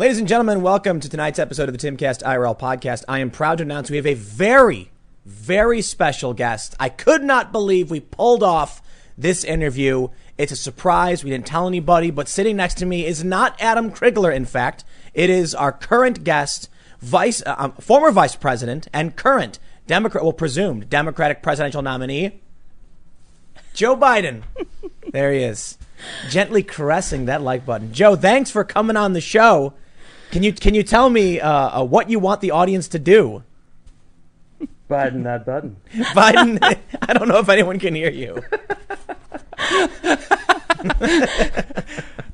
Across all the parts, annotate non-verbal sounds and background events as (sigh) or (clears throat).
Ladies and gentlemen, welcome to tonight's episode of the Timcast IRL podcast. I am proud to announce we have a very, very special guest. I could not believe we pulled off this interview. It's a surprise. We didn't tell anybody, but sitting next to me is not Adam Crigler, in fact. It is our current guest, vice, uh, um, former vice president and current Democrat, well, presumed Democratic presidential nominee, Joe Biden. (laughs) there he is, gently caressing that like button. Joe, thanks for coming on the show. Can you can you tell me uh, uh, what you want the audience to do? Biden that button. (laughs) Biden, (laughs) I don't know if anyone can hear you. (laughs)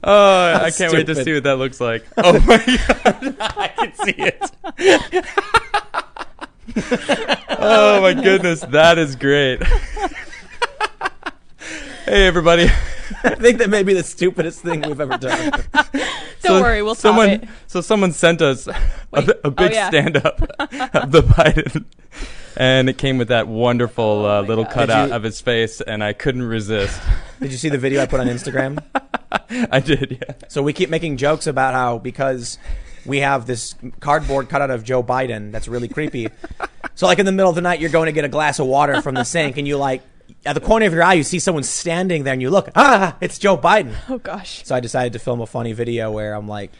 Oh, I can't wait to stupid. see what that looks like. Oh my god, I can see it. oh my goodness, that is great. Hey everybody. (laughs) I think that may be the stupidest thing we've ever done. (laughs) Don't worry, we'll stop someone, it. So someone sent us (laughs) a, a big Oh, yeah. stand up of the Biden. And it came with that wonderful uh, little God. cutout you- of his face, and I couldn't resist. Did you see the video I put on Instagram? I did, yeah. So we keep making jokes about how because we have this cardboard cutout of Joe Biden that's really creepy. So like in the middle of the night, you're going to get a glass of water from the sink, and you like at the corner of your eye, you see someone standing there, and you look, ah, it's Joe Biden. (laughs) Oh gosh. So I decided to film a funny video where I'm like,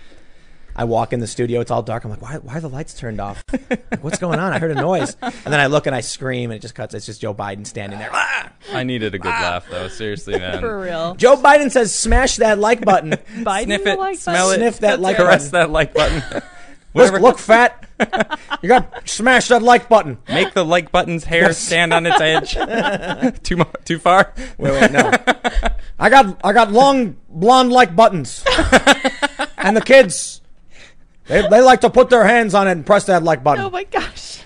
I walk in the studio, it's all dark. I'm like, why, why are the lights turned off? Like, (laughs) What's going on? I heard a noise. And then I look and I scream, and it just cuts. It's just Joe Biden standing there. Ah! I needed a good laugh, though. Seriously, (laughs) man. For real. Joe Biden says, smash that like button. Biden Sniff will it, like smell it, Sniff that like caress button. that like button. Look, Whatever. look, fat. (laughs) You got to smash that like button. Make the like button's hair stand on its edge. (laughs) too mo- too far. Wait, wait, no. I got I got long blonde like buttons. (laughs) and the kids they, they like to put their hands on it and press that like button. Oh my gosh.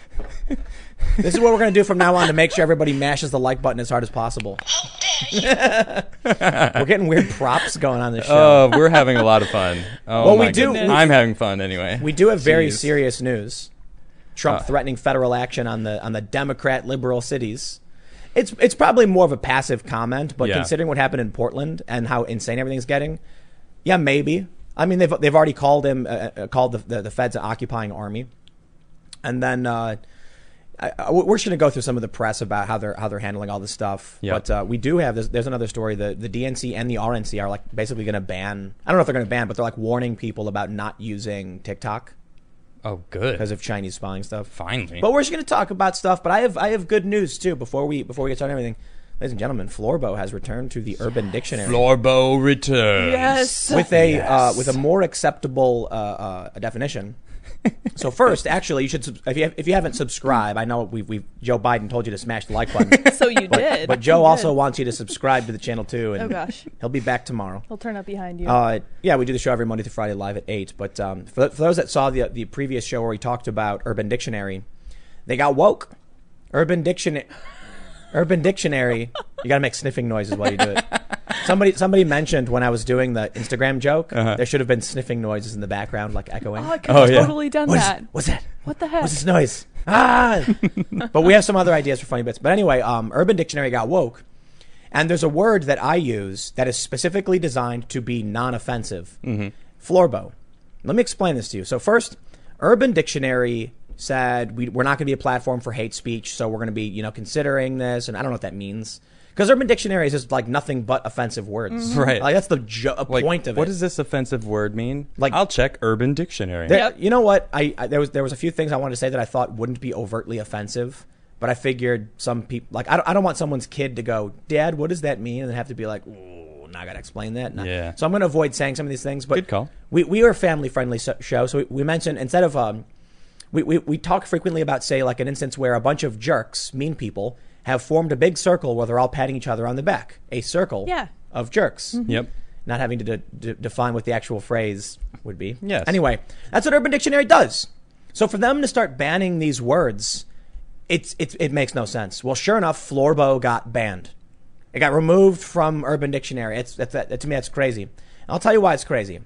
This is what we're going to do from now on to make sure everybody mashes the like button as hard as possible. (laughs) we're getting weird props going on this show. Oh, we're having a lot of fun. Oh Well, we do- goodness. I'm having fun anyway. we do have very Jeez. serious news. Trump Uh. threatening federal action on the on the Democrat liberal cities. It's it's probably more of a passive comment, but Yeah. considering what happened in Portland and how insane everything's getting, yeah, maybe. I mean, they've they've already called him uh, uh, called the, the the Feds an occupying army, and then uh, I, I- we're just going to go through some of the press about how they're how they're handling all this stuff. Yeah. But uh, we do have this, there's another story. The the DNC and the RNC are like basically going to ban. I don't know if they're going to ban, but they're like warning people about not using TikTok Oh, good. because of Chinese spying stuff. Finally. But we're just going to talk about stuff. But I have I have good news too. Before we before we get started on everything, ladies and gentlemen, Florbo has returned to the Urban Dictionary Florbo returns. Yes. with a uh, with a more acceptable uh, uh, definition. So first, actually, you should sub- if you if you haven't subscribed, I know we we Joe Biden told you to smash the like button, (laughs) So you did. but Joe also wants you to subscribe to the channel too, and Oh gosh. he'll be back tomorrow. He'll turn up behind you. Uh, yeah, we do the show every Monday through Friday live at eight. But um, for, for those that saw the the previous show where we talked about Urban Dictionary, they got woke. Urban Dictionary. Urban Dictionary. You got to make sniffing noises while you do it. (laughs) Somebody somebody mentioned when I was doing the Instagram joke, Uh-huh. there should have been sniffing noises in the background, like echoing. oh, I could Oh, have yeah. totally done What is- that. what's that? What the heck? What's this noise? Ah! (laughs) but we have some other ideas for funny bits. But anyway, um, Urban Dictionary got woke, and there's a word that I use that is specifically designed to be non-offensive. Mm-hmm. Florbo. Let me explain this to you. So first, Urban Dictionary said we, we're not going to be a platform for hate speech, so we're going to be, you know, considering this, and I don't know what that means. Because Urban Dictionary is just like nothing but offensive words. Right. Like that's the jo- Like, point of what it. What does this offensive word mean? Like- I'll check Urban Dictionary. There, Yep. You know what? I, I there was there was a few things I wanted to say that I thought wouldn't be overtly offensive, but I figured some people like I don't, I don't want someone's kid to go, Dad, what does that mean? And then have to be like, Ooh, now I got to explain that. Now- Yeah. So I'm going to avoid saying some of these things. But Good call. We we are a family friendly so- show, so we, we mentioned instead of um, we, we we talk frequently about say like an instance where a bunch of jerks, mean people, have formed a big circle where they're all patting each other on the back. A circle. Yeah. Of jerks mm-hmm. Yep. not having to de- de- define what the actual phrase would be. Yes. Anyway, that's what Urban Dictionary does. So for them to start banning these words, it's, it's it makes no sense. Well, sure enough, Florbo got banned. It got removed from Urban Dictionary. It's that's, that, to me that's crazy. And I'll tell you why it's crazy.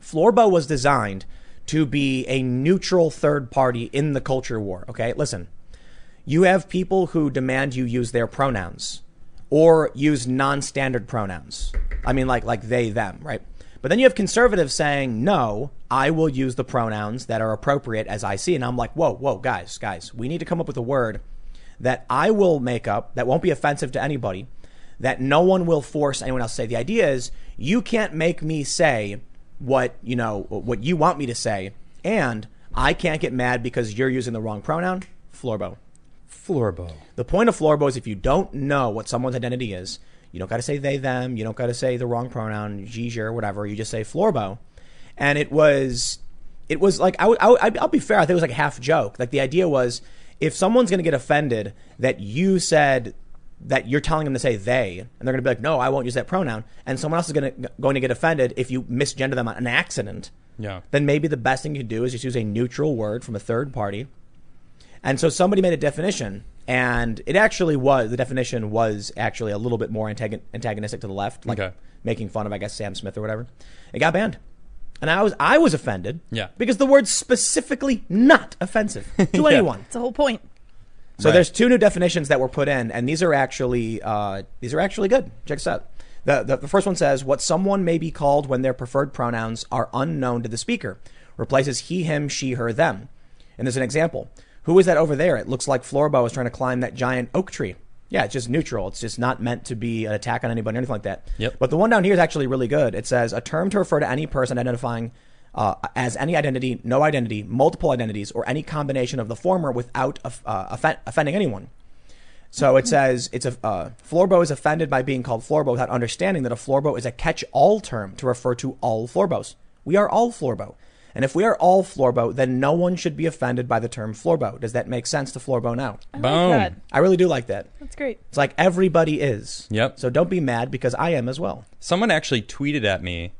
Florbo was designed to be a neutral third party in the culture war. Okay, listen. You have people who demand you use their pronouns or use non-standard pronouns. I mean, like like they them, right? But then you have conservatives saying, no, I will use the pronouns that are appropriate as I see. And I'm like, whoa, whoa, guys, guys, we need to come up with a word that I will make up that won't be offensive to anybody, that no one will force anyone else to say. The idea is you can't make me say what, you know, what you want me to say. And I can't get mad because you're using the wrong pronoun. Florbo. Florbo. The point of Florbo is if you don't know what someone's identity is, you don't got to say they, them. You don't got to say the wrong pronoun, Giger, whatever. You just say Florbo. And it was, it was like, I, I I'll be fair. I think it was like a half joke. Like the idea was if someone's going to get offended that you said that you're telling them to say they, and they're going to be like, no, I won't use that pronoun. And someone else is going to, going to get offended if you misgender them on an accident. Yeah. Then maybe the best thing you do is just use a neutral word from a third party. And so somebody made a definition and it actually was the definition was actually a little bit more antag- antagonistic to the left, like Okay. making fun of I guess Sam Smith or whatever. It got banned, and I was I was offended, Yeah. because the word's specifically not offensive to (laughs) Yeah. anyone. It's the whole point. So Right. there's two new definitions that were put in, and these are actually uh, these are actually good. Check this out. The, the the first one says what someone may be called when their preferred pronouns are unknown to the speaker replaces he, him, she, her, them. And there's an example. Who is that over there? It looks like Florbo is trying to climb that giant oak tree. Yeah, it's just neutral. It's just not meant to be an attack on anybody or anything like that. Yep. But the one down here is actually really good. It says a term to refer to any person identifying uh, as any identity, no identity, multiple identities, or any combination of the former without uh, offen- offending anyone. So it says it's a uh, Florbo is offended by being called Florbo without understanding that a Florbo is a catch-all term to refer to all Florbos. We are all Florbo. And if we are all Florbo, then no one should be offended by the term Florbo. Does that make sense to Florbo now? I Boom. like that. I really do like that. That's great. It's like everybody is. Yep. So don't be mad because I am as well. Someone actually tweeted at me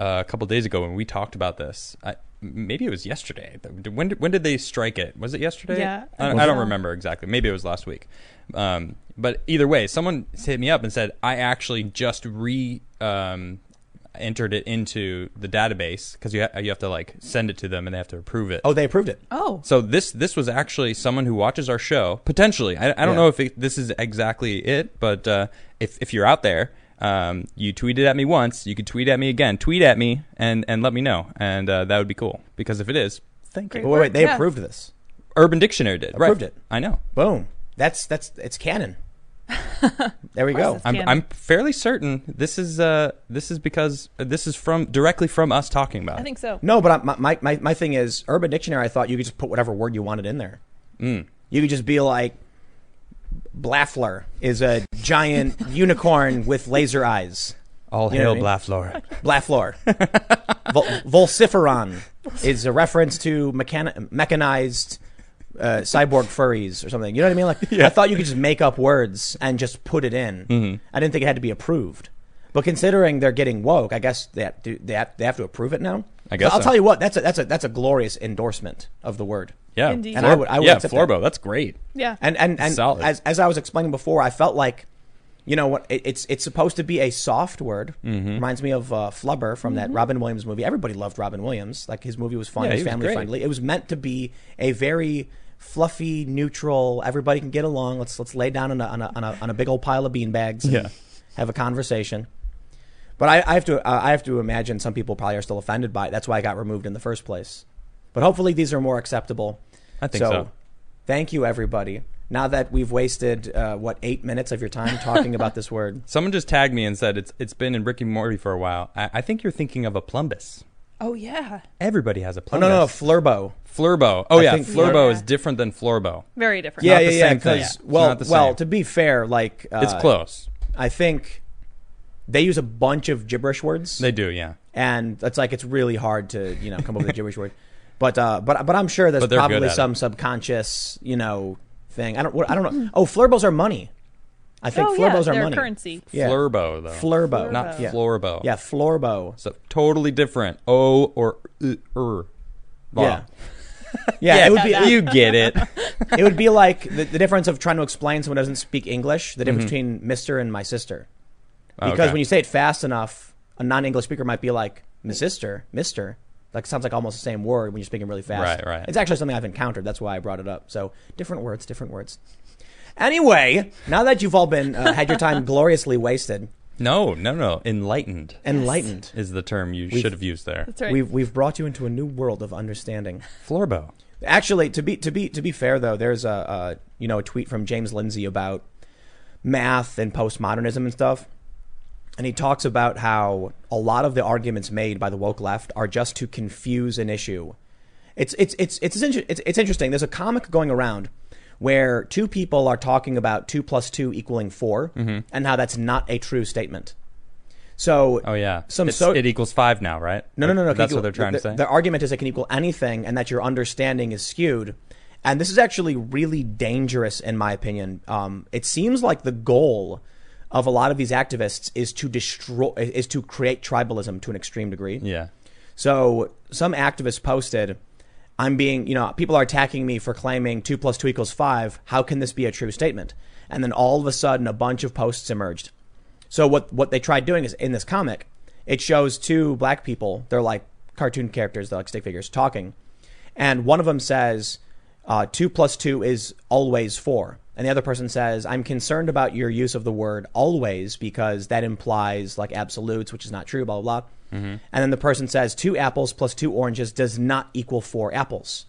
uh, a couple days ago when we talked about this. I, maybe it was yesterday. When did, when did they strike it? Was it yesterday? Yeah, I I, think I don't so. remember exactly. Maybe it was last week. Um, but either way, someone hit me up and said I actually just re um, entered it into the database because you ha- you have to like send it to them and they have to approve it. Oh, they approved it. Oh, So this this was actually someone who watches our show potentially. I, I don't Yeah. know if it, this is exactly it, but uh, if if you're out there, um, you tweeted at me once, you could tweet at me again. Tweet at me and and let me know, and uh, that would be cool. Because if it is, thank Great you. But wait, wait, they Yeah. approved this. Urban Dictionary did Approved right. it. I know. Boom. That's that's it's canon. (laughs) there we go. I'm. I'm fairly certain this is uh this is because this is from directly from us talking about. I think so. No, but I, my, my- my my thing is Urban Dictionary. I thought you could just put whatever word you wanted in there. Mm. You could just be like, Blaffler is a giant (laughs) unicorn with laser eyes. All You hail what I Blafflor. (laughs) Vol- Volciferon is a reference to mechan- mechanized uh, cyborg furries or something. You know what I mean? Like I thought you could just make up words and just put it in. Mm-hmm. I didn't think it had to be approved. But considering they're getting woke, I guess they have to, they have, they have to approve it now. I guess I'll so. tell you what. That's a that's a that's a glorious endorsement of the word. Yeah, Indeed. And I would- I would yeah, accept Florbo. That's great. Yeah. And and and Solid. as as I was explaining before, I felt like, you know what? It, it's it's supposed to be a soft word. Mm-hmm. Reminds me of uh, Flubber from that Robin Williams movie. Everybody loved Robin Williams. Like his movie was fun. Yeah, it was he was family friendly. It was meant to be a very fluffy, neutral. Everybody can get along. Let's let's lay down on a on a on a, on a big old pile of beanbags. and Yeah. Have a conversation. But I, I have to uh, I have to imagine some people probably are still offended by it. That's why I got removed in the first place. But hopefully these are more acceptable. I think so. Thank you, everybody. Now that we've wasted uh, what eight minutes of your time talking about this word, (laughs) Someone just tagged me and said it's it's been in Rick and Morty for a while. I, I think you're thinking of a plumbus. oh yeah. Everybody has a oh plumbus. no, no, flurbo. Flurbo. Oh I yeah, Flurbo Flur- is different than Florbo. Very different. Yeah, not yeah, the yeah. same thing. Because It's well, not the well, same. to be fair, like uh, it's close. I think they use a bunch of gibberish words, They do, yeah. and it's like it's really hard to you know come up with a gibberish word. But uh, but but I'm sure there's But they're good probably at some it. subconscious you know thing. I don't what, I don't know. Oh, flurbos are money. I think oh yeah, flurbos are they're money. currency. Yeah. Flurbo though. Flurbo, not yeah. Florbo. Yeah, florbo. So totally different. O or uh, er. Yeah. (laughs) Yeah, it would be you get it. (laughs) it would be like the, the difference of trying to explain someone who doesn't speak English, the Mm-hmm. difference between Mister and my sister. Because Okay. when you say it fast enough, a non-English speaker might be like, "My sister, Mister." Like sounds like almost the same word when you're speaking really fast. Right, right. It's actually something I've encountered. That's why I brought it up. So different words, different words. Anyway, now that you've all been uh, had your time (laughs) gloriously wasted, No, no, no. Enlightened Enlightened. is the term you We've- should have used there. That's right. We've we've brought you into a new world of understanding. Florbo. Actually, to be to be to be fair though, there's a, a you know a tweet from James Lindsay about math and postmodernism and stuff, and he talks about how a lot of the arguments made by the woke left are just to confuse an issue. It's it's it's it's it's, it's, it's interesting. There's a comic going around where two people are talking about two plus two equaling 4 and how that's not a true statement. So Oh yeah. Some so- it equals five now, right? no, no, no, no. That's equal- what they're trying the, to say. The argument is it can equal anything, and that your understanding is skewed. And this is actually really dangerous, in my opinion. Um, it seems like the goal of a lot of these activists is to destroy, is to create tribalism to an extreme degree. yeah. So some activist posted, I'm being, you know, people are attacking me for claiming two plus two equals five. How can this be a true statement? And then all of a sudden, a bunch of posts emerged. So what what they tried doing is in this comic, it shows two black people. They're like cartoon characters, they're like stick figures talking, and one of them says, uh, two plus two is always four. And the other person says, I'm concerned about your use of the word always because that implies like absolutes, which is not true, blah, blah, blah. Mm-hmm. And then the person says, two apples plus two oranges does not equal four apples.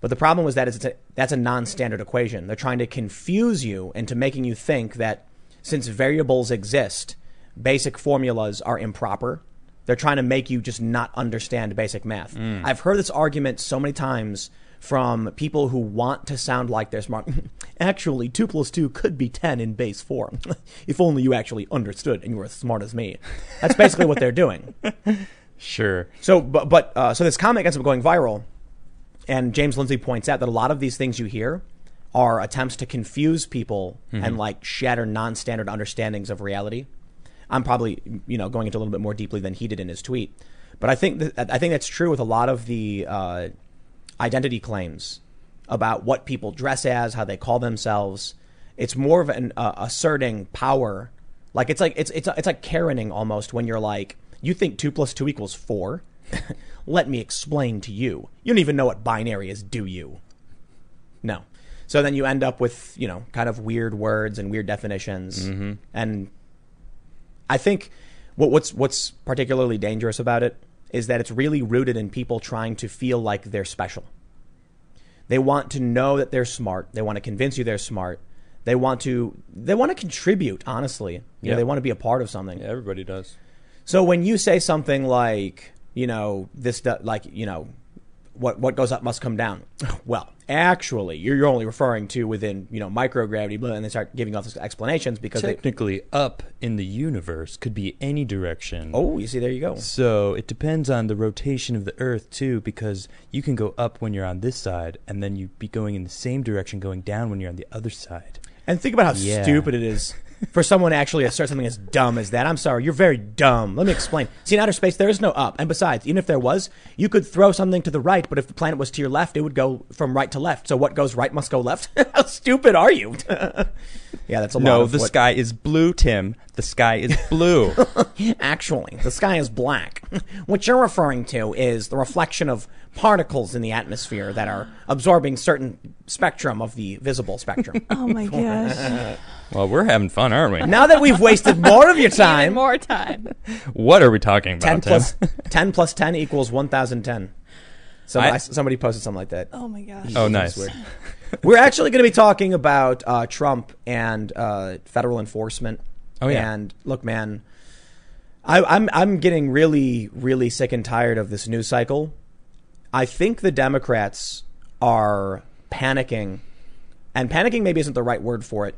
But the problem was that it's a, that's a non standard equation. They're trying to confuse you into making you think that since variables exist, basic formulas are improper. They're trying to make you just not understand basic math. Mm. I've heard this argument so many times from people who want to sound like they're smart. (laughs) actually, 2 plus 2 could be 10 in base 4. (laughs) if only you actually understood and you were as smart as me. That's basically what they're doing. (laughs) Sure. So, but, but uh, so this comic ends up going viral, and James Lindsay points out that a lot of these things you hear are attempts to confuse people and like shatter non-standard understandings of reality. I'm probably you know going into a little bit more deeply than he did in his tweet, but I think that I think that's true with a lot of the uh, identity claims about what people dress as, how they call themselves. It's more of an uh, asserting power. Like it's like it's it's it's like Karening almost when you're like you think two plus two equals four. (laughs) Let me explain to you. You don't even know what binary is, do you? No. So then you end up with you know kind of weird words and weird definitions, and I think what, what's what's particularly dangerous about it is that it's really rooted in people trying to feel like they're special. They want to know that they're smart. They want to convince you they're smart. They want to they want to contribute. Honestly, you know, Yeah. they want to be a part of something. Yeah, everybody does. So when you say something like, you know, this, like, you know, what what goes up must come down. (clears throat) Well, actually, you're, you're only referring to within, you know, microgravity, blah, and they start giving all these explanations because they. Technically, up in the universe could be any direction. Oh, you see, there you go. So it depends on the rotation of the Earth too, because you can go up when you're on this side, and then you'd be going in the same direction, going down when you're on the other side. And think about how Yeah. stupid it is for someone to actually assert something as dumb as that. I'm sorry, you're very dumb. Let me explain. See, in outer space, there is no up. And besides, even if there was, you could throw something to the right, but if the planet was to your left, it would go from right to left. So what goes right must go left. (laughs) how stupid are you? (laughs) yeah, that's a lot No, of the what- sky is blue, Tim. The sky is blue. (laughs) Actually, the sky is black. What you're referring to is the reflection of particles in the atmosphere that are absorbing certain spectrum of the visible spectrum. oh my gosh. Well, we're having fun, aren't we? now that we've wasted more of your (laughs) time, Even more time. What are we talking about? 10 Tim? plus (laughs) 10 plus 10 equals 1010. So I- I, somebody posted something like that. Oh my gosh. Oh, That's nice. weird. We're actually going to be talking about uh, Trump and uh, federal enforcement. Oh, yeah. And look, man, I, I'm I'm getting really really sick and tired of this news cycle. I think the Democrats are panicking, and panicking maybe isn't the right word for it.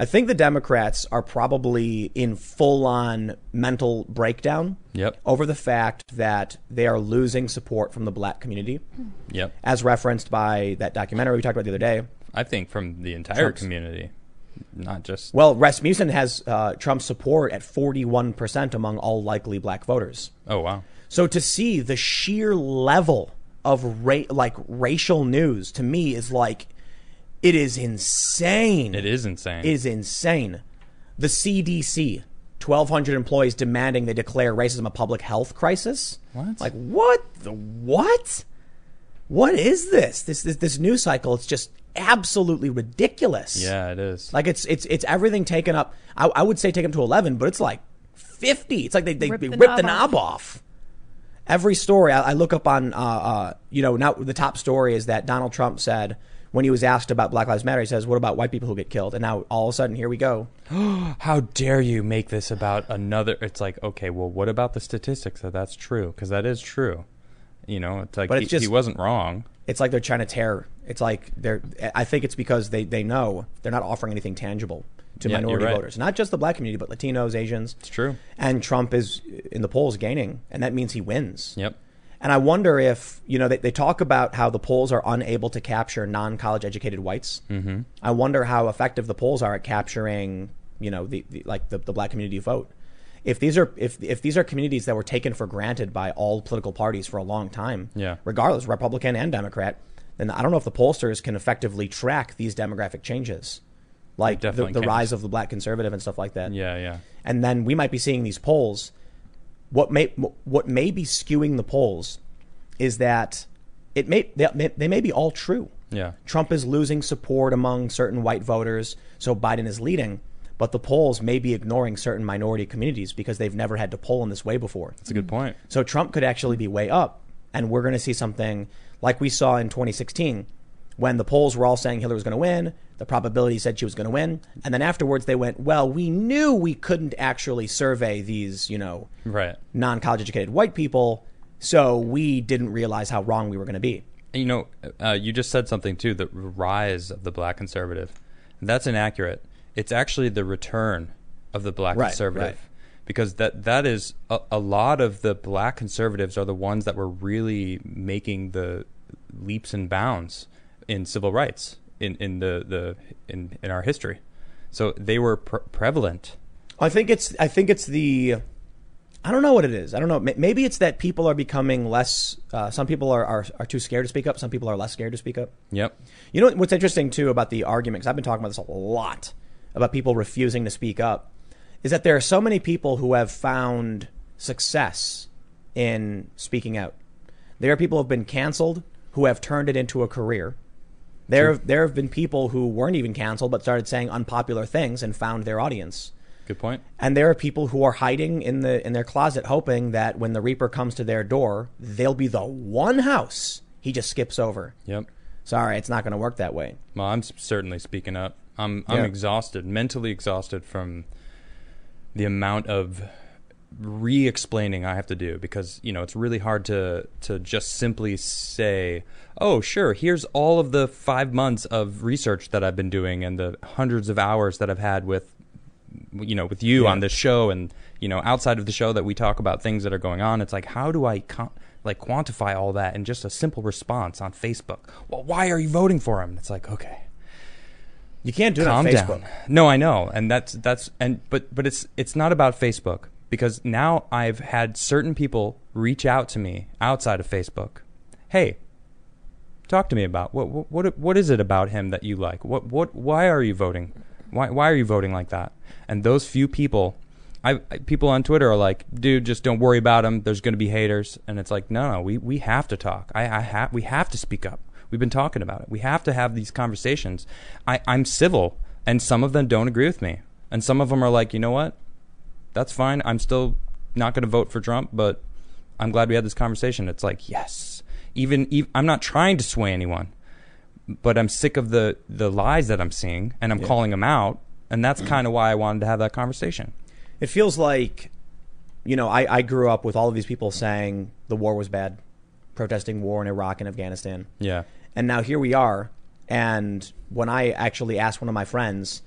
I think the Democrats are probably in full on mental breakdown Yep. over the fact that they are losing support from the black community, Yep. as referenced by that documentary we talked about the other day. I think from the entire Trump's- community, not just. Well, Rasmussen has uh, Trump's support at 41% among all likely black voters. Oh wow. So to see the sheer level of ra- like racial news to me is like it is insane. It is insane. It is insane. The CDC, 1,200 employees demanding they declare racism a public health crisis. What? Like what? The what? What is this? This this, this news cycle? It's just absolutely ridiculous. yeah, it is. Like it's it's it's everything taken up. I, I would say taken to eleven, but it's like 50. It's like they, they, Rip they the rip the knob knob off. Every story I, I look up on, uh, uh, you know, now the top story is that Donald Trump said when he was asked about Black Lives Matter, he says, "What about white people who get killed?" And now all of a sudden, here we go. (gasps) How dare you make this about another? It's like, okay, well, what about the statistics that that's true? Because that is true. You know, it's like But he, it's just- he wasn't wrong. It's like they're trying to tear. It's like they're. I think it's because they they know they're not offering anything tangible to Yeah, minority right. voters, not just the black community, but Latinos, Asians. It's true. And Trump is in the polls gaining, and that means he wins. Yep. And I wonder if, you know, they, they talk about how the polls are unable to capture non college educated whites. Mm-hmm. I wonder how effective the polls are at capturing, you know, the, the like the, the black community vote. If these are if if these are communities that were taken for granted by all political parties for a long time, Yeah. regardless, Republican and Democrat, then I don't know if the pollsters can effectively track these demographic changes, like the, the rise of the black conservative and stuff like that Yeah, yeah. and then we might be seeing these polls. What may what may be skewing the polls is that it may they, may they may be all true. Yeah. Trump is losing support among certain white voters, so Biden is leading. But the polls may be ignoring certain minority communities because they've never had to poll in this way before. That's a good point. So Trump could actually be way up, and we're going to see something like we saw in 2016 when the polls were all saying Hillary was going to win. The probability said she was going to win, and then afterwards they went, "Well, we knew we couldn't actually survey these, you know, Right. non-college educated white people, so we didn't realize how wrong we were going to be." You know, uh, you just said something too. The rise of the black conservative. That's inaccurate. It's actually the return of the black Right, conservative, right. because that that is a, a lot of the black conservatives are the ones that were really making the leaps and bounds in civil rights in in the the in in our history. So they were pre- prevalent. I think it's I think it's the I don't know what it is. I don't know. Maybe it's that people are becoming less. Uh, some people are, are are too scared to speak up. Some people are less scared to speak up. Yep. You know what's interesting too about the argument? Because I've been talking about this a lot about people refusing to speak up. Is that there are so many people who have found success in speaking out. There are people who have been canceled who have turned it into a career. There, there have been people who weren't even canceled but started saying unpopular things and found their audience. Good point. And there are people who are hiding in the in their closet, hoping that when the Reaper comes to their door, they'll be the one house he just skips over. Yep. Sorry, it's not going to work that way. Well, I'm certainly speaking up. I'm I'm Yeah. exhausted, mentally exhausted from the amount of re-explaining I have to do because you know it's really hard to to just simply say, "Oh, sure, here's all of the 5 months of research that I've been doing and the hundreds of hours that I've had with you know with you Yeah. on this show and you know outside of the show that we talk about things that are going on. It's like how do i con- like quantify all that in just a simple response on facebook? Well why are you voting for him? It's like okay. You can't do it calm on Facebook. down. No i know. And that's that's and but but it's it's not about facebook because now i've had certain people reach out to me outside of facebook hey talk to me about what what what, is it about him that you like what what why are you voting why why are you voting like that and those few people I people on Twitter are like, dude, just don't worry about him. There's going to be haters, and it's like, no, no, we, we have to talk. I, I have we have to speak up. We've been talking about it. We have to have these conversations. I, I'm civil, and some of them don't agree with me, and some of them are like, you know what, that's fine. I'm still not going to vote for Trump, but I'm glad we had this conversation. It's like, yes, even, even I'm not trying to sway anyone, but I'm sick of the the lies that I'm seeing, and I'm Yeah. calling them out, and that's kind of why I wanted to have that conversation. It feels like, you know, I, I grew up with all of these people saying the war was bad, protesting war in Iraq and Afghanistan. Yeah. And now here we are. And when I actually asked one of my friends,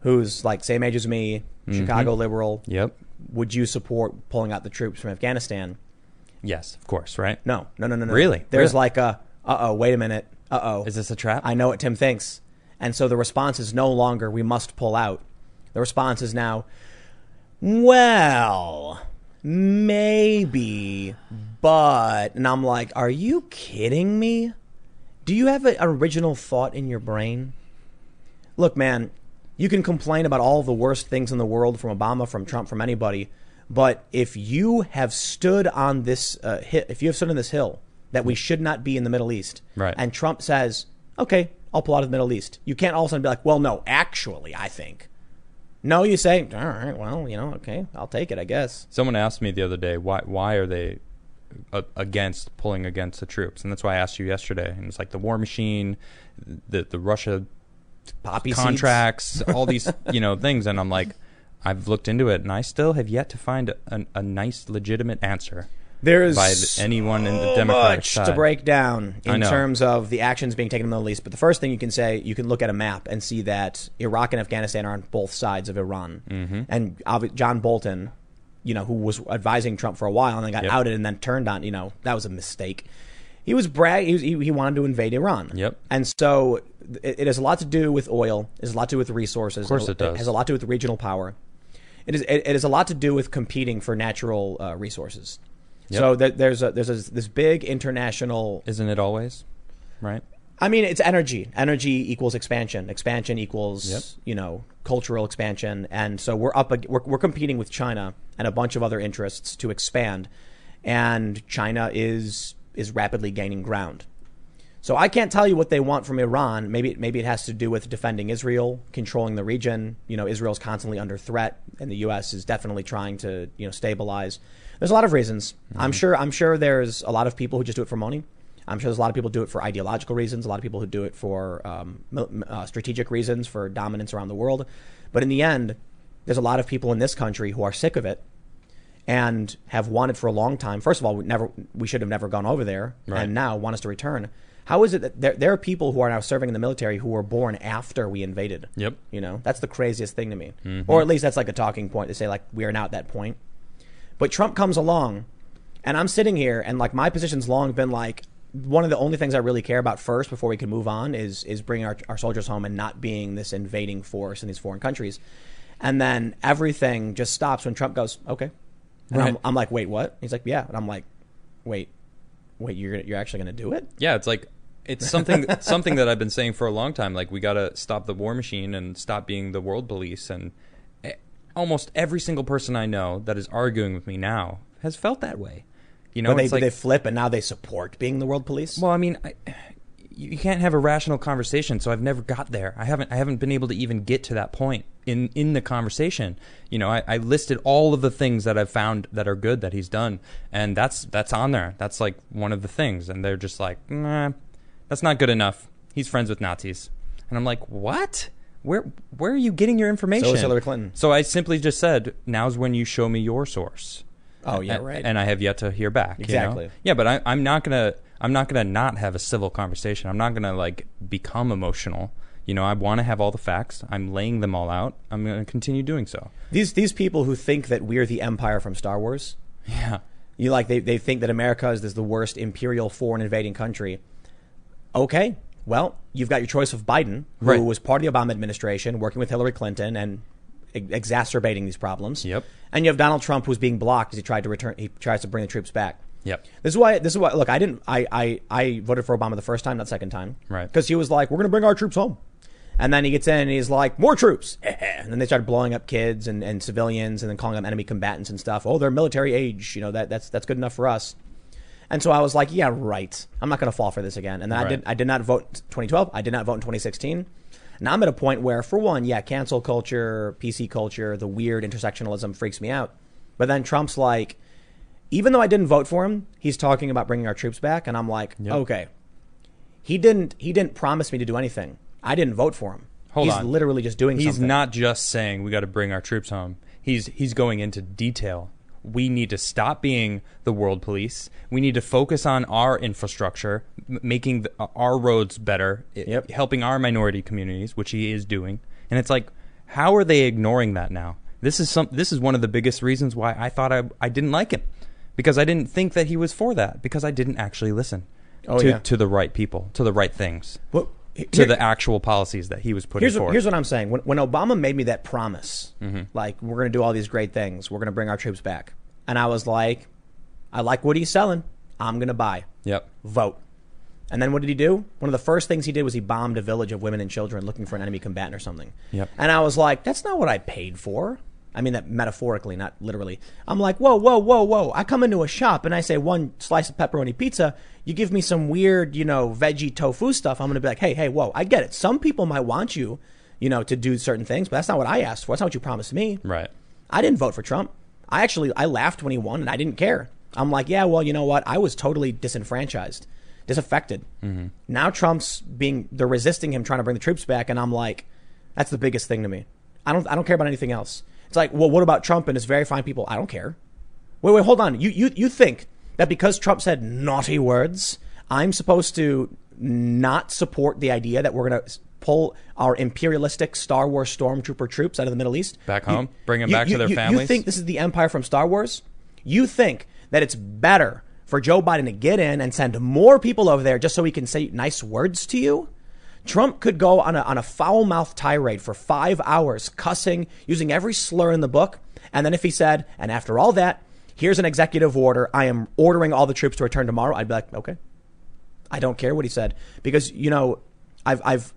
who's like same age as me, Chicago liberal, Yep. would you support pulling out the troops from Afghanistan? Yes, of course, right? No, no, no, no, no. Really? There's Really? like a, uh oh, wait a minute, uh oh. Is this a trap? I know what Tim thinks. And so the response is no longer, we must pull out. The response is now, well, maybe, but. And I'm like, are you kidding me? Do you have an original thought in your brain? Look, man, you can complain about all the worst things in the world from Obama, from Trump, from anybody. But if you have stood on this uh, if you have stood on this hill that we should not be in the Middle East, Right. and Trump says, "Okay, I'll pull out of the Middle East," you can't all of a sudden be like, "Well, no, actually, I think." No, you say, all right, well, you know, okay, I'll take it, I guess. Someone asked me the other day why why are they uh, against pulling against the troops, and that's why I asked you yesterday. And it's like the war machine, the the Russia Poppy contracts, (laughs) all these you know things, and I'm like, I've looked into it, and I still have yet to find a, a nice, legitimate answer There is by the, anyone in the so Democratic much side. to break down in terms of the actions being taken in the Middle East. But the first thing you can say, you can look at a map and see that Iraq and Afghanistan are on both sides of Iran. Mm-hmm. And John Bolton, you know, who was advising Trump for a while and then got Yep. outed and then turned on, you know, that was a mistake. He was brag. He, was, he, he wanted to invade Iran. Yep. And so it, it has a lot to do with oil. It has a lot to do with resources. Of course it does. has a lot to do with regional power. It is. It, it has a lot to do with competing for natural uh, resources. Yep. So th- there's a, there's a, this big international. Isn't it always? Right. I mean, it's energy. Energy equals expansion. Expansion equals Yep. you know cultural expansion, and so we're up. We're, we're competing with China and a bunch of other interests to expand, and China is is rapidly gaining ground. So I can't tell you what they want from Iran. Maybe maybe it has to do with defending Israel, controlling the region. You know, Israel's constantly under threat, and the U.S. is definitely trying to you know stabilize. There's a lot of reasons. I'm sure. I'm sure there's a lot of people who just do it for money. I'm sure there's a lot of people who do it for ideological reasons. A lot of people who do it for um, uh, strategic reasons, for dominance around the world. But in the end, there's a lot of people in this country who are sick of it and have wanted for a long time. First of all, we never we should have never gone over there, Right. and now want us to return. How is it that there, there are people who are now serving in the military who were born after we invaded? Yep. You know, that's the craziest thing to me. Mm-hmm. Or at least that's like a talking point to say like we are now at that point. But Trump comes along, and I'm sitting here, and like my position's long been like one of the only things I really care about first before we can move on is is bringing our, our soldiers home and not being this invading force in these foreign countries. And then everything just stops when Trump goes, okay. And I'm, I'm like, wait, what? He's like, yeah. And I'm like, wait, wait, you're you're actually going to do it? Yeah, it's like it's something (laughs) something that I've been saying for a long time. Like we got to stop the war machine and stop being the world police. And eh, almost every single person I know that is arguing with me now has felt that way. You know, they, it's like they flip and now they support being the world police? well, I mean, I, you can't have a rational conversation. So I've never got there. I haven't. I haven't been able to even get to that point in in the conversation. You know, I, I listed all of the things that I've found that are good that he's done, and that's that's on there. That's like one of the things, and they're just like, nah, that's not good enough. He's friends with Nazis, and I'm like, what? Where where are you getting your information? So is Hillary Clinton. So I simply just said, now's when you show me your source. Oh, yeah, right. And I have yet to hear back. you know? Exactly. Yeah, but I, I'm not gonna. I'm not gonna not have a civil conversation. I'm not gonna like become emotional. You know, I want to have all the facts. I'm laying them all out. I'm gonna continue doing so. These these people who think that we're the empire from Star Wars, Yeah. you like they, they think that America is this, the worst imperial foreign invading country. Okay, well, you've got your choice of Biden, who Right. was part of the Obama administration, working with Hillary Clinton and exacerbating these problems. Yep. And you have Donald Trump, who's being blocked as he tried to return. He tries to bring the troops back. Yep. This is why. This is why. Look, I didn't. I I, I voted for Obama the first time, not second time. Right. Because he was like, "We're going to bring our troops home," and then he gets in and he's like, "More troops," (laughs) and then they started blowing up kids and, and civilians, and then calling them enemy combatants and stuff. Oh, they're military age. You know that that's that's good enough for us. And so I was like, "Yeah, right. I'm not going to fall for this again." And then I did. I did not vote 2012. I did not vote in 2016. Now I'm at a point where, for one, yeah, cancel culture, PC culture, the weird intersectionalism freaks me out. But then Trump's like, even though I didn't vote for him, he's talking about bringing our troops back, and I'm like, Yep. okay. He didn't. He didn't promise me to do anything. I didn't vote for him. Hold he's on. literally just doing He's something. not just saying we got to bring our troops home. He's he's going into detail. We need to stop being the world police. We need to focus on our infrastructure, m- making the, uh, our roads better, Yep. helping our minority communities, which he is doing. And it's like, how are they ignoring that now? This is some. This is one of the biggest reasons why I thought I I didn't like him, because I didn't think that he was for that. Because I didn't actually listen Oh, to yeah. to the right people, to the right things, Well, he- to the actual policies that he was putting here's, forward. here's what I'm saying. When, when Obama made me that promise, Mm-hmm. like we're going to do all these great things, we're going to bring our troops back, and I was like, I like what he's selling. I'm going to buy. yep. Vote. And then what did he do? One of the first things he did was he bombed a village of women and children looking for an enemy combatant or something. Yep. And I was like, that's not what I paid for. I mean that metaphorically, not literally. I'm like, whoa, whoa, whoa, whoa. I come into a shop and I say one slice of pepperoni pizza. You give me some weird, you know, veggie tofu stuff. I'm going to be like, hey, hey, whoa. I get it. Some people might want you you know, to do certain things. But that's not what I asked for. That's not what you promised me. Right. I didn't vote for Trump. I actually I laughed when he won, and I didn't care. I'm like, yeah, well, you know what? I was totally disenfranchised, disaffected. Mm-hmm. Now Trump's being they're resisting him, trying to bring the troops back, and I'm like, that's the biggest thing to me. I don't I don't care about anything else. It's like, well, what about Trump and his very fine people? I don't care. Wait, wait, hold on. You you you think that because Trump said naughty words, I'm supposed to not support the idea that we're going to pull our imperialistic Star Wars stormtrooper troops out of the Middle East Back You- home? Bring 'em you- back to their you- You families? think this is the empire from Star Wars? You think that it's better for Joe Biden to get in and send more people over there just so he can say nice words to you? Trump could go on a, on a foul mouthed tirade for five hours, cussing, using every slur in the book. And then if he said, and after all that, here's an executive order, I am ordering all the troops to return tomorrow, I'd be like, okay. I don't care what he said because, you know, I've, I've,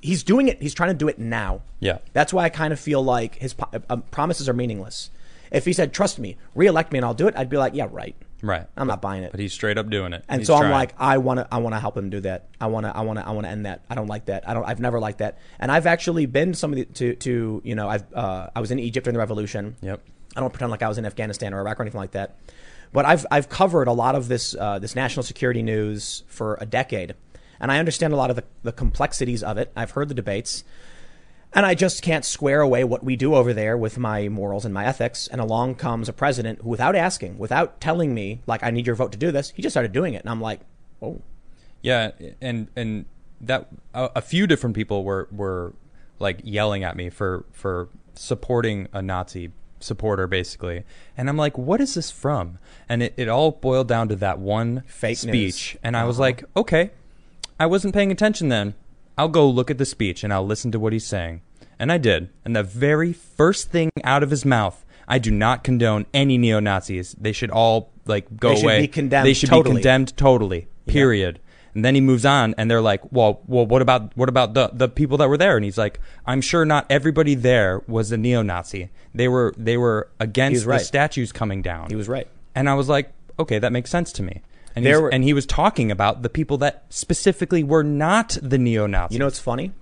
he's doing it, he's trying to do it now. Yeah. That's why I kind of feel like his uh, promises are meaningless. If he said, trust me, reelect me and I'll do it, I'd be like, yeah, right. Right. I'm not buying it. But he's straight up doing it. And He's so I'm trying. like, I want to, I want to help him do that. I want to, I want to, I want to end that. I don't like that. I don't, I've never liked that. And I've actually been somebody to, to, you know, I've, uh, I was in Egypt during the revolution. Yep. I don't pretend like I was in Afghanistan or Iraq or anything like that. But I've, I've covered a lot of this, uh, this national security news for a decade. And I understand a lot of the, the complexities of it. I've heard the debates. And I just can't square away what we do over there with my morals and my ethics. And along comes a president who, without asking, without telling me, like, I need your vote to do this, he just started doing it. And I'm like, oh, Yeah, and and that a, a few different people were were like yelling at me for for supporting a Nazi supporter basically. And I'm like, what is this from? And it, it all boiled down to that one Fake speech. news. And I was Uh-huh. like, okay, I wasn't paying attention then. I'll go look at the speech and I'll listen to what he's saying. And I did. And the very first thing out of his mouth, I do not condone any neo Nazis. They should all like go They should away. be condemned They should totally. be condemned totally. Period. And then he moves on, and they're like, "Well, well, what about what about the the people that were there?" And he's like, "I'm sure not everybody there was a neo-Nazi. They were they were against right. the statues coming down." he was right. And I was like, "Okay, that makes sense to me." And There he's- were- and he was talking about the people that specifically were not the neo-Nazis. You know what's funny?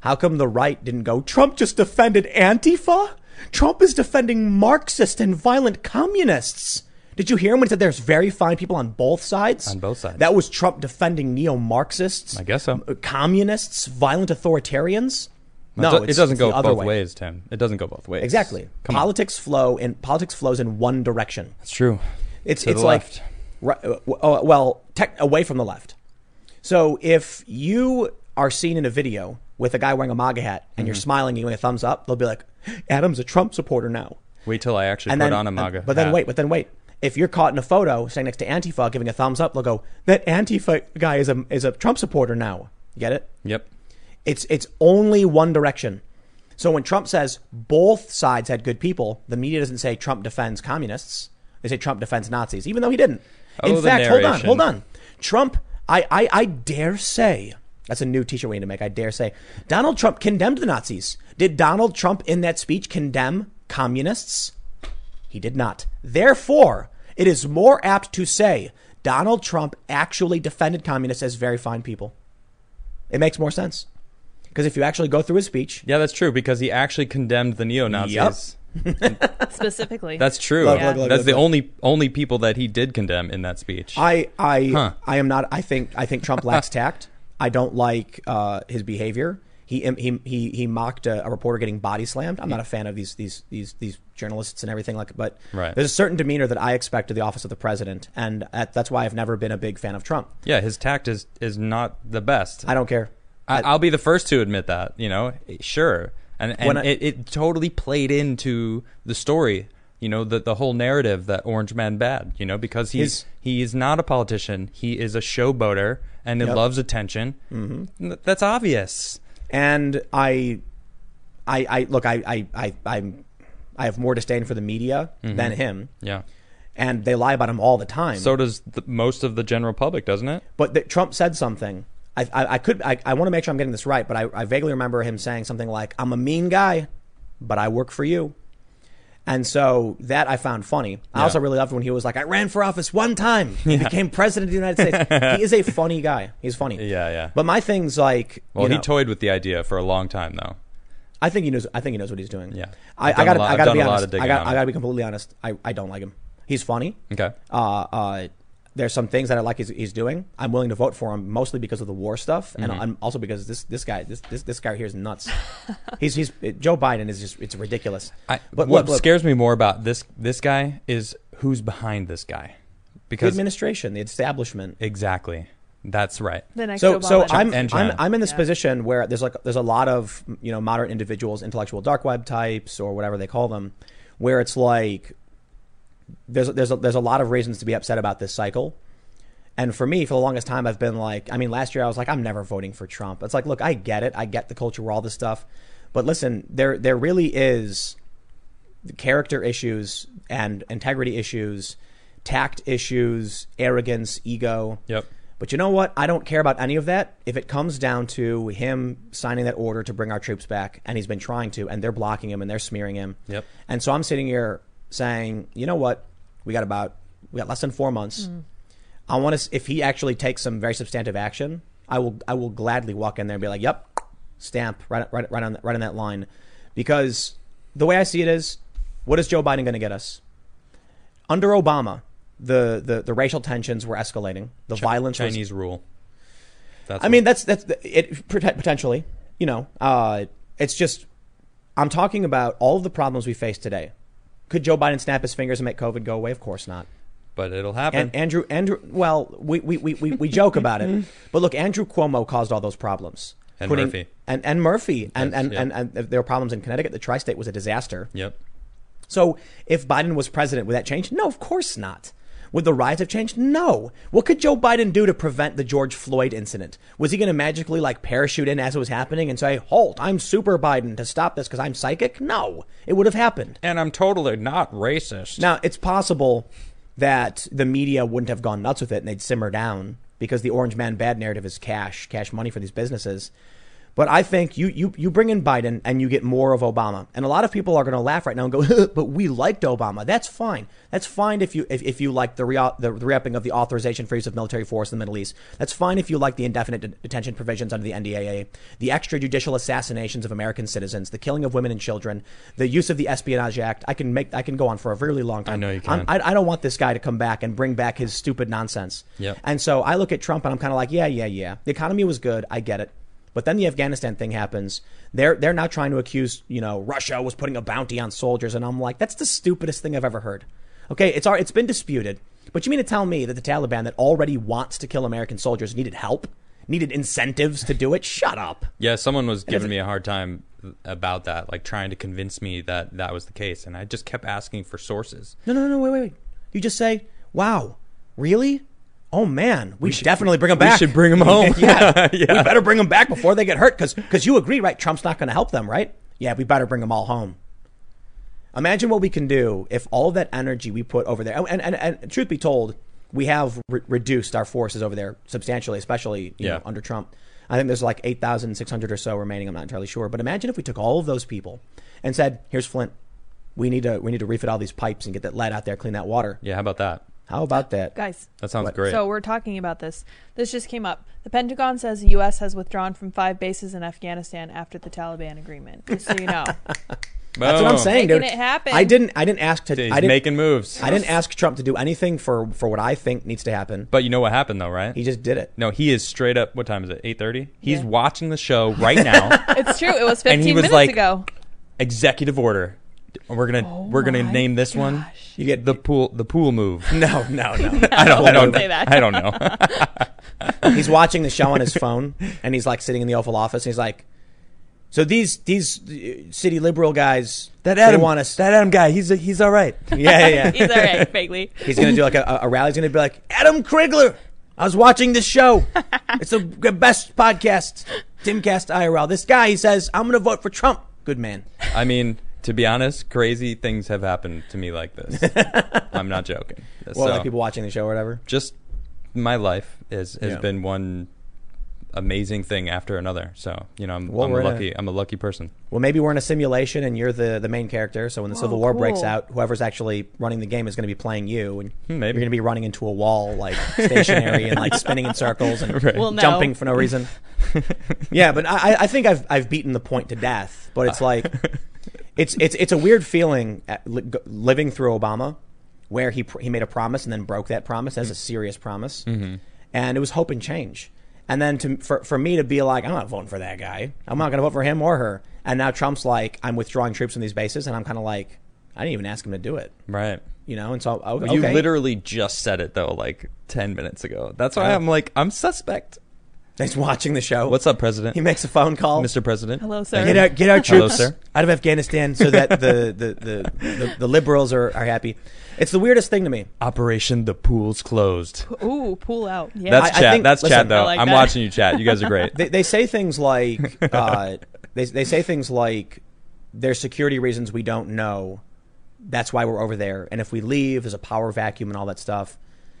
How come the right didn't go, Trump just defended Antifa? Trump is defending Marxist and violent communists. Did you hear him when he said there's very fine people on both sides? On both sides. That was Trump defending neo Marxists. I guess so. Communists, violent authoritarians. No, it doesn't go both way. ways, Tim. It doesn't go both ways. Exactly. Come on. politics flow in politics flows in one direction. That's true. It's it's like left. Right, uh, uh, well, tech, away from the left. So if you are seen in a video with a guy wearing a MAGA hat and Mm-hmm. you're smiling and giving a thumbs up, they'll be like, (gasps) "Adam's a Trump supporter now." Wait till I actually And put then, on a MAGA. but then hat. wait, but then wait. If you're caught in a photo standing next to Antifa giving a thumbs up, they'll go, "That Antifa guy is a is a Trump supporter now." You get it? Yep. It's it's only one direction. So when Trump says both sides had good people, the media doesn't say Trump defends communists. They say Trump defends Nazis, even though he didn't. Oh, in Oh, fact, hold on, hold on. Trump, I, I, I dare say, that's a new t-shirt we need to make. I dare say, Donald Trump condemned the Nazis. Did Donald Trump in that speech condemn communists? He did not. Therefore, it is more apt to say Donald Trump actually defended communists as very fine people. It makes more sense. Because if you actually go through his speech, Yeah, that's true because he actually condemned the neo Nazis. (laughs) Specifically. That's true. Look, look, look, that's look, the look. only only people that he did condemn in that speech. I I Huh. I am not. I think I think Trump lacks (laughs) tact. I don't like uh, his behavior. He he he he mocked a, a reporter getting body slammed. I'm not a fan of these these these these journalists and everything like. But Right. there's a certain demeanor that I expect of the office of the president, and that, that's why I've never been a big fan of Trump. yeah, his tact is is not the best. I don't care. I, I'll be the first to admit that. You know, sure, and and I- it, it totally played into the story. You know, the the whole narrative that Orange Man bad. You know, because he's His- he is not a politician. He is a showboater and he Yep. loves attention. Mm-hmm. That's obvious. and I, I, I look, I, I, I, I'm, I have more disdain for the media than him, Yeah. and they lie about him all the time. So does the, most of the general public, doesn't it? but that Trump said something. I, I, I could, I, I want to make sure I'm getting this right, but I, I vaguely remember him saying something like, "I'm a mean guy, but I work for you." And so that I found funny. I Yeah. also really loved when he was like, "I ran for office one time, he (laughs) became president of the United States." (laughs) he is a funny guy. He's funny. Yeah, yeah. But my thing's like, Well, he know- toyed with the idea for a long time, though. I think he knows. I think he knows what he's doing. Yeah. I, I done got. a lot- I I've got to be a lot of honest. I got. on I him. got to be completely honest. I, I don't like him. He's funny. Okay. Uh, uh, there's some things that I like he's, he's doing. I'm willing to vote for him mostly because of the war stuff, and Mm-hmm. I'm also because this this guy this this, this guy here is nuts. he's he's Joe Biden is just it's ridiculous. I, But what look, look, scares me more about this this guy is who's behind this guy, because the because administration, the establishment. exactly, that's right. The next So, Obama. so I'm, I'm I'm in this Yeah. position where there's like there's a lot of you know moderate individuals, intellectual dark web types or whatever they call them, where it's like there's there's a, there's a lot of reasons to be upset about this cycle. And for me, for the longest time, I've been like, I mean, last year I was like, I'm never voting for Trump. It's like, look, I get it, I get the culture war, all this stuff, but listen, there there really is character issues and integrity issues, tact issues, arrogance, ego. Yep. But you know what? I don't care about any of that if it comes down to him signing that order to bring our troops back, and he's been trying to, and they're blocking him and they're smearing him. Yep. And so I'm sitting here saying, you know what? We got about we got less than four months. I want to. If he actually takes some very substantive action, I will. I will gladly walk in there and be like, "Yep, stamp right, right, right on, right on that line," because the way I see it is, what is Joe Biden going to get us? Under Obama, the, the, the racial tensions were escalating. The violence was Chinese rule. That's I mean, that's that's it potentially. You know, uh, it's just I'm talking about all of the problems we face today. Could Joe Biden snap his fingers and make COVID go away? Of course not. but it'll happen. And Andrew, Andrew, well, we we, we, we, joke about it, (laughs) but look, Andrew Cuomo caused all those problems. And Murphy. and and Murphy, and Yes, and, yeah. and and there were problems in Connecticut. The tri-state was a disaster. yep. So if Biden was president, would that change? No, of course not. Would the riots have changed? No. What could Joe Biden do to prevent the George Floyd incident? Was he going to magically like parachute in as it was happening and say, "Halt! I'm Super Biden to stop this because I'm psychic"? No, it would have happened. And I'm totally not racist. Now it's possible that the media wouldn't have gone nuts with it and they'd simmer down because the Orange Man bad narrative is cash, cash money for these businesses. But I think you, you, you bring in Biden and you get more of Obama. And a lot of people are going to laugh right now and go, (laughs) but we liked Obama. That's fine. That's fine if you, if, if you like the, re- the, re-upping of the authorization for use of military force in the Middle East. That's fine if you like the indefinite de- detention provisions under the NDAA, the extrajudicial assassinations of American citizens, the killing of women and children, the use of the Espionage Act. I can make, I can go on for a really long time. I know you I'm- can. I, I don't want this guy to come back and bring back his stupid nonsense. Yep. And so I look at Trump and I'm kind of like, yeah, yeah, yeah. The economy was good. I get it. But then the Afghanistan thing happens. They're they're now trying to accuse, you know, Russia was putting a bounty on soldiers, and I'm like, that's the stupidest thing I've ever heard. Okay, it's it's been disputed, but you mean to tell me that the Taliban that already wants to kill American soldiers needed help, needed incentives to do it? Shut up. Yeah, someone was giving me a hard time about that, like trying to convince me that that was the case, and I just kept asking for sources. No, no, no, wait, wait, wait. You just say, wow, really? Oh man, we, should definitely bring them back. We should bring 'em (laughs) home. (laughs) yeah, Yeah. we better bring them back before they get hurt, because you agree, right? Trump's not going to help them, right? Yeah, we better bring them all home. Imagine what we can do if all that energy we put over there, and and, and, truth be told, we have re- reduced our forces over there substantially, especially you Yeah. know, under Trump. I think there's like eight thousand six hundred or so remaining. I'm not entirely sure, but imagine if we took all of those people and said, "Here's Flint. We need to we need to refit all these pipes and get that lead out there, clean that water." Yeah, how about that? How about that? Guys, That sounds What? great. so we're talking about this. This just came up. The Pentagon says the U.S. has withdrawn from five bases in Afghanistan after the Taliban agreement. Just so you know. (laughs) That's what I'm saying, Making dude. it happen. I didn't. I didn't ask to. He's I didn't, making moves. I didn't ask Trump to do anything for for what I think needs to happen. But you know what happened though, right? He just did it. no, he is straight up. What time is it? Eight thirty. He's Yeah. watching the show (laughs) right now. It's true. It was 15 And he was minutes like- ago. Executive order. We're gonna we're gonna Oh name this one. You get the pool the pool move. (laughs) no, no, no. I (laughs) don't. I don't Don't say that. I don't know. (laughs) he's watching the show on his phone, and he's like sitting in the Oval Office, and he's like, "So these these uh, city liberal guys that Adam. want us." That Adam guy. He's a, he's all right. yeah, yeah, yeah. He's all right, vaguely. He's gonna do like a, a rally. He's gonna be like, Adam Crigler. I was watching this show. It's the best podcast, Timcast IRL. This guy, he says, I'm gonna vote for Trump. Good man. I mean, to be honest, crazy things have happened to me like this. (laughs) I'm not joking. Well, So, like people watching the show or whatever. just my life is, has Yeah. been one amazing thing after another. So you know, I'm, Well, I'm we're in a- lucky. I'm a lucky person. Well, maybe we're in a simulation and you're the, the main character. So when the Whoa, Civil War breaks out, whoever's actually running the game is going to be playing you, and Hmm, maybe. you're going to be running into a wall, like stationary and like spinning in circles and (laughs) Right. Well, no. jumping for no reason. (laughs) yeah, but I, I think I've I've beaten the point to death. but it's like it's it's it's a weird feeling li- living through Obama, where he pr- he made a promise and then broke that promise as a serious promise, Mm-hmm. and it was hope and change. And then to for for me to be like, I'm not voting for that guy. I'm not going to vote for him or her. And now Trump's like, I'm withdrawing troops from these bases, and I'm kind of like, I didn't even ask him to do it, Right. you know. And so okay, You literally just said it though, like ten minutes ago. That's why. I'm like, I'm suspect. He's watching the show. What's up, President? He makes a phone call. Mr. President. Hello, sir. Get our get our Hello, troops sir. (laughs) out of Afghanistan so that the the, the, the, the liberals are, are happy. It's the weirdest thing to me. Operation the pool's closed. Ooh, pull out. Yeah. That's I- I chat. think- That's listen, chat though. I like I'm that. watching you chat. You guys are great. (laughs) They, they say things like (laughs) uh, they they say things like there's security reasons we don't know. That's why we're over there. And if we leave, there's a power vacuum and all that stuff.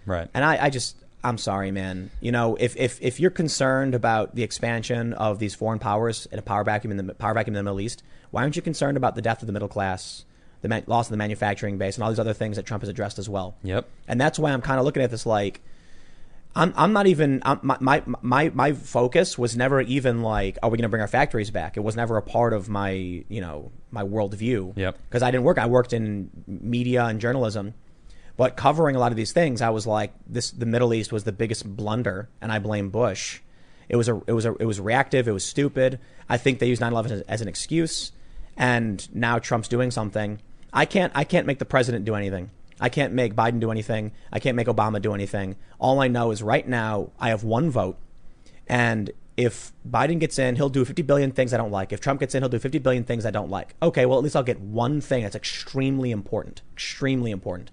right. And I, I just I'm sorry, man. You know, if, if if you're concerned about the expansion of these foreign powers and a power vacuum in the power vacuum in the Middle East, why aren't you concerned about the death of the middle class, the ma- loss of the manufacturing base, and all these other things that Trump has addressed as well? Yep. And that's why I'm kind of looking at this like, I'm, I'm not even, I'm, my, my, my, my focus was never even like, are we going to bring our factories back? It was never a part of my, you know, my worldview. Yep. Because I didn't work, I worked in media and journalism. But covering a lot of these things, I was like, this, the Middle East was the biggest blunder, and I blame Bush. It was a, it was a, it was reactive. It was stupid. I think they used 9/11 as, as an excuse, and now Trump's doing something. I can't, I can't make the president do anything. I can't make Biden do anything. I can't make Obama do anything. All I know is right now I have one vote, and if Biden gets in, he'll do 50 billion things I don't like. If Trump gets in, he'll do 50 billion things I don't like. Okay, well at least I'll get one thing that's extremely important. Extremely important.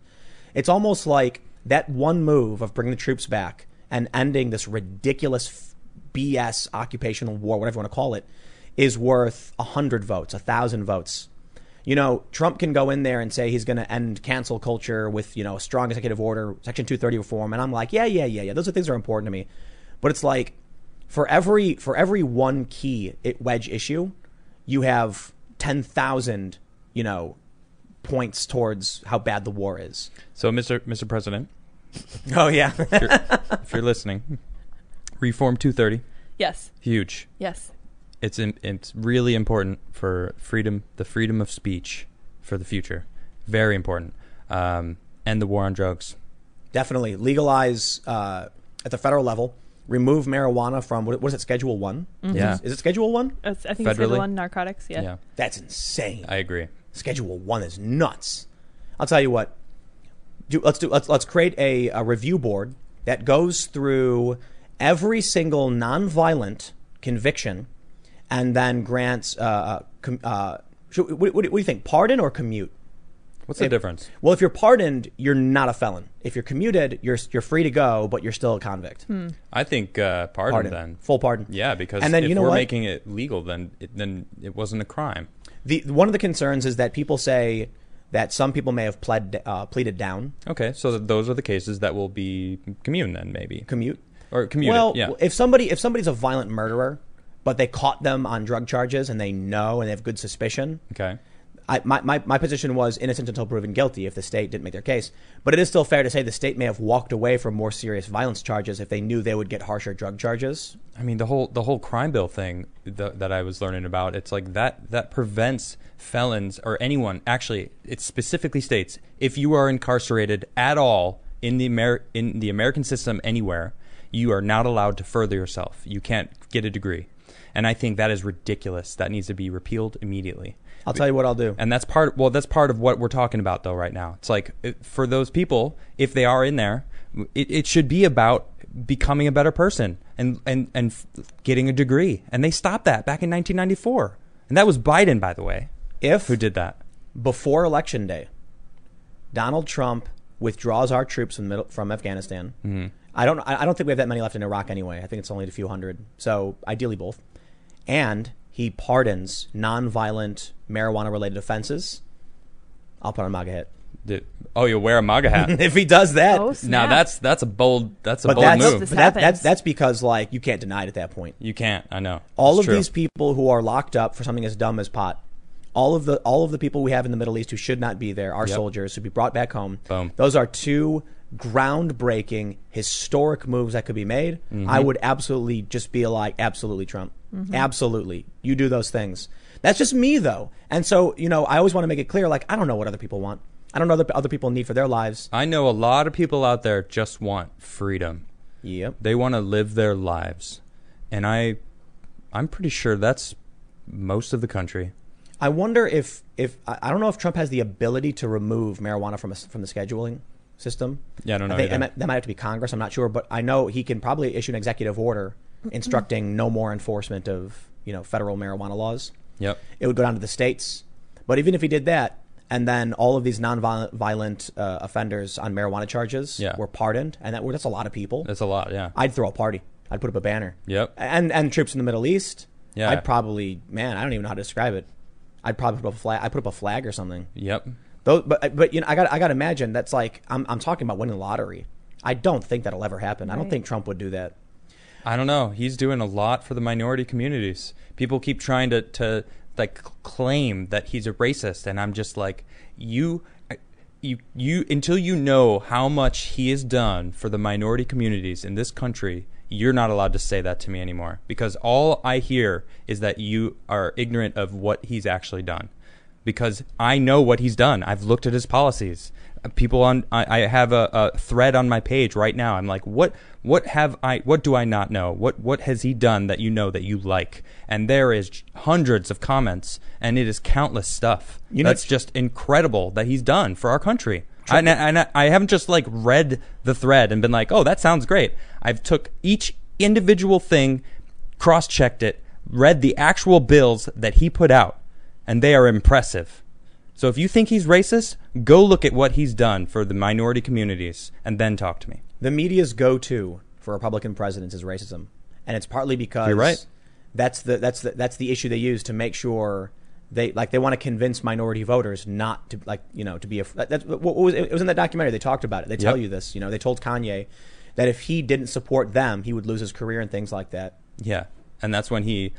It's almost like that one move of bringing the troops back and ending this ridiculous BS occupational war, whatever you want to call it, is worth a hundred votes, a thousand votes. You know, Trump can go in there and say he's going to end cancel culture with, you know, a strong executive order, Section 230 reform. And I'm like, yeah, yeah, yeah, yeah. Those are things that are important to me. But it's like, for every for every one key wedge issue, you have 10,000, you know, points towards how bad the war is. So, Mr. Mr. President, (laughs) Oh, yeah. if you're, if you're listening, Reform 230, yes. huge. Yes. It's in, it's really important for freedom, the freedom of speech for the future. Very important. Um, end the war on drugs. Definitely. Legalize uh, at the federal level. Remove marijuana from, what, what is it, Schedule 1? Yeah. Is it Schedule 1? It's, I think it's Schedule Federally? one narcotics. Yeah. yeah, That's insane. I agree. Schedule one is nuts. I'll tell you what. Do, let's do. Let's let's create a, a review board that goes through every single nonviolent conviction, and then grants. Uh, uh, com, uh, should, what, what, what do you think? Pardon or commute? What's the If- difference? Well, if you're pardoned, you're not a felon. If you're commuted, you're you're free to go, but you're still a convict. I think uh, pardon, Pardon, then. full pardon. Yeah, because And then if you know we're what? making it legal, then it, then it wasn't a crime. The one of the concerns is that people say that some people may have pled uh, pleaded down Okay, so those are the cases that will be commune then, maybe commute. or commuted. Well, yeah, if somebody if somebody's a violent murderer, but they caught them on drug charges and they know and they have good suspicion, okay. I, my, my, my position was innocent until proven guilty if the state didn't make their case. But it is still fair to say the state may have walked away from more serious violence charges if they knew they would get harsher drug charges. I mean, the whole the whole crime bill thing th- that I was learning about. It's like that that prevents felons or anyone. Actually, it specifically states if you are incarcerated at all in the Amer- in the American system anywhere, you are not allowed to further yourself. You can't get a degree, and I think that is ridiculous. That needs to be repealed immediately. I'll tell you what I'll do. And that's part. Well, that's part of what we're talking about, though. Right now, it's like for those people, if they are in there, it, it should be about becoming a better person and and and getting a degree. And they stopped that back in 1994, and that was Biden, by the way, If who did that. before election day, Donald Trump withdraws our troops from middle, from Afghanistan. Mm-hmm. I don't I I don't think we have that many left in Iraq anyway. I think it's only a few hundred. So ideally both. And he pardons nonviolent marijuana related offenses. I'll put on a MAGA hat. Did, oh, you'll wear a MAGA hat. (laughs) if he does that, Oh, now that's that's a bold that's a but bold that's move. But that, that's that's because like you can't deny it at that point. You can't. I know. All It's of true. these people who are locked up for something as dumb as pot, all of the all of the people we have in the Middle East who should not be there, our Yep. soldiers should be brought back home. Boom. Those are two groundbreaking, historic moves that could be made. Mm-hmm. I would absolutely just be like, absolutely, Trump, absolutely, you do those things. That's just me though. And so, you know, I always want to make it clear like I don't know what other people want. I don't know what other people need for their lives. I know a lot of people out there just want freedom. Yep. They want to live their lives. And I I'm pretty sure that's most of the country. I wonder if if I I don't know if Trump has the ability to remove marijuana from a, from the scheduling system. Yeah, I don't know think that might- that might have to be Congress. I'm not sure, but I know he can probably issue an executive order instructing no more enforcement of you know federal marijuana laws. Yep. It would go down to the states. But even if he did that, and then all of these nonviolent violent, uh, offenders on marijuana charges Yeah. were pardoned, and that that's a lot of people. That's a lot, yeah. I'd throw a party. I'd put up a banner. Yep. And and troops in the Middle East. Yeah. I'd probably man, I don't even know how to describe it. I'd probably put up a flag. I put up a flag or something. Yep. Though, but but you know, I got I got to imagine that's like I'm I'm talking about winning the lottery. I don't think that'll ever happen. I don't think Trump would do that. I don't know. He's doing a lot for the minority communities. People keep trying to, to like claim that he's a racist, and I'm just like, you, uh, you, you. Until you know how much he has done for the minority communities in this country, you're not allowed to say that to me anymore. Because all I hear is that you are ignorant of what he's actually done. Because I know what he's done. I've looked at his policies. Uh, People on I, I have a, a thread on my page right now. I'm like, what what have I what do I not know? What what has he done that you know that you like? And there is hundreds of comments and it is countless stuff. You know- That's just incredible that he's done for our country. And, and I, I haven't just like read the thread and been like, oh, that sounds great. I've took each individual thing, cross-checked it, read the actual bills that he put out, and they are impressive. So if you think he's racist, go look at what he's done for the minority communities and then talk to me. The media's go-to for Republican presidents is racism, and it's partly because You're right. That's the that's the that's the issue they use to make sure they like they want to convince minority voters not to like you know to be a that's what what was it was in that documentary they talked about it they tell Yep. you this you know they told Kanye that if he didn't support them he would lose his career and things like that Yeah. And that's when he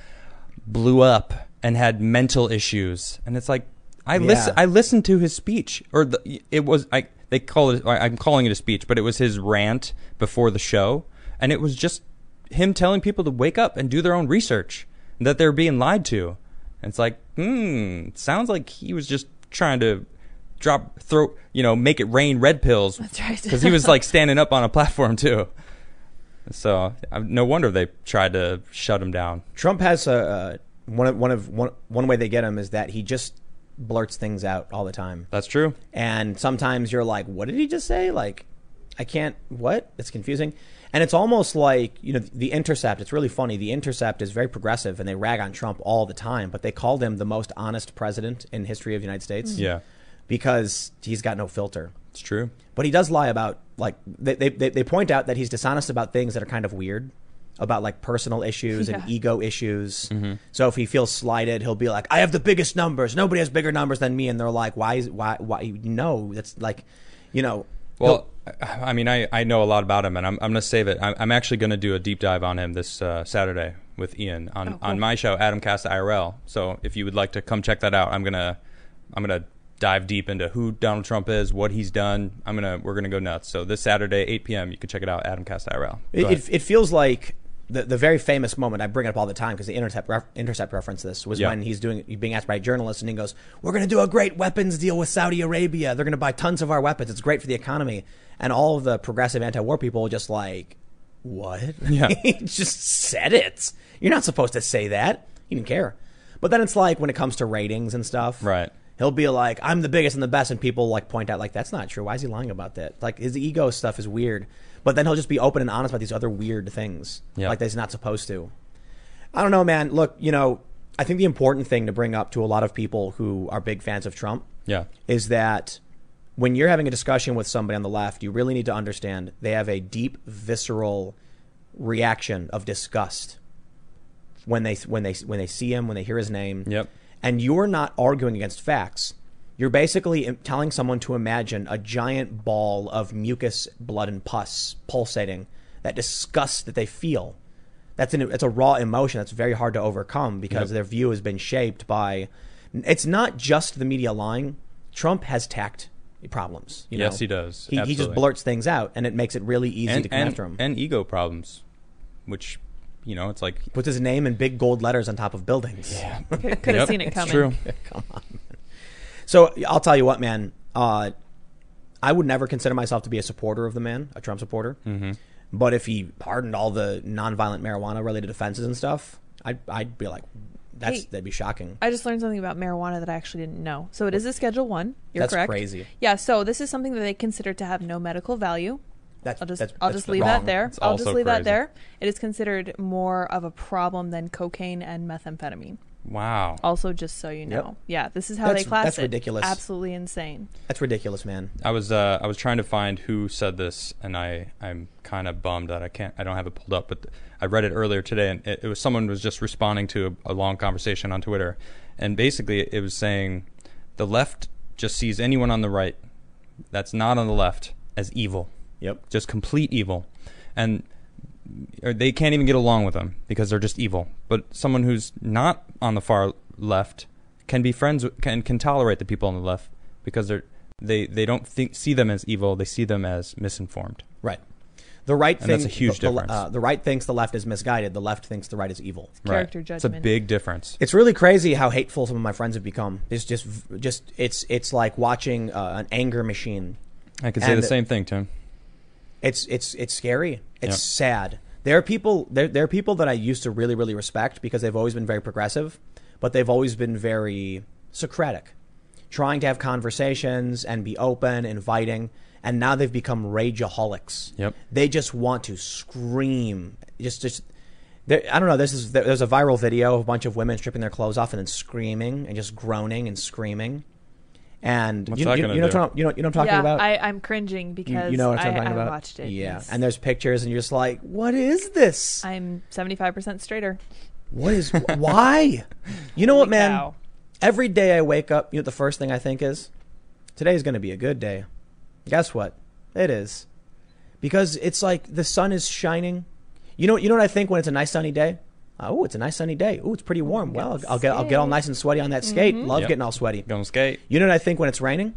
blew up and had mental issues. And it's like I Yeah. listen I listened to his speech or the, it was I they call it I- I'm calling it a speech, but it was his rant before the show and it was just him telling people to wake up and do their own research that they're being lied to. And it's like, hmm, sounds like he was just trying to drop throw, you know, make it rain red pills That's right. because he was like (laughs) standing up on a platform too. So no wonder they tried to shut him down. Trump has a, a one of one of one one way they get him is that he just blurts things out all the time. That's true. and sometimes you're like what did he just say? Like i can't what? It's confusing. And it's almost like you know the intercept it's really funny. The intercept is very progressive and they rag on trump all the time but they called him the most honest president in history of the united states mm-hmm. Yeah, because he's got no filter. It's true. but he does lie about like they, they, they they point out that he's dishonest about things that are kind of weird about like personal issues and Yeah. ego issues Mm-hmm. so if he feels slighted he'll be like i have the biggest numbers nobody has bigger numbers than me and they're like why is why why no that's like you know Well, I I mean, I, I know a lot about him, and I'm, I'm going to save it. I'm, I'm actually going to do a deep dive on him this uh, Saturday with Ian on, Oh, cool. on my show, Adam Cast IRL. So if you would like to come check that out, I'm gonna I'm gonna dive deep into who Donald Trump is, what he's done. I'm gonna we're gonna go nuts. So this Saturday, 8 p.m. You can check it out, Adam Cast IRL. Go It, ahead. it, it feels like the, the very famous moment. I bring it up all the time because the Intercept, ref, Intercept reference this was Yeah. when he's doing being asked by a journalist and he goes, "We're going to do a great weapons deal with Saudi Arabia. They're going to buy tons of our weapons. It's great for the economy." And all of the progressive anti-war people just like, "What? (laughs) Yeah. he just said it. You're not supposed to say that. He didn't care." But then it's like when it comes to ratings and stuff, Right. He'll be like, "I'm the biggest and the best," and people like point out like that's not true. Why is he lying about that? Like his ego stuff is weird, but then he'll just be open and honest about these other weird things, Yeah. like that he's not supposed to. I don't know, man. Look, you know, I think the important thing to bring up to a lot of people who are big fans of Trump yeah, is that when you're having a discussion with somebody on the left, you really need to understand they have a deep, visceral reaction of disgust when they when they when they see him, when they hear his name. Yep. And you're not arguing against facts. You're basically telling someone to imagine a giant ball of mucus, blood, and pus pulsating. That disgust that they feel. That's an it's a raw emotion that's very hard to overcome because Yep. their view has been shaped by. It's not just the media lying. Trump has tact problems. You Yes, know? he does. He, he just Absolutely. blurts things out, and it makes it really easy and to come and, after him. and ego problems, which you know, it's like Puts his name in big gold letters on top of buildings. yeah, (laughs) Could, could have Yep, seen it it's coming. True. (laughs) So I'll tell you what, man. Uh, I would never consider myself to be a supporter of the man, a Trump supporter. Mm-hmm. But if he pardoned all the nonviolent marijuana related offenses and stuff, I'd, I'd be like, that's Hey. that'd be shocking. I just learned something about marijuana that I actually didn't know. So it is a Schedule One. You're correct. That's correct. crazy. Yeah. So this is something that they consider to have no medical value. That's I'll just that's, I'll that's just leave wrong. that there. It's I'll just also leave that there. It is considered more of a problem than cocaine and methamphetamine. Wow. Also, just so you know, yeah, this is how That's- they class that's it. ridiculous. Absolutely insane. That's ridiculous, man. I was uh, I was trying to find who said this, and I I'm kind of bummed that I can't I don't have it pulled up, but I read it earlier today, and it, it was someone was just responding to a, a long conversation on Twitter, and basically it was saying the left just sees anyone on the right that's not on the left as evil, Yep. just complete evil, and or they can't even get along with them because they're just evil. But someone who's not on the far left can be friends with, can can tolerate the people on the left because they're they they don't think see them as evil. They see them as misinformed. Right. The right And thinks that's a huge the, the, difference. uh, the right thinks the left is misguided. The left thinks the right is evil. Character right. It's a big difference. It's really crazy how hateful some of my friends have become. It's just, just it's it's like watching uh, an anger machine. I could say and- the same thing, Tim. It's it's it's scary. It's Yep. sad. There are people there there are people that I used to really really respect because they've always been very progressive, but they've always been very Socratic, trying to have conversations and be open, inviting, and now they've become rageaholics. Yep. They just want to scream. Just just there, I don't know. This is there's a viral video of a bunch of women stripping their clothes off and then screaming and just groaning and screaming. And What's you, that you, you know, do? what I'm- you know you know what I'm talking yeah, about. I, I'm cringing because you, know what I'm I, talking I about? watched it. Yeah, yes. and there's pictures, and you're just like, "What is this? I'm 75% straighter. What is? why? You know what, man? cow. Every day I wake up, you know the first thing I think is, today's going to be a good day. Guess what? It is, because it's like the sun is shining. You know, you know what I think when it's a nice sunny day. Oh, it's a nice sunny day. Oh, it's pretty warm. Well, I'll, I'll get I'll get all nice and sweaty on that mm-hmm. skate. Love Yep. getting all sweaty. Going skate. You know what I think when it's raining?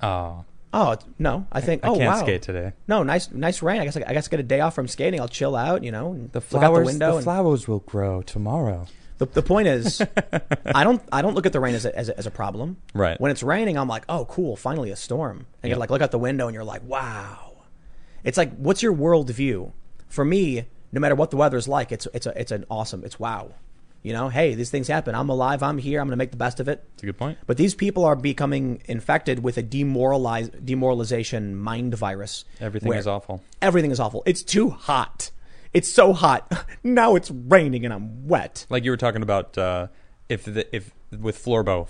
Uh, oh, Oh no, I think I oh can't wow. skate today. No, nice nice rain. I guess I, I guess I get a day off from skating. I'll chill out. You know, and The look flowers, out the window. and- flowers will grow tomorrow. The, the point is, (laughs) I don't I don't look at the rain as a, as a, as a problem. Right. When it's raining, I'm like, oh, cool, finally a storm. And you Yep. like look out the window and you're like, wow. It's like, what's your world view? For me, no matter what the weather's like, it's it's a it's an awesome. It's wow. You know, hey, these things happen. I'm alive. I'm here. I'm going to make the best of it. It's a good point. But these people are becoming infected with a demoralize demoralization mind virus. Everything is awful. Everything is awful. It's too hot. It's so hot. (laughs) Now it's raining and I'm wet. Like you were talking about, uh, if the, if with Florbo,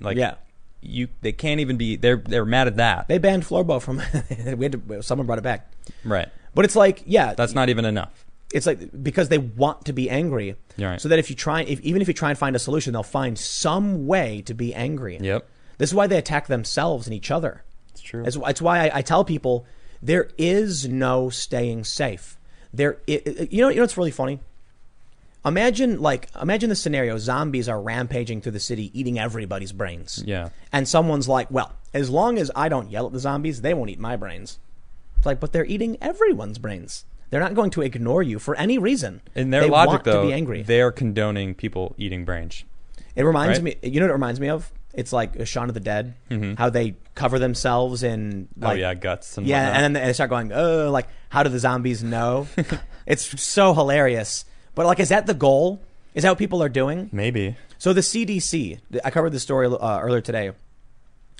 like Yeah. you they can't even be they're they're mad at that. They banned Florbo from. (laughs) we had to, someone brought it back, right. but it's like, yeah, That's not even enough. It's like because they want to be angry. Right. So that if you try, if, even if you try and find a solution, they'll find some way to be angry. Yep. This is why they attack themselves and each other. It's true. It's, it's why I, I tell people there is no staying safe. There, i i- you know, you know what's really funny. Imagine like imagine the scenario: zombies are rampaging through the city, eating everybody's brains. Yeah. And someone's like, "Well, as long as I don't yell at the zombies, they won't eat my brains." It's like, but they're eating everyone's brains. They're not going to ignore you for any reason. In their they logic, want though, to be angry. they are condoning people eating brains. It reminds Right? me. You know what it reminds me of? It's like Shaun of the Dead. How they cover themselves in like Mm-hmm. oh yeah, guts and yeah, whatnot. and then they start going, oh, like how do the zombies know? (laughs) it's so hilarious. But like, is that the goal? Is that what people are doing? maybe So the CDC, I covered this story uh, earlier today,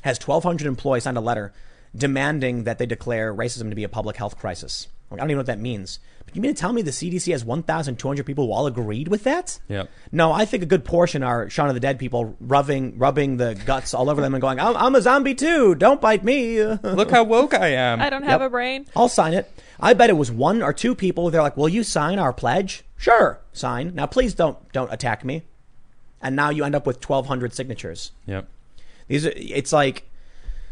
has 1,200 employees signed a letter demanding that they declare racism to be a public health crisis. Like, I don't even know what that means. But you mean to tell me the CDC has 1,200 people who all agreed with that? Yep. No, I think a good portion are Shaun of the Dead people rubbing rubbing the guts all over them and going, I'm, I'm a zombie too. Don't bite me. (laughs) Look how woke I am. I don't have Yep. a brain. I'll sign it. I bet it was one or two people. They're like, "Will you sign our pledge?" Sure, sign. Now, please don't don't attack me. And now you end up with twelve hundred signatures. Yep. These are. It's like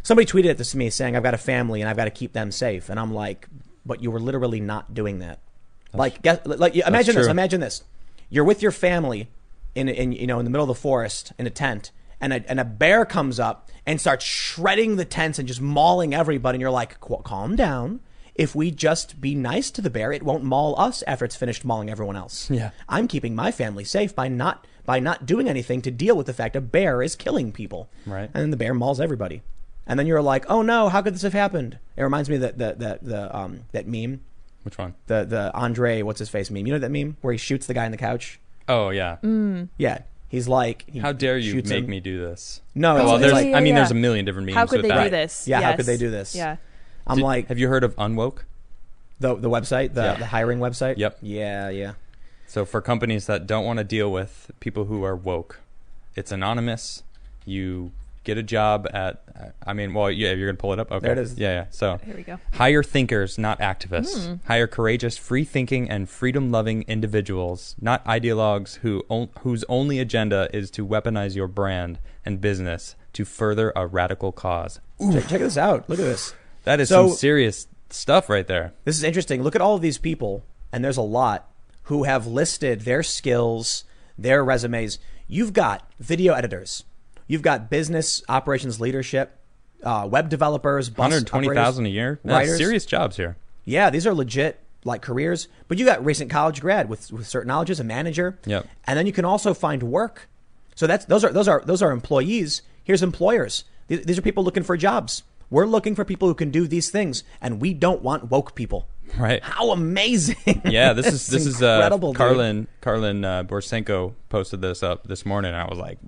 somebody tweeted at this to me saying, "I've got a family and I've got to keep them safe," and I'm like, "But you were literally not doing that." like, guess, like imagine this. Imagine this. You're with your family in, in you know in the middle of the forest in a tent, and a and a bear comes up and starts shredding the tents and just mauling everybody. And you're like, "Calm down." if we just be nice to the bear, it won't maul us after it's finished mauling everyone else. Yeah. I'm keeping my family safe by not by not doing anything to deal with the fact a bear is killing people. Right. And then the bear mauls everybody. And then you're like, oh no, how could this have happened? It reminds me of that the, the, the um that meme, Which one? the the Andre what's his face meme. You know that meme where he shoots the guy in the couch. Oh yeah. Yeah, he's like, he How dare you shoots make him. me do this? No, Oh, well, there's. like, yeah, I mean, yeah. there's a million different memes. How could with they that. do this? Yeah, how could they do this? Yeah. I'm Did- like have you heard of Unwoke? the the website, the Yeah. the hiring website. Yep. Yeah, yeah. So for companies that don't want to deal with people who are woke, it's anonymous. You get a job at. I mean, well, yeah, you're gonna pull it up. Okay, There it is. Yeah, yeah. So Here we go. hire thinkers, not activists. Hmm. Hire courageous, free-thinking, and freedom-loving individuals, not ideologues who on, whose only agenda is to weaponize your brand and business to further a radical cause. Check, check this out. Look at this. That is So- some serious stuff right there. This is interesting. Look at all of these people, and there's a lot who have listed their skills, their resumes. You've got video editors, you've got business operations leadership, uh, web developers, bus Hundred twenty thousand a year. That's writers. serious jobs here. Yeah, these are legit like careers. But you got recent college grad with with certain knowledges, a manager. Yep. And then you can also find work. So that's those are those are those are employees. Here's employers. These, these are people looking for jobs. We're looking for people who can do these things, and we don't want woke people. Right. How amazing! (laughs) Yeah, this is (laughs) this is uh, incredible, dude. Carlin Carlin uh, Borsenko posted this up this morning. I was like,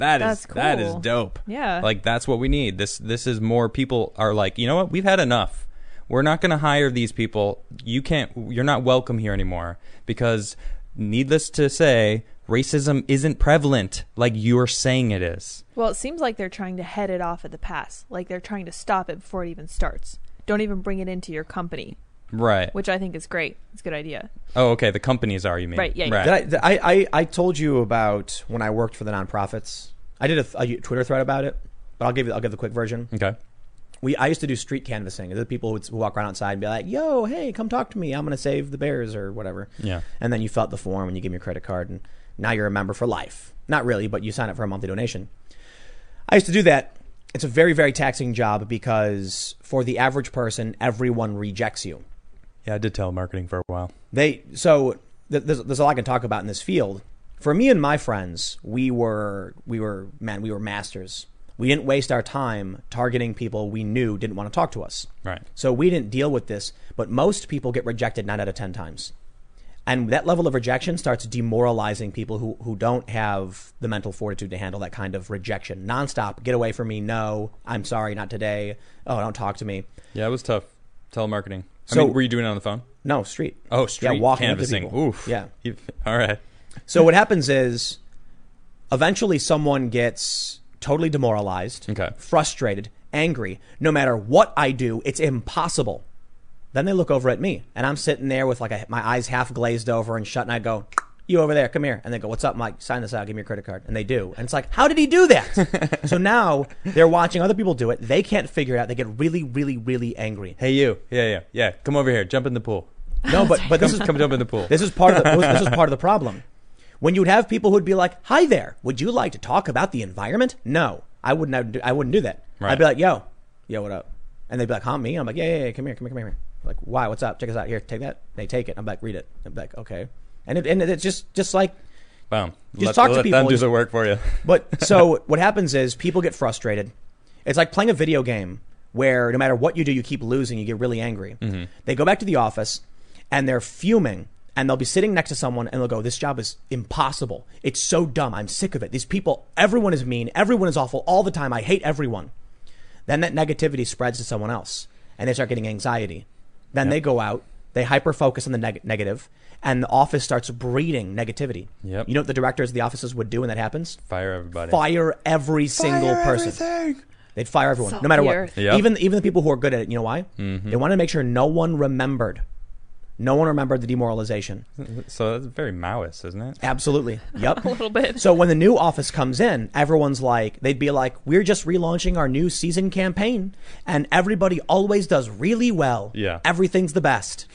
that is That's that is cool. dope. Yeah. like that's what we need. This this is more people are like, you know what? We've had enough. We're not going to hire these people. You can't. You're not welcome here anymore because, needless to say, racism isn't prevalent like you're saying it is. Well, it seems like they're trying to head it off at the pass. Like they're trying to stop it before it even starts. Don't even bring it into your company, Right. which I think is great. It's a good idea. Oh, okay. The companies are you mean? Right, yeah, yeah. Right. Did I, did I, I, I told you about when I worked for the nonprofits. I did a, a Twitter thread about it, but I'll give you, I'll give the quick version. Okay. We, I used to do street canvassing. The people who would walk around outside and be like, "Yo, hey, come talk to me. I'm going to save the bears or whatever." Yeah. And then you fill out the form and you give me your credit card, and now you're a member for life. Not really, but you sign up for a monthly donation. I used to do that. It's a very, very taxing job because for the average person, everyone rejects you. Yeah, I did telemarketing for a while. They so th- there's, there's a lot I can talk about in this field. For me and my friends, we were we were man, we were masters. We didn't waste our time targeting people we knew didn't want to talk to us. Right. So we didn't deal with this, but most people get rejected nine out of ten times. And that level of rejection starts demoralizing people who, who don't have the mental fortitude to handle that kind of rejection. Nonstop, get away from me, no, I'm sorry, not today. Oh, don't talk to me. Yeah, it was tough. Telemarketing. I So- mean, were you doing it on the phone? No, street. Oh, street yeah, walking up to canvassing. people. Oof. Yeah. All right. So what happens is eventually someone gets totally demoralized, Okay. frustrated, angry. No matter what I do, it's impossible. Then they look over at me, and I'm sitting there with like a, my eyes half glazed over and shut, and I go, "You over there, come here." And they go, "What's up, Mike? Sign this out. Give me your credit card." And they do, and it's like, "How did he do that?" (laughs) so now they're watching other people do it. They can't figure it out. They get really, really, really angry. Hey, you. Yeah, yeah, yeah. Come over here. Jump in the pool. No, but (laughs) but this is Come jump in the pool. This is part of the, this is part of the (laughs) problem. When you'd have people who'd be like, "Hi there, would you like to talk about the environment?" No, I wouldn't. do- I wouldn't do that. Right. I'd be like, "Yo, yo, what up?" And they'd be like, "Huh, me?" I'm like, "Yeah, yeah, yeah, come here, come here, come here." Like, why? What's up? Check us out. Here, take that. They take it. I'm like, read it. I'm like, okay. And it, and it's just just like Boom. Just let, talk to let people them do the work for you. (laughs) but so what happens is people get frustrated. It's like playing a video game where no matter what you do, you keep losing. You get really angry. Mm-hmm. They go back to the office and they're fuming. And they'll be sitting next to someone and they'll go, This job is impossible. It's so dumb. I'm sick of it. These people, everyone is mean. Everyone is awful all the time. I hate everyone. Then that negativity spreads to someone else and they start getting anxiety. Then they go out, they hyper focus on the neg- negative, and the office starts breeding negativity. Yep. You know what the directors of the offices would do when that happens? Fire everybody. fire every single Fire person. everything. They'd fire everyone, Salt no matter what. earth. Yep. Even even the people who are good at it. You know why? Mm-hmm. They want to make sure no one remembered. No one remembered the demoralization. So that's very Maoist, isn't it? Absolutely. (laughs) Yep. A little bit. So when the new office comes in, everyone's like, they'd be like, "We're just relaunching our new season campaign, and everybody always does really well. Yeah. everything's the best."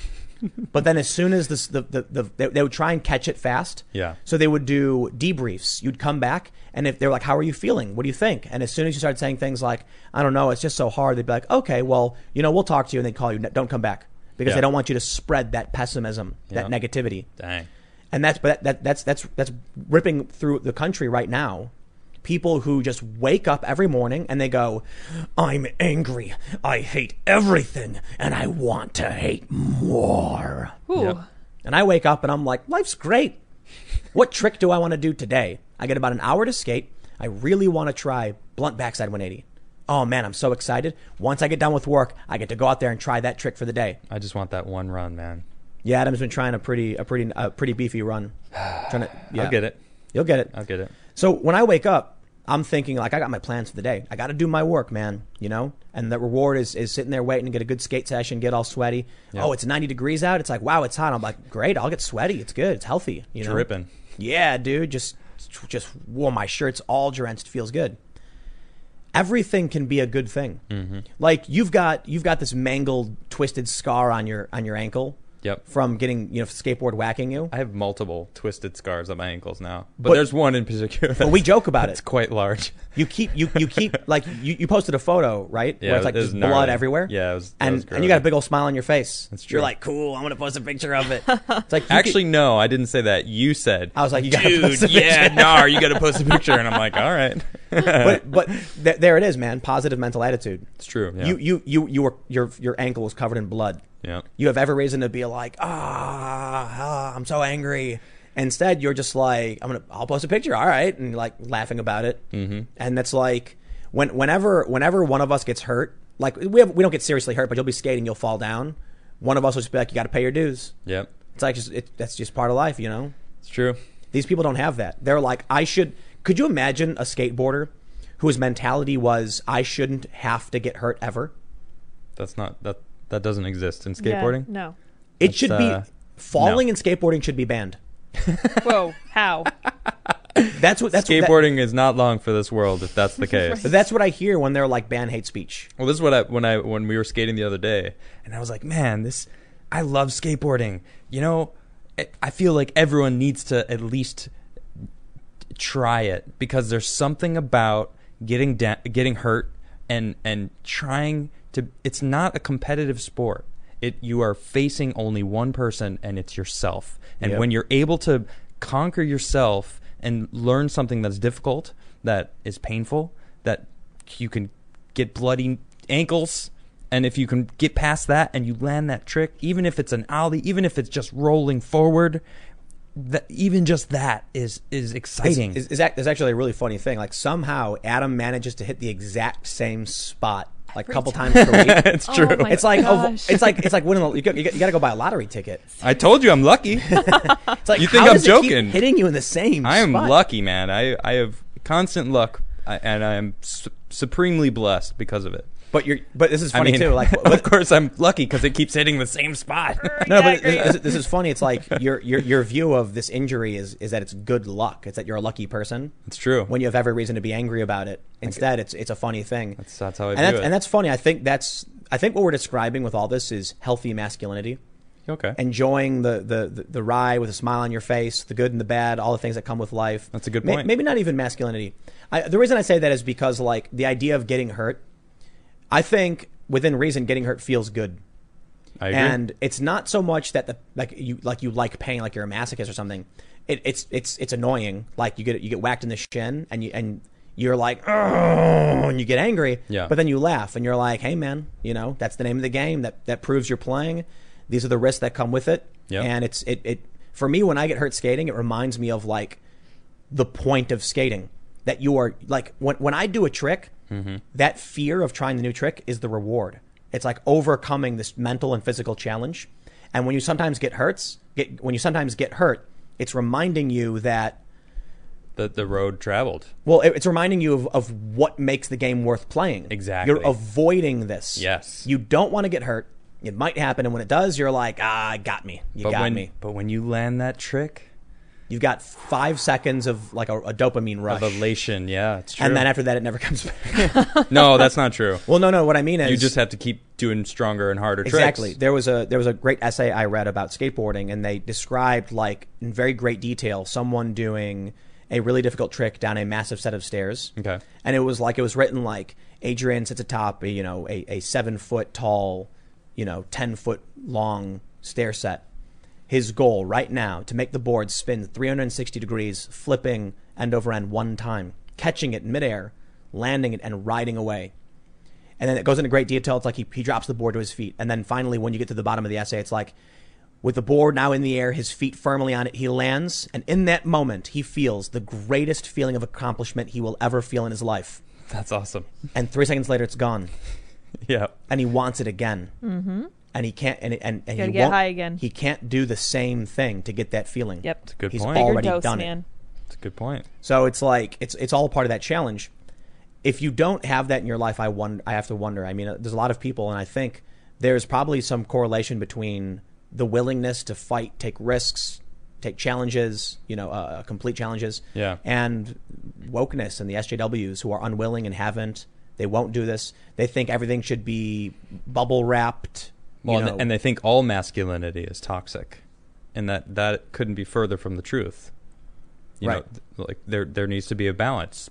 But then, as soon as this, the, the, the they, they would try and catch it fast. Yeah. So they would do debriefs. You'd come back, and if they're like, "How are you feeling? What do you think?" And as soon as you started saying things like, "I don't know, it's just so hard," they'd be like, "Okay, well, you know, we'll talk to you," and they'd call you, "Don't come back." because Yeah. they don't want you to spread that pessimism, that Yeah. negativity. Dang. And that's but that, that's that's that's ripping through the country right now. People who just wake up every morning and they go, "I'm angry. I hate everything, and I want to hate more." Ooh. Yep. And I wake up and I'm like, "Life's great. What trick do I want to do today?" I get about an hour to skate. I really want to try blunt backside 180. Oh man, I'm so excited. Once I get done with work, I get to go out there and try that trick for the day. I just want that one run, man. Yeah, Adam's been trying a pretty a pretty a pretty beefy run. (sighs) Trying to yeah. I'll get it. You'll get it. I'll get it. So when I wake up, I'm thinking like I got my plans for the day. I got to do my work, man. You know, and the reward is is sitting there waiting to get a good skate session, get all sweaty. Yeah. Oh, it's 90 degrees out. It's like wow, it's hot. I'm like great. I'll get sweaty. It's good. It's healthy. You know, Dripping. Yeah, dude. Just just wore my shirt's all drenched. Feels good. Everything can be a good thing. Mm-hmm. Like you've got you've got this mangled, twisted scar on your on your ankle Yep. from getting you know skateboard whacking you. I have multiple twisted scars on my ankles now, but, But- there's one in particular. But we joke about (laughs) it. It's quite large. You keep you you keep (laughs) like you, you posted a photo right Yeah, where it's like it just blood everywhere. Yeah, it was- and was and you got a big old smile on your face. That's true. You're like, cool. I'm gonna post a picture of it. It's like Actually, could- no, I didn't say that. You said. I was like, you gotta post a Dude, yeah, (laughs) no, you got to post a picture, and I'm like, all right. but but th- there it is, man. Positive mental attitude. It's true. Yeah. You you you you were your your ankle was covered in blood. Yeah. You have every reason to be like, ah, ah, I'm so angry. Instead, you're just like, I'm gonna, I'll post a picture, all right, and like laughing about it. Mm-hmm. And that's like, when, whenever, whenever one of us gets hurt, like we have, we don't get seriously hurt, but you'll be skating, you'll fall down. One of us will just be like, you got to pay your dues. Yep. It's like just, it, that's just part of life, you know. It's true. These people don't have that. They're like, I should. Could you imagine a skateboarder whose mentality was, I shouldn't have to get hurt ever? That's not that. That doesn't exist in Yeah, skateboarding. no. It That's, should uh, be falling in skateboarding should be banned. (laughs) Whoa. How? That's what that's what- that- Skateboarding is not long for this world if that's the case. (laughs) But that's what I hear when they're like ban hate speech. Well, this is what I when I when we were skating the other day, and I was like, man, this I love skateboarding. You know, I- I feel like everyone needs to at least try it because there's something about getting da- getting hurt and and trying to. It's not a competitive sport. It you are facing only one person, and it's yourself. And Yep. when you're able to conquer yourself and learn something that's difficult, that is painful, that you can get bloody ankles. And if you can get past that and you land that trick, even if it's an ollie, even if it's just rolling forward, that even just that is is exciting. Is, is, is actually a really funny thing. Like somehow Adam manages to hit the exact same spot like a couple time. times per week. (laughs) it's Oh true. my It's like oh, gosh. it's like it's like winning. A, you got, you got to go buy a lottery ticket. I told you I'm lucky. (laughs) It's like You think how I'm does it keep joking? hitting you in the same. I am spot? lucky, man. I I have constant luck, and I am su- supremely blessed because of it. But you're but this is I funny mean, too. Like (laughs) of course I'm lucky because it keeps hitting the same spot. no, but this, this is funny. It's like your your your view of this injury is is that it's good luck. It's that you're a lucky person it's true. when you have every reason to be angry about it. Instead, it's it's a funny thing. That's that's how I and view that's, it. and that's funny. I think that's I think what we're describing with all this is healthy masculinity. okay. enjoying the, the, the, the ride with a smile on your face, the good and the bad, all the things that come with life. That's a good May- point. maybe not even masculinity. I, the reason I say that is because like the idea of getting hurt, I think within reason, getting hurt feels good. I agree. And it's not so much that the like you like you like pain, like you're a masochist or something. It, it's it's it's annoying. Like you get you get whacked in the shin, and you and you're like, oh, and you get angry. Yeah. But then you laugh, and you're like, hey man, you know that's the name of the game. That that proves you're playing. These are the risks that come with it. Yeah. And it's it it for me when I get hurt skating, it reminds me of like the point of skating. That you are like when when I do a trick, Mm-hmm. that fear of trying the new trick is the reward. It's like overcoming this mental and physical challenge. And when you sometimes get hurts, get when you sometimes get hurt, it's reminding you that the the road traveled. well, it- it's reminding you of, of what makes the game worth playing. Exactly. You're avoiding this. Yes. You don't want to get hurt. It might happen, and when it does, you're like, ah, got me. You But got when me. but when you land that trick You've got five seconds of like a, a dopamine rush, of elation, yeah, it's true. and then after that, it never comes back. (laughs) no, that's not true. well, no, no. What I mean is, You just have to keep doing stronger and harder Exactly. tricks. There was a there was a great essay I read about skateboarding, and they described like in very great detail someone doing a really difficult trick down a massive set of stairs. Okay. And it was like it was written like Adrian sits atop a you know a, a seven foot tall you know, 10 foot long stair set. His goal right now to make the board spin 360 degrees, flipping end over end one time, catching it in midair, landing it, and riding away. And then it goes into great detail. It's like he, he drops the board to his feet. And then finally, when you get to the bottom of the essay, it's like with the board now in the air, his feet firmly on it, he lands. And in that moment, he feels the greatest feeling of accomplishment he will ever feel in his life. That's awesome. And three seconds later, it's gone. (laughs) Yeah. And he wants it again. Mm-hmm. And he can't, and, and, and he get won't, high again. He can't do the same thing to get that feeling. Yep. It's a good He's point. all- Bigger already dose, done it. It's a good point. So it's like it's it's all part of that challenge. If you don't have that in your life, I wonder. I have to wonder. I mean, uh, there's a lot of people, and I think there's probably some correlation between the willingness to fight, take risks, take challenges, you know, uh, complete challenges, Yeah. and wokeness and the SJWs who are unwilling and haven't. They won't do this. They think everything should be bubble wrapped. You Well, and, know. and they think all masculinity is toxic, and that that couldn't be further from the truth. You Right. know, like there there needs to be a balance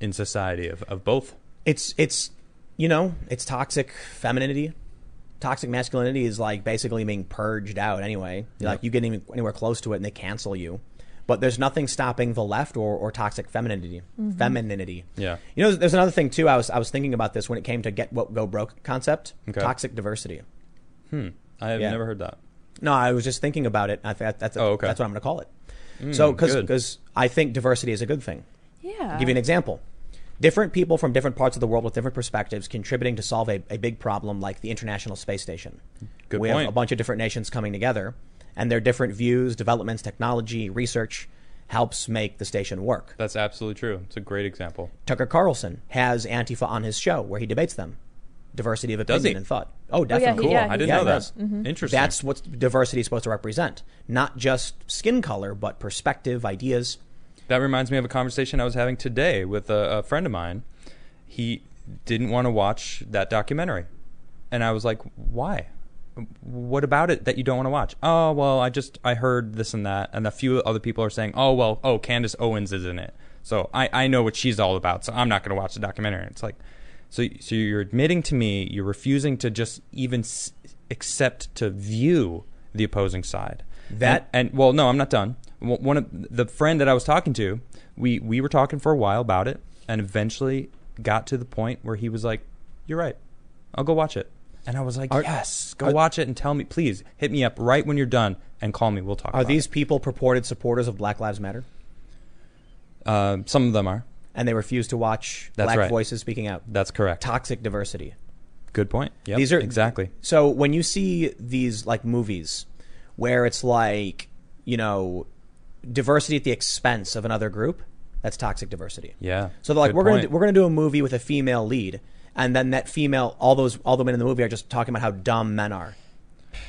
in society of, of both. it's it's you know it's toxic femininity toxic masculinity is like basically being purged out anyway like you get any- anywhere close to it and they cancel you but there's nothing stopping the left or, or toxic femininity mm-hmm. femininity Yeah. you know there's another thing too i was i was thinking about this when it came to get what go broke concept Okay. toxic diversity Hmm. I have Yeah. never heard that. no i was just thinking about it i think that's Oh, okay. that's what i'm going to call it so because because i think diversity is a good thing Yeah. I'll give you an example. Different people from different parts of the world with different perspectives contributing to solve a, a big problem like the International Space Station. Good we point. have a bunch of different nations coming together, and their different views, developments, technology, research helps make the station work. That's absolutely true. It's a great example. Tucker Carlson has Antifa on his show where he debates them. Diversity of Does opinion he? and thought. Oh, oh, yeah, definitely. Cool. Yeah, I didn't yeah, know he that. does. Interesting. That's what diversity is supposed to represent. Not just skin color, but perspective, ideas. That reminds me of a conversation I was having today with a, a friend of mine. He didn't want to watch that documentary. And I was like, why? What about it that you don't want to watch? Oh, well, I just, I heard this and that. And a few other people are saying, oh, well, oh, Candace Owens is in it. So I, I know what she's all about. So I'm not going to watch the documentary. It's like, so, so you're admitting to me, you're refusing to just even s- accept to view the opposing side. That- and, and well, no, I'm not done. One of the friend that I was talking to, we we were talking for a while about it, and eventually got to the point where he was like, "You're right, I'll go watch it." And I was like, Are- "Yes, go are- watch it and tell me, please hit me up right when you're done and call me. We'll talk." Are these it." people purported supporters of Black Lives Matter? Uh, some of them are. And they refuse to watch That's black right. voices speaking out. That's correct. Toxic diversity. Good point. Yep, These are- exactly. So when you see these like movies where it's like, you know, diversity at the expense of another group, that's toxic diversity. Yeah. So they're like, we're gonna do, we're gonna do a movie with a female lead, and then that female, all those all the men in the movie are just talking about how dumb men are.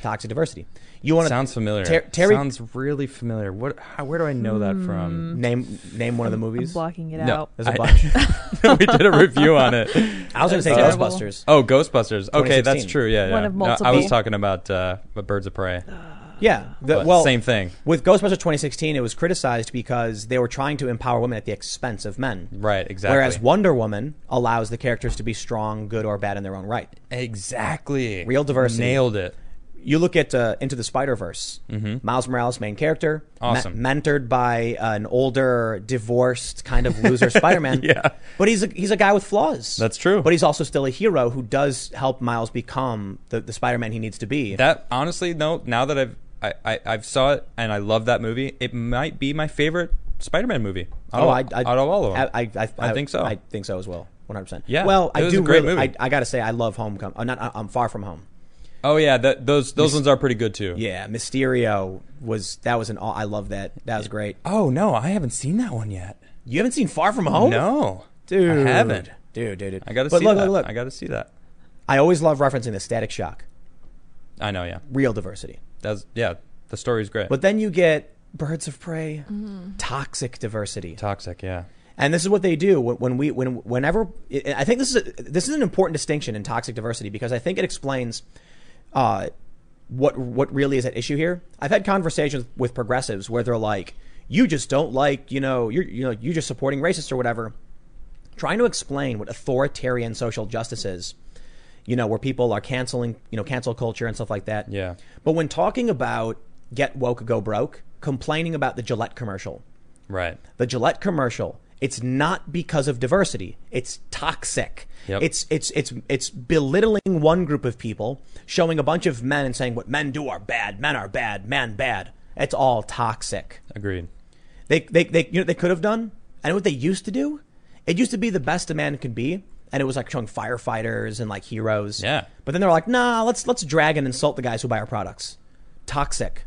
Toxic diversity. You want to Sounds familiar. Ter- Terry, Sounds really familiar. What? How, where do I know that from? Hmm. name name one of the I'm movies. blocking it No. out. There's a I- bunch. (laughs) we did a review on it. (laughs) I was gonna say Terrible. Uh, Ghostbusters. Oh, Ghostbusters. Okay, that's true. Yeah, yeah. One of No, I was talking about uh, Birds of Prey. Uh, yeah. The, well, same thing. With Ghostbusters 2016, it was criticized because they were trying to empower women at the expense of men. Right, exactly. Whereas Wonder Woman allows the characters to be strong, good, or bad in their own right. Exactly. Real diversity. Nailed it. You look at uh, Into the Spider Verse. Miles Morales, main character, Mm-hmm. Awesome. mentored by an older, divorced, kind of loser Spider-Man. (laughs) Yeah. but he's a, he's a guy with flaws. That's true. But he's also still a hero who does help Miles become the, the Spider-Man he needs to be. That honestly, no. Now that I've I, I I've saw it and I love that movie, it might be my favorite Spider-Man movie. Out oh, of, I, I, out of all of them. I, I, I, I think so. I think so as well. One hundred percent. Yeah, Well, I do a great really. movie. I, I got to say, I love Homecoming. Uh, not. I'm Far From Home. Oh yeah, that, those those ones are pretty good too. Yeah, Mysterio was that was an. aw- I love that. That was great. Oh no, I haven't seen that one yet. You haven't seen Far From Home? No, dude. I haven't. Dude, dude, dude. I got to But see look, that. Look, look, I got to see that. I always love referencing the Static Shock. I know. Yeah, Real diversity. that's yeah. The story's great. But then you get Birds of Prey, mm-hmm. toxic diversity. toxic. Yeah. And this is what they do when, when we when whenever I think this is a, this is an important distinction in toxic diversity because I think it explains uh, what what really is at issue here. I've had conversations with progressives where they're like, "You just don't like you know you're you know you just supporting racists or whatever," trying to explain what authoritarian social justice is you know, where people are canceling, you know, cancel culture and stuff like that. Yeah. But when talking about get woke, go broke, complaining about the Gillette commercial, Right. the Gillette commercial, it's not because of diversity. It's toxic. Yep. It's it's it's it's belittling one group of people, showing a bunch of men and saying what men do are bad, men are bad, man bad. It's all toxic. Agreed. They they they you know what they could have done and what they used to do. It used to be the best a man could be, and it was like showing firefighters and like heroes. Yeah. But then they're like, nah, let's let's drag and insult the guys who buy our products. Toxic.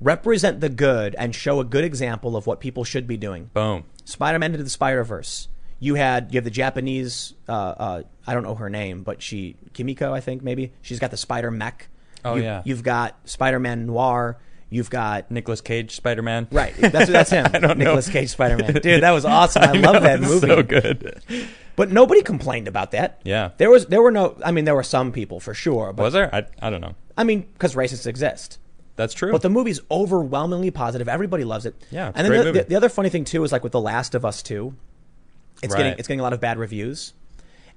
Represent the good and show a good example of what people should be doing. Boom. Spider-Man into the Spider-Verse. You had you have the Japanese. Uh, uh, I don't know her name, but she Kimiko, I think maybe she's got the Spider Mech. Oh, You- yeah. You've got Spider-Man Noir. You've got Nicolas Cage, Spider Man. right. That's that's him. (laughs) I don't know. Nicolas Cage Spider-Man. (laughs) Dude, that was awesome. I, love that movie. So good. But nobody complained about that. Yeah. There was there were no. I mean, there were some people for sure. But Was there? I, I don't know. I mean, because racists exist. That's true. But the movie's overwhelmingly positive. Everybody loves it. Yeah, and then great the, movie. the, the other funny thing too is like with The Last of Us Two, it's getting it's getting a lot of bad reviews,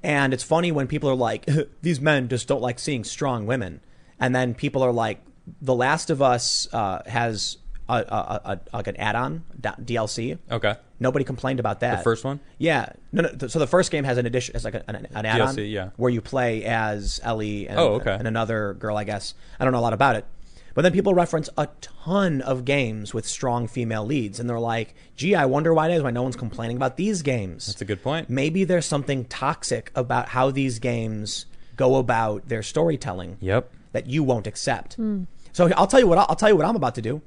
and it's funny when people are like, (laughs) "These men just don't like seeing strong women," and then people are like, "The Last of Us uh, has a, a, a, a, like an add-on DLC." okay. Nobody complained about that. The first one? Yeah. No, no. So the first game has an addition, has like an, an, an add-on, DLC, yeah. where you play as Ellie and, Oh, okay. and another girl. I guess I don't know a lot about it, but then people reference a ton of games with strong female leads, and they're like, "Gee, I wonder why it is why no one's complaining about these games." That's a good point. Maybe there's something toxic about how these games go about their storytelling Yep. that you won't accept. Hmm. So I'll tell you what I'll tell you what I'm about to do.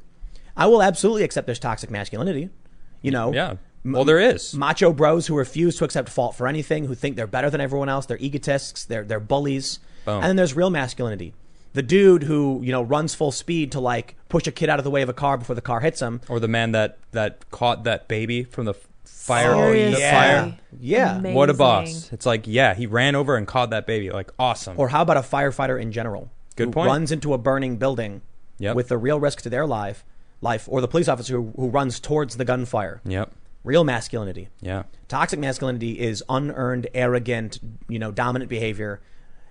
I will absolutely accept there's toxic masculinity. You know, Yeah. Well, there is. macho bros who refuse to accept fault for anything, who think they're better than everyone else. They're egotists. They're they're bullies. Boom. And then there's real masculinity. The dude who you know runs full speed to like push a kid out of the way of a car before the car hits him. Or the man that that caught that baby from the fire. Seriously. The fire. Yeah. Amazing. What a boss! It's like, yeah, he ran over and caught that baby. Like, awesome. Or how about a firefighter in general? Good who point. Runs into a burning building Yep. with the real risk to their life, life, or the police officer who, who runs towards the gunfire. yep. Real masculinity. Yeah. Toxic masculinity is unearned, arrogant, you know, dominant behavior.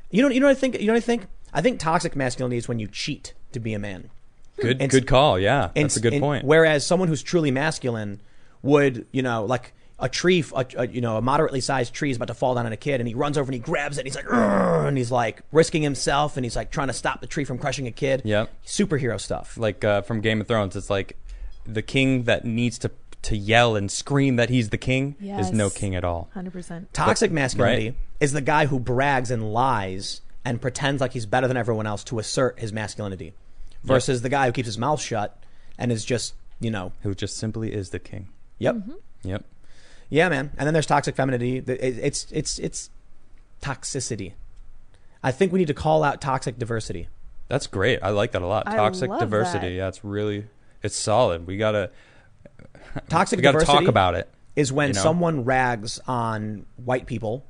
You know, you know what I think. You know what I think. I think toxic masculinity is when you cheat to be a man. Good. And- good call. Yeah. And- That's a good and point. Whereas someone who's truly masculine would, you know, like a tree, a, a, you know, a moderately sized tree is about to fall down on a kid, and he runs over and he grabs it, and he's like, "Argh," and he's like risking himself, and he's like trying to stop the tree from crushing a kid. Yep. superhero stuff. like uh, from Game of Thrones, it's like the king that needs to to yell and scream that he's the king is no king at all. Hundred percent. Toxic masculinity right. is the guy who brags and lies and pretends like he's better than everyone else to assert his masculinity, versus the guy who keeps his mouth shut and is just, you know, Who just simply is the king. yep, mm-hmm. Yep. yeah, man. And then there's toxic femininity. It's it's it's toxicity. I think we need to call out toxic diversity. That's great. I like that a lot. I Toxic love diversity. that. Yeah, it's really it's solid. We gotta (laughs) Toxic we gotta diversity talk about it. is when you know? someone rags on white people,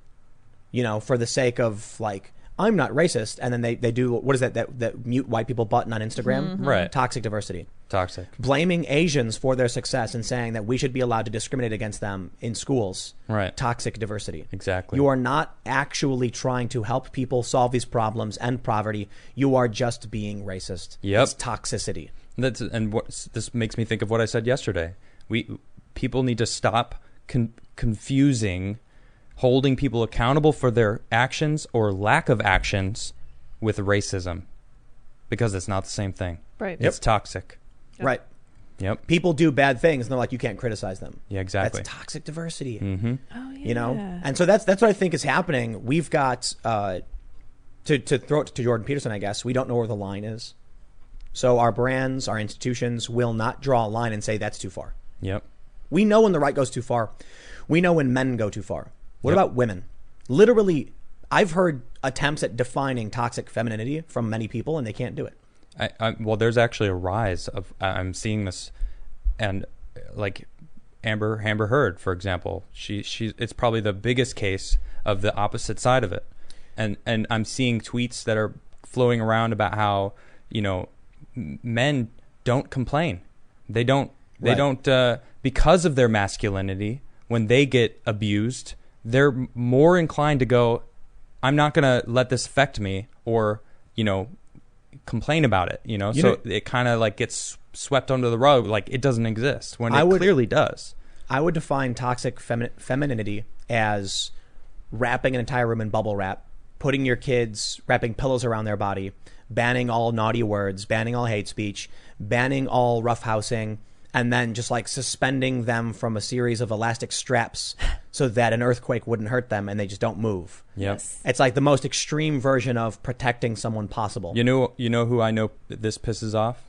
you know, for the sake of like I'm not racist, and then they, they do what is that, that that mute white people button on Instagram? Mm-hmm. Right. Toxic diversity. Toxic. Blaming Asians for their success and saying that we should be allowed to discriminate against them in schools. Right. Toxic diversity. Exactly. You are not actually trying to help people solve these problems and poverty. You are just being racist. Yep. It's toxicity. That's and what this makes me think of what I said yesterday. We people need to stop con- confusing holding people accountable for their actions or lack of actions with racism because it's not the same thing. Right. It's toxic. Yep. Right. Yep. People do bad things and they're like, you can't criticize them. Yeah, exactly. That's toxic diversity. Mm-hmm. Oh yeah. you know and so that's that's what i think is happening we've got uh to to throw it to jordan peterson i guess we don't know where the line is so our brands our institutions will not draw a line and say that's too far Yep. we know when the right goes too far we know when men go too far what Yep. about women literally i've heard attempts at defining toxic femininity from many people and they can't do it I, I, well, there's actually a rise of I'm seeing this, and like Amber Amber Heard, for example, she she it's probably the biggest case of the opposite side of it, and and I'm seeing tweets that are flowing around about how you know men don't complain, they don't they Right. don't uh, because of their masculinity when they get abused, they're more inclined to go. I'm not gonna let this affect me or you know complain about it. You know, You so know- it kind of like gets swept under the rug, like it doesn't exist when it would- clearly does. I would define toxic femi- femininity as wrapping an entire room in bubble wrap, putting your kids, wrapping pillows around their body, banning all naughty words, banning all hate speech, banning all roughhousing, and then just like suspending them from a series of elastic straps so that an earthquake wouldn't hurt them and they just don't move. Yep. Yes. It's like the most extreme version of protecting someone possible. You know, you know who I know this pisses off?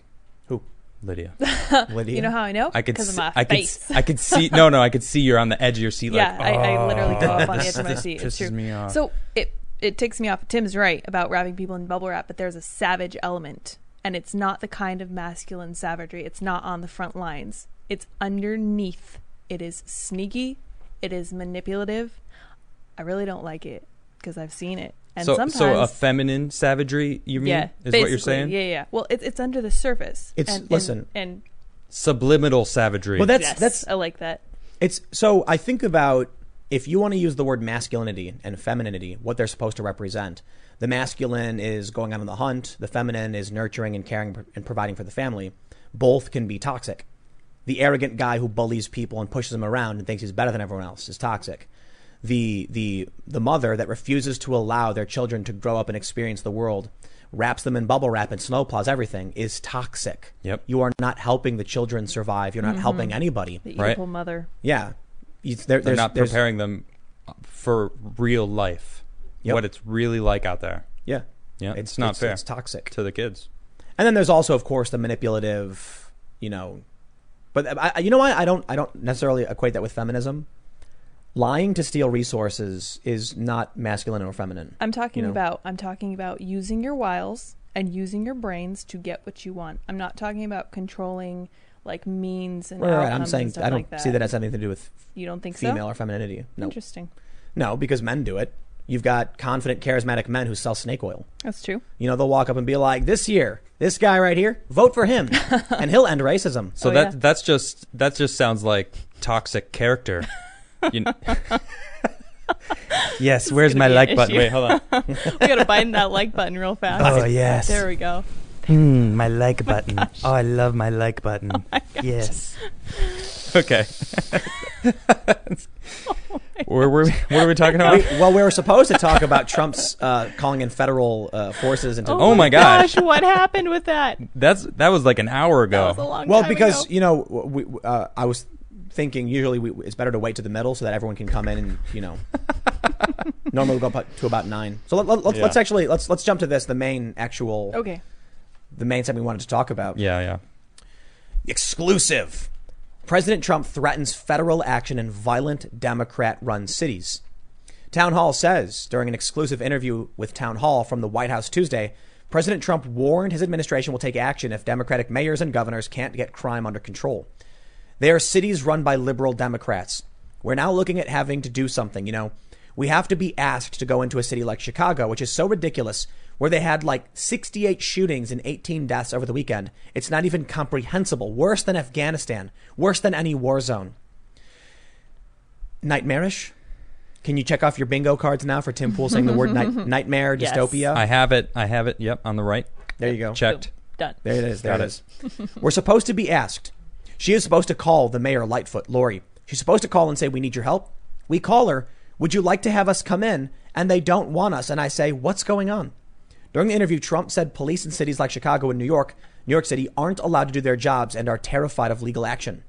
Who? Lydia. (laughs) Lydia? You know how I know? I could, because of see, my I could. I could see. No, no, I could see you're on the edge of your seat. yeah, like, I, I literally go "Oh, up on the oh. edge of my seat. It's pisses true. me off. So it it ticks me off. Tim's right about wrapping people in bubble wrap, but there's a savage element, and it's not the kind of masculine savagery. It's not on the front lines. It's underneath. It is sneaky. It is manipulative. I really don't like it because I've seen it, and so, sometimes so a feminine savagery, you mean, yeah, is what you're basically, saying? Yeah, yeah. Well, it's it's under the surface. It's- and, and- listen. and, Subliminal savagery. Well, that's yes, that's I like that. It's so I think about if you want to use the word masculinity and femininity, what they're supposed to represent. The masculine is going out on the hunt. The feminine is nurturing and caring and providing for the family. Both can be toxic. The arrogant guy who bullies people and pushes them around and thinks he's better than everyone else is toxic. The the the mother that refuses to allow their children to grow up and experience the world, wraps them in bubble wrap and snowplows everything, is toxic. Yep. You are not helping the children survive. You're not mm-hmm. helping anybody. The Right. evil mother. Yeah. You, there, They're not preparing them for real life, Yep. what it's really like out there Yeah. Yeah, it's not fair. It's toxic. to the kids. And then there's also, of course, the manipulative, you know. But I, I- you know what? I don't. I don't necessarily equate that with feminism. Lying to steal resources is not masculine or feminine. I'm talking you know? about I'm talking about using your wiles and using your brains to get what you want. I'm not talking about controlling like means and Right, right, I'm saying and stuff I don't like that. see that as anything to do with You don't think female so? or femininity. No, Interesting. no, because men do it. You've got confident, charismatic men who sell snake oil. That's true. You know, they'll walk up and be like, "This year, this guy right here, vote for him, (laughs) and he'll end racism." So Oh, that yeah. that's just that just sounds like toxic character. (laughs) You know? (laughs) yes, where's my be an like button? Wait, hold on. we gotta bind that like button real fast. Oh, yes. There we go. Hmm, my like button. Oh, I love my like button. yes. Okay. (laughs) where were we, what are we talking about? We, well, we were supposed to talk about Trump's uh, calling in federal uh, forces into. Oh my gosh. gosh, what happened with that? That's that was like an hour That was a ago. long Well, time because ago. you know, we, uh, I was thinking usually we, it's better to wait to the middle so that everyone can come in and you know. (laughs) normally we go up to about nine. So let, let, let's Yeah. let's actually let's let's jump to this. The main actual Okay. the main thing we wanted to talk about. Yeah, yeah. Exclusive. President Trump threatens federal action in violent Democrat run cities. Town Hall says during an exclusive interview with Town Hall from the White House Tuesday, President Trump warned his administration will take action if Democratic mayors and governors can't get crime under control. They are cities run by liberal Democrats. We're now looking at having to do something. You know, we have to be asked to go into a city like Chicago, which is so ridiculous, where they had like 68 shootings and 18 deaths over the weekend. It's not even comprehensible. Worse than Afghanistan. Worse than any war zone. Nightmarish? Can you check off your bingo cards now for Tim Pool saying the word night- (laughs) nightmare, Yes. dystopia? I have it. I have it. Yep, on the right. there you go. Checked. Done. There it is. There Got it it. is. We're supposed to be asked. She is supposed to call the mayor, Lightfoot, Lori. She's supposed to call and say, We need your help. We call her, Would you like to have us come in? And they don't want us. And I say, What's going on? During the interview, Trump said police in cities like Chicago and New York, New York City, aren't allowed to do their jobs and are terrified of legal action.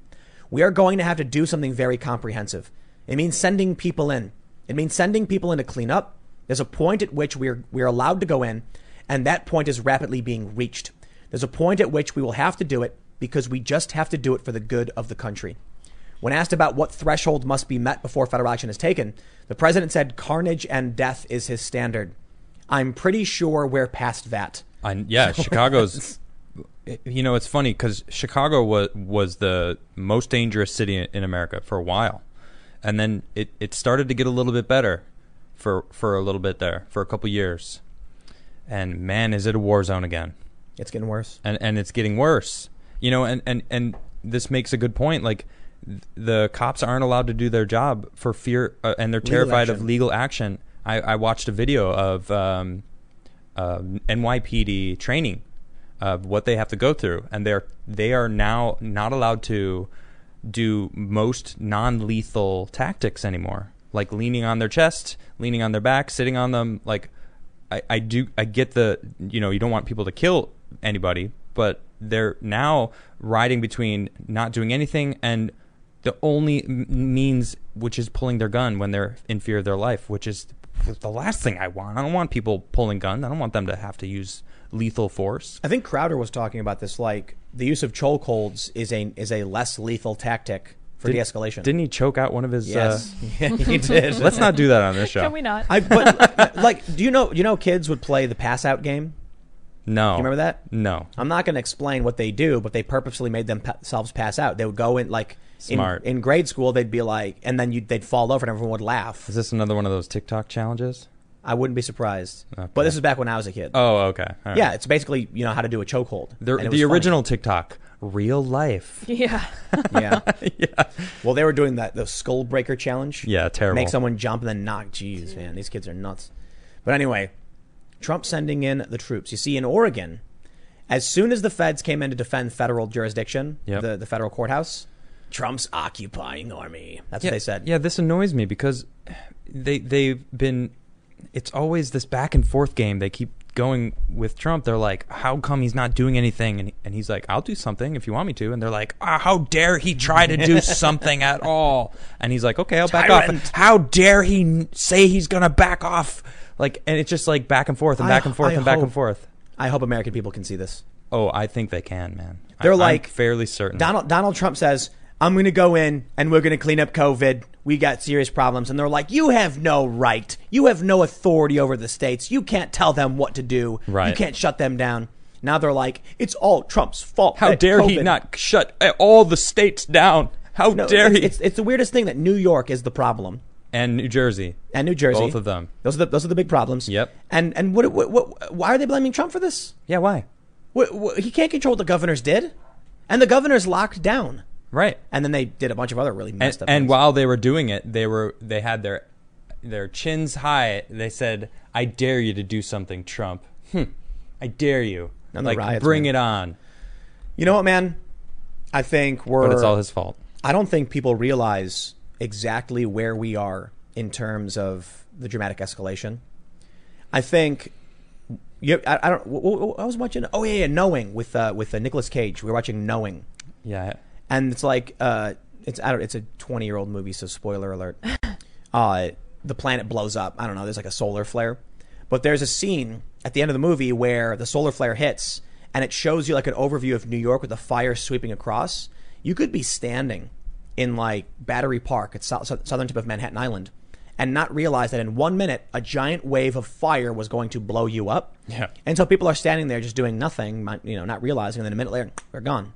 We are going to have to do something very comprehensive. It means sending people in. It means sending people in to clean up. There's a point at which we're, we're allowed to go in, and that point is rapidly being reached. There's a point at which we will have to do it because we just have to do it for the good of the country. When asked about what threshold must be met before federal action is taken, the president said carnage and death is his standard. I'm pretty sure we're past that. I, yeah, (laughs) Chicago's. You know, it's funny because Chicago was was the most dangerous city in, America for a while, and then it, it started to get a little bit better for for a little bit there for a couple years, and man, is it a war zone again? It's getting worse. and and it's getting worse. You know, and and and this makes a good point. Like the cops aren't allowed to do their job for fear, uh, and they're Legal terrified of legal action. I, I watched a video of um, uh, NYPD training of what they have to go through, and they're they are now not allowed to do most non-lethal tactics anymore, like leaning on their chest, leaning on their back, sitting on them. Like I, I do, I get the you know you don't want people to kill anybody, but they're now riding between not doing anything and the only means which is pulling their gun when they're in fear of their life, which is the last thing I want. I don't want people pulling guns. I don't want them to have to use lethal force. I think Crowder was talking about this. Like the use of chokeholds is a is a less lethal tactic for Did- de-escalation. Didn't he choke out one of his? yes, Uh, (laughs) yeah, he (laughs) did. let's not do that on this show. Can we not? I but (laughs) like, do you know you know kids would play the pass out game? no. You remember that? No. I'm not going to explain what they do, but they purposely made themselves pass out. They would go in like in, Smart. in grade school. They'd be like, and then you they'd fall over, and everyone would laugh. Is this another one of those TikTok challenges? I wouldn't be surprised. Okay. But this is back when I was a kid. Oh, okay. All right. yeah, it's basically you know how to do a chokehold. The, the was funny. original TikTok, real life. (laughs) yeah. (laughs) yeah. (laughs) yeah. Well, they were doing that the skull breaker challenge. Yeah, terrible. Make someone jump and then knock. Jeez, man, these kids are nuts. But anyway, Trump sending in the troops. You see, in Oregon, as soon as the feds came in to defend federal jurisdiction, Yep. the, the federal courthouse, Trump's occupying army. That's yeah, what they said. Yeah, this annoys me because they they've been. It's always this back and forth game. They keep going with Trump. They're like, "How come he's not doing anything?" And and he's like, "I'll do something if you want me to." And they're like, ah, "How dare he try to do (laughs) something at all?" And he's like, "Okay, I'll back Tyrant. off." How dare he say he's gonna back off? Like, and it's just like back and forth and I- back and forth I and back and forth. I hope American people can see this. Oh, I think they can, man. They're I, I'm like- fairly certain. Donald Donald Trump says, "I'm going to go in and we're going to clean up COVID. We got serious problems." And they're like, "You have no right. You have no authority over the states. You can't tell them what to do. You can't shut them down." Now they're like, "It's all Trump's fault." How dare he not shut all the states down? How No, dare it's, he? It's, it's the weirdest thing that New York is the problem and New Jersey. and New Jersey. Both of them. Those are the those are the big problems. Yep. And and what, what, what why are they blaming Trump for this? Yeah, why? What, he can't control what the governors did, and the governors locked down. Right. And then they did a bunch of other really And, messed up. and things. while they were doing it, they were they had their their chins high. They said, "I dare you to do something, Trump. Hmm. I dare you. And like riots, bring man. it on." You know what, man? I think we're. But it's all his fault. I don't think people realize exactly where we are in terms of the dramatic escalation. I think. You, I, I don't. I was watching. Oh yeah, yeah, Knowing with uh, with uh, Nicolas Cage. We were watching Knowing, Yeah. And it's like uh, it's I don't. It's a twenty year old movie, so spoiler alert. (laughs) uh, the planet blows up. I don't know. There's like a solar flare, but there's a scene at the end of the movie where the solar flare hits, and it shows you like an overview of New York with the fire sweeping across. You could be standing in like Battery Park at sou- sou- southern tip of Manhattan Island, and not realize that in one minute a giant wave of fire was going to blow you up. Yeah. And so people are standing there just doing nothing, you know, not realizing, and then a minute later they're gone.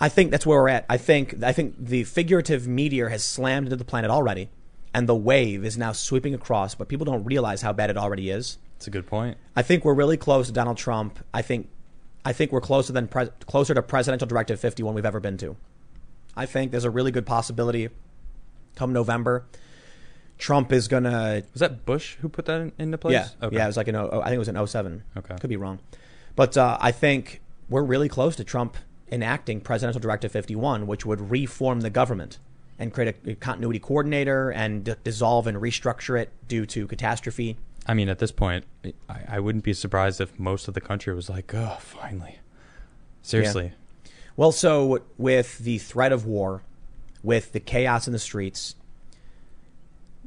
I think that's where we're at. I think I think the figurative meteor has slammed into the planet already, and the wave is now sweeping across. But people don't realize how bad it already is. It's a good point. I think we're really close to Donald Trump. I think I think we're closer than pres- closer to Presidential Directive 51 we've ever been to. I think there's a really good possibility come November, Trump is gonna Was that Bush who put that in, into place? yeah Okay. yeah it was like in oh, I think it was an 07. Okay. could be wrong, but uh, I think we're really close to Trump enacting Presidential Directive 51, which would reform the government and create a, a continuity coordinator and d- dissolve and restructure it due to catastrophe. I mean, at this point, I, I wouldn't be surprised if most of the country was like, "Oh, finally." Seriously. Well, so with the threat of war, with the chaos in the streets,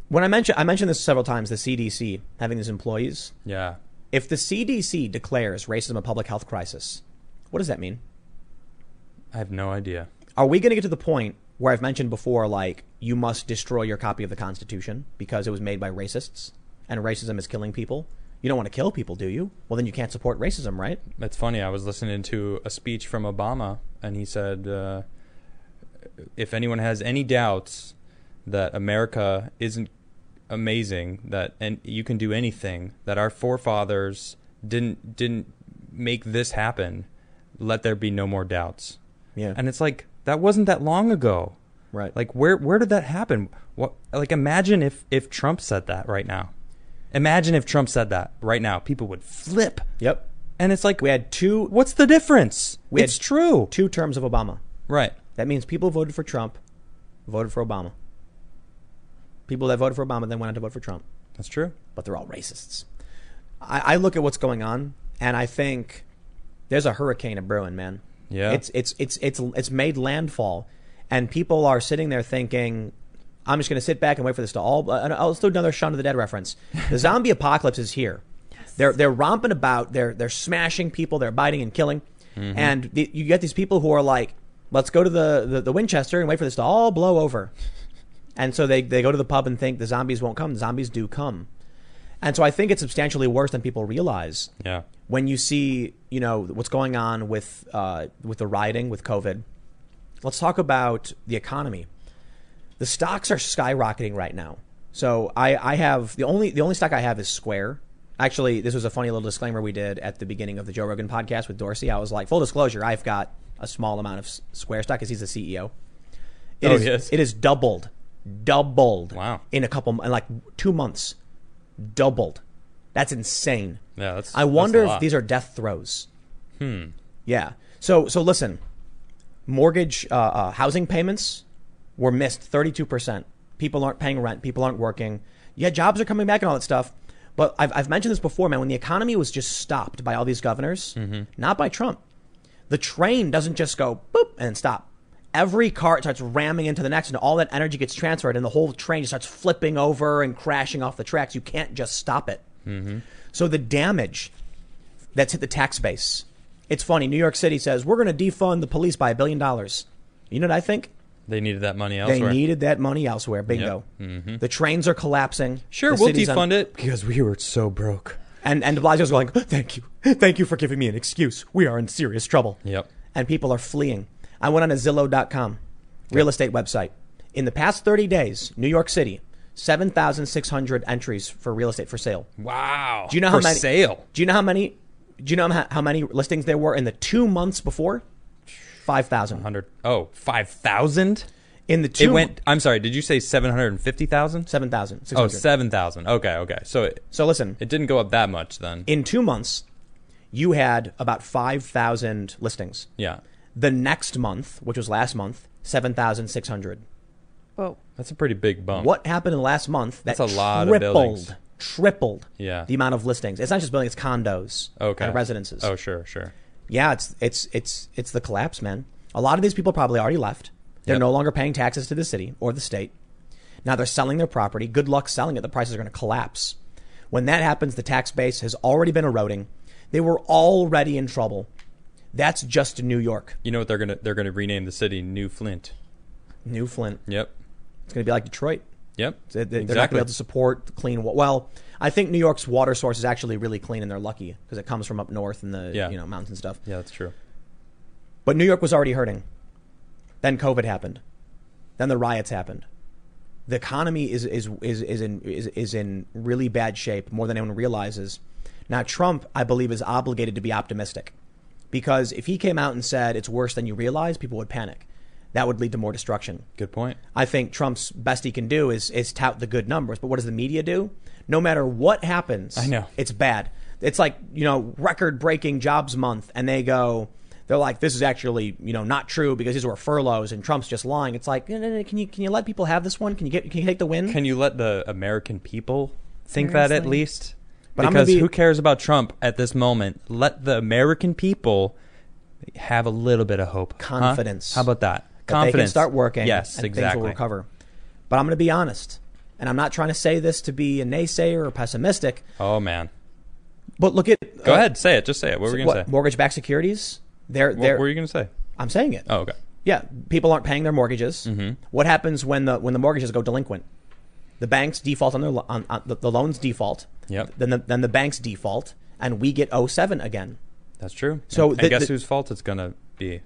when I mentioned I mentioned this several times, the CDC having these employees. Yeah. If the CDC declares racism a public health crisis, what does that mean? I have no idea. Are we going to get to the point where I've mentioned before, like you must destroy your copy of the Constitution because it was made by racists and racism is killing people? You don't want to kill people, do you? Well, then you can't support racism, right? That's funny. I was listening to a speech from Obama, and he said, uh, "If anyone has any doubts that America isn't amazing, that and you can do anything, that our forefathers didn't didn't make this happen, let there be no more doubts." Yeah. And it's like that wasn't that long ago. right. Like where where did that happen? What like imagine if if Trump said that right now. Imagine if Trump said that right now. People would flip. Yep. And it's like, We had two what's the difference? We it's true. two terms of Obama. Right. That means people voted for Trump, voted for Obama. People that voted for Obama then went on to vote for Trump, That's true. but they're all racists. I, I look at what's going on, and I think there's a hurricane of brewing, man. Yeah. It's it's it's it's it's made landfall, and people are sitting there thinking, "I'm just going to sit back and wait for this to all." Uh, I'll do another Shaun of the Dead reference. (laughs) The zombie apocalypse is here. They're they're romping about. They're they're smashing people. They're biting and killing, and the, you get these people who are like, "Let's go to the, the the Winchester and wait for this to all blow over." (laughs) And so they, they go to the pub and think the zombies won't come. The zombies do come. And so I think it's substantially worse than people realize Yeah. When you see, you know, what's going on with uh, with the rioting with COVID. Let's talk about the economy. The stocks are skyrocketing right now. So I, I have the only the only stock I have is Square. Actually, this was a funny little disclaimer we did at the beginning of the Joe Rogan podcast with Dorsey. I was like, full disclosure, I've got a small amount of Square stock because he's the CEO. It Oh, is- yes. It is doubled, doubled. Wow. In a couple, in like two months, doubled. That's insane. Yeah. That's. I that's wonder a if these are death throes. Hmm. Yeah. So so listen, mortgage uh, uh, housing payments were missed thirty two percent. People aren't paying rent. People aren't working. Yeah, jobs are coming back and all that stuff. But I've I've mentioned this before, man. When the economy was just stopped by all these governors, Mm-hmm. not by Trump, the train doesn't just go boop and stop. Every car starts ramming into the next, and all that energy gets transferred, and the whole train just starts flipping over and crashing off the tracks. You can't just stop it. Mm-hmm. So the damage that's hit the tax base. It's funny. New York City says we're going to defund the police by a billion dollars. You know what I think? they needed that money elsewhere. They needed that money elsewhere. Bingo. Mm-hmm. The trains are collapsing. sure, The we'll defund on- it because we were so broke. And and De Blasio's going, thank you, thank you for giving me an excuse. We are in serious trouble. Yep. And people are fleeing. I went on a Zillow.com, real estate website. In the past 30 days, New York City, 7,600 entries for real estate for sale. Wow. Do you know how for many sale? Do you know how many do you know how, many listings there were in the 2 months before? 5,000. Oh, 5,000? In the two It went I'm sorry, did you say seven hundred and fifty thousand? Seven thousand. Oh, seven thousand. Okay, okay. So it, So listen. It didn't go up that much then. In 2 months, you had about 5,000 listings. Yeah. The next month, which was last month, 7,600. Well, that's a pretty big bump. What happened in the last month? That that's a lot tripled, of buildings. Tripled. Yeah. The amount of listings. It's not just buildings; it's condos. Okay. And residences. Oh, sure, sure. Yeah, it's it's it's it's the collapse, man. A lot of these people probably already left. They're yep. no longer paying taxes to the city or the state. Now they're selling their property. Good luck selling it. The prices are going to collapse. When that happens, the tax base has already been eroding. They were already in trouble. That's just New York. You know what they're gonna they're gonna rename the city New Flint. New Flint. Yep. It's going to be like Detroit. Yep. They- they- They're not going to exactly. be able to support clean. Well, I think New York's water source is actually really clean, and they're lucky because it comes from up north in the Yeah. you know mountains and stuff. yeah, that's true. But New York was already hurting. Then COVID happened. Then the riots happened. The economy is is is is in is, is in really bad shape more than anyone realizes. Now Trump, I believe, is obligated to be optimistic because if he came out and said it's worse than you realize, people would panic. That would lead to more destruction. Good point. I think Trump's best he can do is is tout the good numbers. But what does the media do? No matter what happens, I know. it's bad. It's like you know record breaking jobs month, and they go. They're like, this is actually, you know, not true because these were furloughs and Trump's just lying. It's like, no, no, no, can you can you let people have this one? Can you get can you take the win? Can you let the American people think that at least? But because be- who cares about Trump at this moment? Let the American people have a little bit of hope. Huh? Confidence. How about that? Confidence. they can start working. Yes, exactly. Things will recover. But I'm going to be honest, and I'm not trying to say this to be a naysayer or pessimistic. Oh man. But look at Go uh, ahead, say it. Just say it. What were we gonna say? mortgage-backed securities. They're What they're. were you gonna say? I'm saying it. Oh, okay. Yeah, people aren't paying their mortgages. Mm-hmm. What happens when the when the mortgages go delinquent? The banks default on their on, on the, the loans default. Yep. Then the then the banks default, and we get 07 again. That's true. So and, the- and guess whose fault it's gonna be?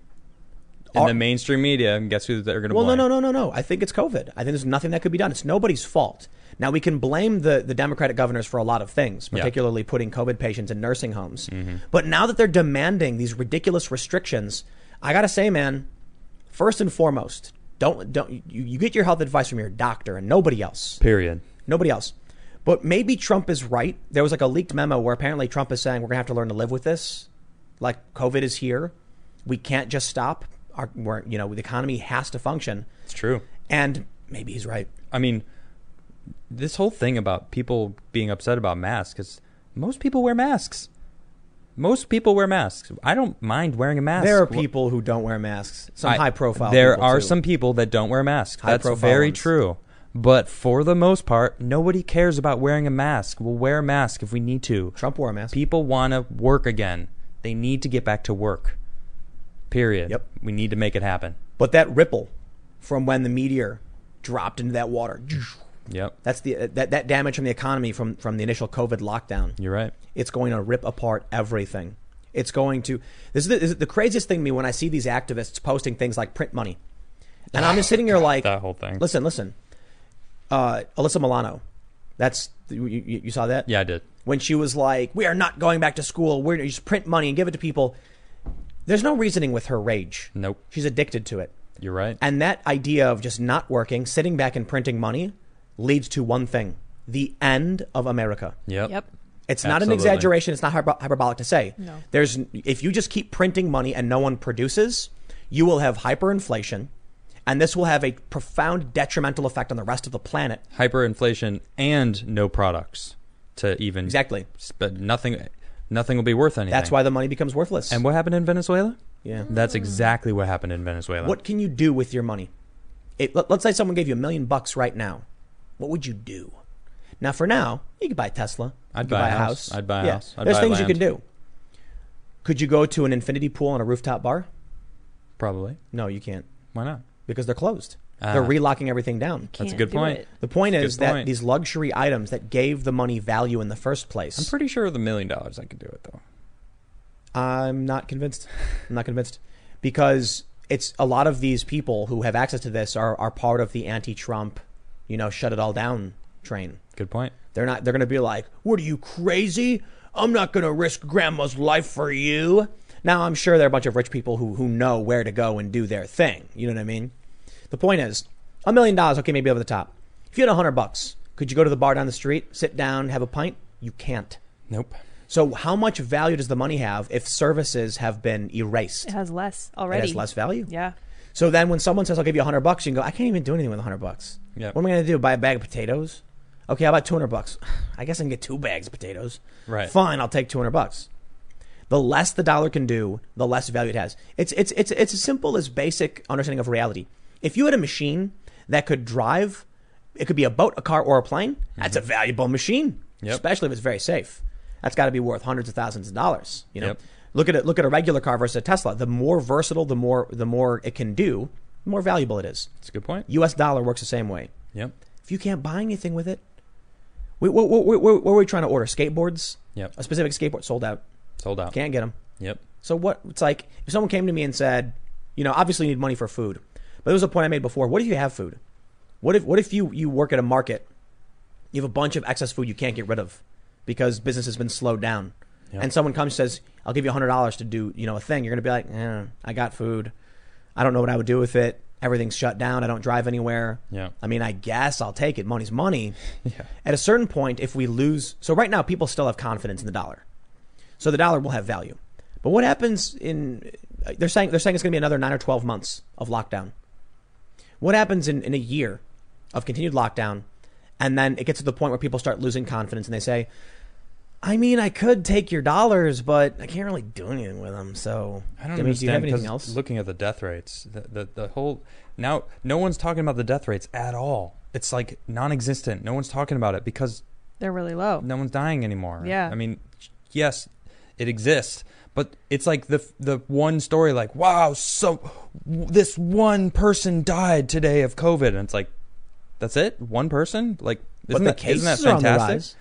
In the mainstream media, and guess who they're gonna Well, no, blame? no, no, no, no. I think it's COVID. I think there's nothing that could be done. It's nobody's fault. Now we can blame the the Democratic governors for a lot of things, Yeah. particularly putting COVID patients in nursing homes. Mm-hmm. But now that they're demanding these ridiculous restrictions, I gotta say, man, first and foremost, don't don't you, you get your health advice from your doctor and nobody else. Period. Nobody else. But maybe Trump is right. There was like a leaked memo where apparently Trump is saying we're going to have to learn to live with this. Like COVID is here. We can't just stop. Our, we're, you know, the economy has to function. It's true. And maybe he's right. I mean, this whole thing about people being upset about masks is most people wear masks. Most people wear masks. I don't mind wearing a mask. There are people who don't wear masks. Some I- high profile. There are too. some people that don't wear masks. High That's very ones. true. But for the most part, nobody cares about wearing a mask. We'll wear a mask if we need to. Trump wore a mask. People want to work again. They need to get back to work. Period. Yep. We need to make it happen. But that ripple from when the meteor dropped into that water, Yep. that's the that, that damage from the economy from from the initial COVID lockdown. You're right. It's going to rip apart everything. It's going to. This is the, this is the craziest thing to me when I see these activists posting things like print money, and I'm just sitting here (laughs) like, That whole thing. listen, listen. Uh, Alyssa Milano, that's you, you, you saw that Yeah, I did. when she was like, "We are not going back to school. We're just print money and give it to people." There's no reasoning with her rage. Nope. She's addicted to it. You're right. And that idea of just not working, sitting back and printing money leads to one thing the end of America. Yep. Yep. It's not an exaggeration. It's not hyper- hyperbolic to say. No. There's if you just keep printing money and no one produces, you will have hyperinflation, and this will have a profound detrimental effect on the rest of the planet. Hyperinflation and no products to even Exactly. But nothing, nothing will be worth anything. That's why the money becomes worthless. And what happened in Venezuela? yeah. That's exactly what happened in Venezuela. What can you do with your money? It, let, us say someone gave you a million bucks right now. What would you do? Now, for now, you could buy a Tesla. I'd could buy a house. I'd buy a yeah. house. I'd There's buy things you can do. Could you go to an infinity pool on a rooftop bar? Probably. No, you can't Why not? because they're closed. Ah. They're relocking everything down. That's a good point. it. The point That's is good that point. these luxury items that gave the money value in the first place. I'm pretty sure with a million dollars I could do it though. I'm not convinced. I'm not convinced because it's a lot of these people who have access to this are, are part of the anti-Trump, you know, shut it all down train. Good point. They're not. They're going to be like, "What are you crazy? I'm not going to risk grandma's life for you." Now, I'm sure there are a bunch of rich people who who know where to go and do their thing. You know what I mean? The point is, a million dollars, okay, maybe over the top. If you had a hundred bucks, could you go to the bar down the street, sit down, have a pint? You can't. Nope. So, how much value does the money have if services have been erased? It has less already. It has less value. Yeah. So then, when someone says, "I'll give you a hundred bucks," you can go, "I can't even do anything with a hundred bucks. Yeah. What am I going to do? Buy a bag of potatoes? Okay, how about two hundred bucks? (sighs) I guess I can get two bags of potatoes. Right. Fine, I'll take two hundred bucks. The less the dollar can do, the less value it has. It's it's it's it's as simple as basic understanding of reality. If you had a machine that could drive, it could be a boat, a car, or a plane. That's a valuable machine, Mm-hmm. Yep. especially if it's very safe. That's got to be worth hundreds of thousands of dollars. You know, Yep. look at it. Look at a regular car versus a Tesla. The more versatile, the more the more it can do, the more valuable it is. That's a good point. U.S. dollar works the same way. Yep. If you can't buy anything with it, we, what, what, what, what were we trying to order? Skateboards? Yep. A specific skateboard sold out. Sold out. Can't get them. Yep. So what? It's like if someone came to me and said, you know, obviously you need money for food, but there was a point I made before. What if you have food? What if what if you you work at a market, you have a bunch of excess food you can't get rid of because business has been slowed down, Yep. and someone comes and says, "I'll give you hundred dollars to do you know a thing." You're gonna be like, eh, "I got food. I don't know what I would do with it. Everything's shut down. I don't drive anywhere. Yeah. I mean, I guess I'll take it. Money's money." (laughs) Yeah. At a certain point, if we lose, so right now people still have confidence in the dollar, so the dollar will have value. But what happens in? They're saying they're saying it's going to be another nine or twelve months of lockdown. What happens in, in a year of continued lockdown, and then it gets to the point where people start losing confidence and they say, "I mean, I could take your dollars, but I can't really do anything with them." So, I don't mean, understand. do you have anything 'cause else? Looking at the death rates, the, the the whole now no one's talking about the death rates at all. It's like non-existent. No one's talking about it because They're really low. no one's dying anymore. Yeah. I mean, yes, it exists, but it's like the the one story, like wow, so w- this one person died today of COVID, and it's like that's it, one person. Like, isn't the that isn't that are on the fantastic?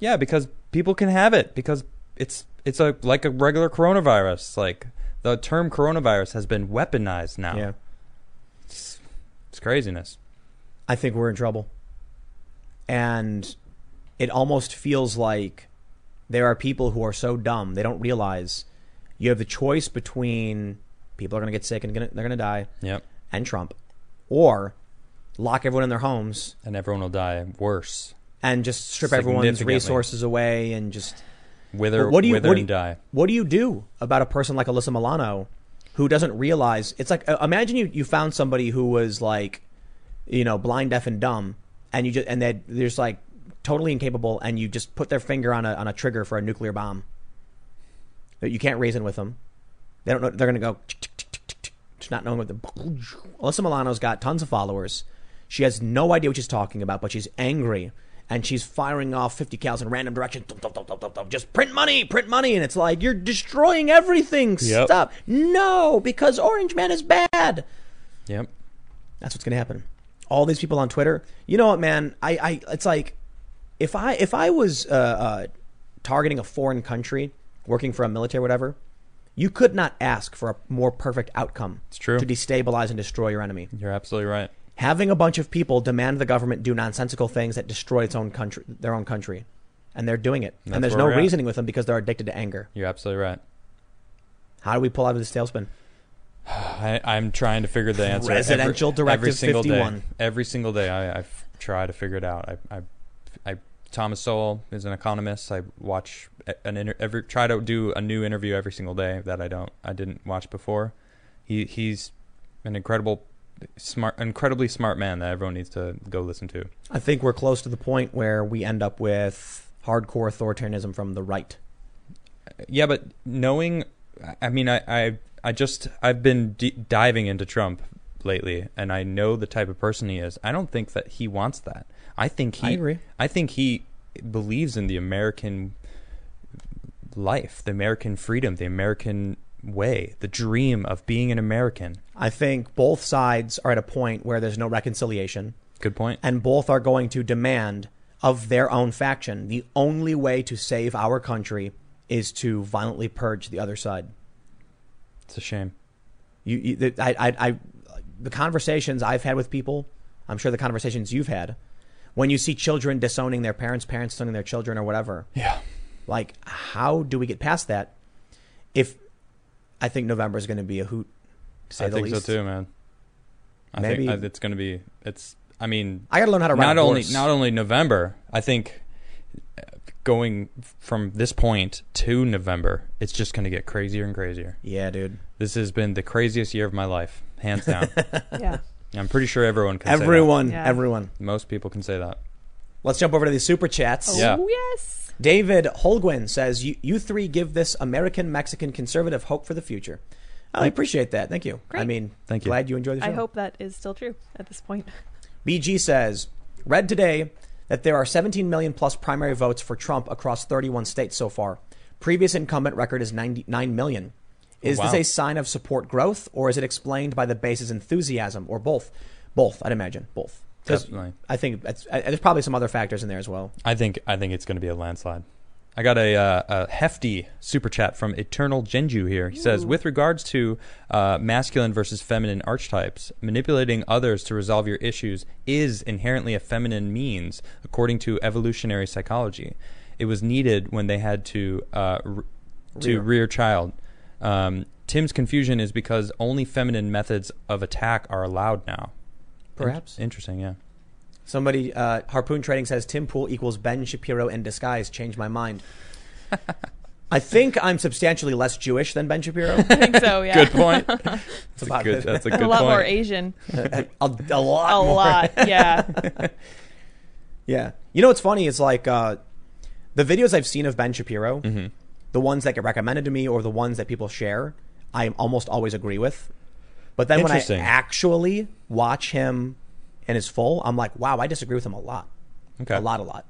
Yeah, because people can have it because it's it's a like a regular coronavirus. Like the term coronavirus has been weaponized now. Yeah, It's, it's craziness. I think we're in trouble, and it almost feels like there are people who are so dumb they don't realize you have the choice between people are going to get sick and gonna, they're going to die Yep. and Trump, or lock everyone in their homes And everyone will die worse. and just strip everyone's resources away and just Wither, what do you wither what do and die. what do you do about a person like Alyssa Milano who doesn't realize it's like uh, imagine you you found somebody who was like you know blind deaf and dumb and you just and they they're just like totally incapable and you just put their finger on a on a trigger for a nuclear bomb that you can't reason with them they don't know they're going to go not knowing what the Alyssa Milano's got tons of followers she has no idea what she's talking about but she's angry and she's firing off 50 cows in random directions just print money print money and it's like you're destroying everything Yep. stop no because orange man is bad Yep. that's what's going to happen. All these people on Twitter. You know what, man? I, I it's like if I if I was uh, uh, targeting a foreign country, working for a military, whatever, you could not ask for a more perfect outcome. It's true. to destabilize and destroy your enemy. You're absolutely right. Having a bunch of people demand the government do nonsensical things that destroy its own country, their own country, and they're doing it. That's and there's no we're at. reasoning with them because they're addicted to anger. You're absolutely right. How do we pull out of this tailspin? (sighs) I, I'm trying to figure the answer. Presidential every, Directive every single 51. Day. Every single day, I try to figure it out. I, I, I, Thomas Sowell is an economist. I watch an inter- every try to do a new interview every single day that I don't I didn't watch before. He he's an incredible, smart, incredibly smart man that everyone needs to go listen to. I think we're close to the point where we end up with hardcore authoritarianism from the right. Yeah, but knowing, I mean, I, I, I just, I've been d- diving into Trump lately, and I know the type of person he is. I don't think that he wants that. I think he, I agree. I think he believes in the American life, the American freedom, the American way, the dream of being an American. I think both sides are at a point where there's no reconciliation, Good point. and both are going to demand of their own faction the only way to save our country is to violently purge the other side. It's a shame. You, you I, I, I, the conversations I've had with people, I'm sure the conversations you've had, when you see children disowning their parents, parents disowning their children, or whatever, Yeah. like how do we get past that? If I think November is going to be a hoot, to say I the think least. so too, man. I Maybe- think it's going to be. It's. I mean, I got to learn how to ride not a only horse. not only November. I think going from this point to November, it's just going to get crazier and crazier. yeah, dude. This has been the craziest year of my life, hands down. (laughs) Yeah. I'm pretty sure everyone can. Everyone, Yeah. everyone. Say that. Most people can say that. Let's jump over to the super chats. Oh, yeah. Oh yes. David Holguin says, you, you three give this American Mexican conservative hope for the future. I appreciate that. Thank you. Great. I mean, Thank you. glad you enjoyed the show. I hope that is still true at this point. (laughs) BG says, read today that there are 17 million plus primary votes for Trump across 31 states so far. Previous incumbent record is 99 million. Is Wow. this a sign of support growth, or is it explained by the base's enthusiasm, or both? Both, I'd imagine. both. Definitely. I think it's, uh, there's probably some other factors in there as well. I think I think it's going to be a landslide. I got a, uh, a hefty super chat from Eternal Genju here. He says, with regards to uh, masculine versus feminine archetypes, manipulating others to resolve your issues is inherently a feminine means, according to evolutionary psychology. It was needed when they had to uh, r- to Rear. rear child. Um, Tim's confusion is because only feminine methods of attack are allowed now. Perhaps. In- interesting, yeah. Somebody, uh, Harpoon Trading says Tim Pool equals Ben Shapiro in disguise. Change my mind. (laughs) I think I'm substantially less Jewish than Ben Shapiro. (laughs) I think so. Yeah. Good point. (laughs) That's a good. it. That's a a good lot point. more Asian. a, a lot. A more. lot. Yeah. Yeah. You know what's funny? It's like uh, the videos I've seen of Ben Shapiro, Mm-hmm. The ones that get recommended to me or the ones that people share, I almost always agree with. But then when I actually watch him in his full, I'm like, wow, I disagree with him a lot. Okay. A lot, a lot.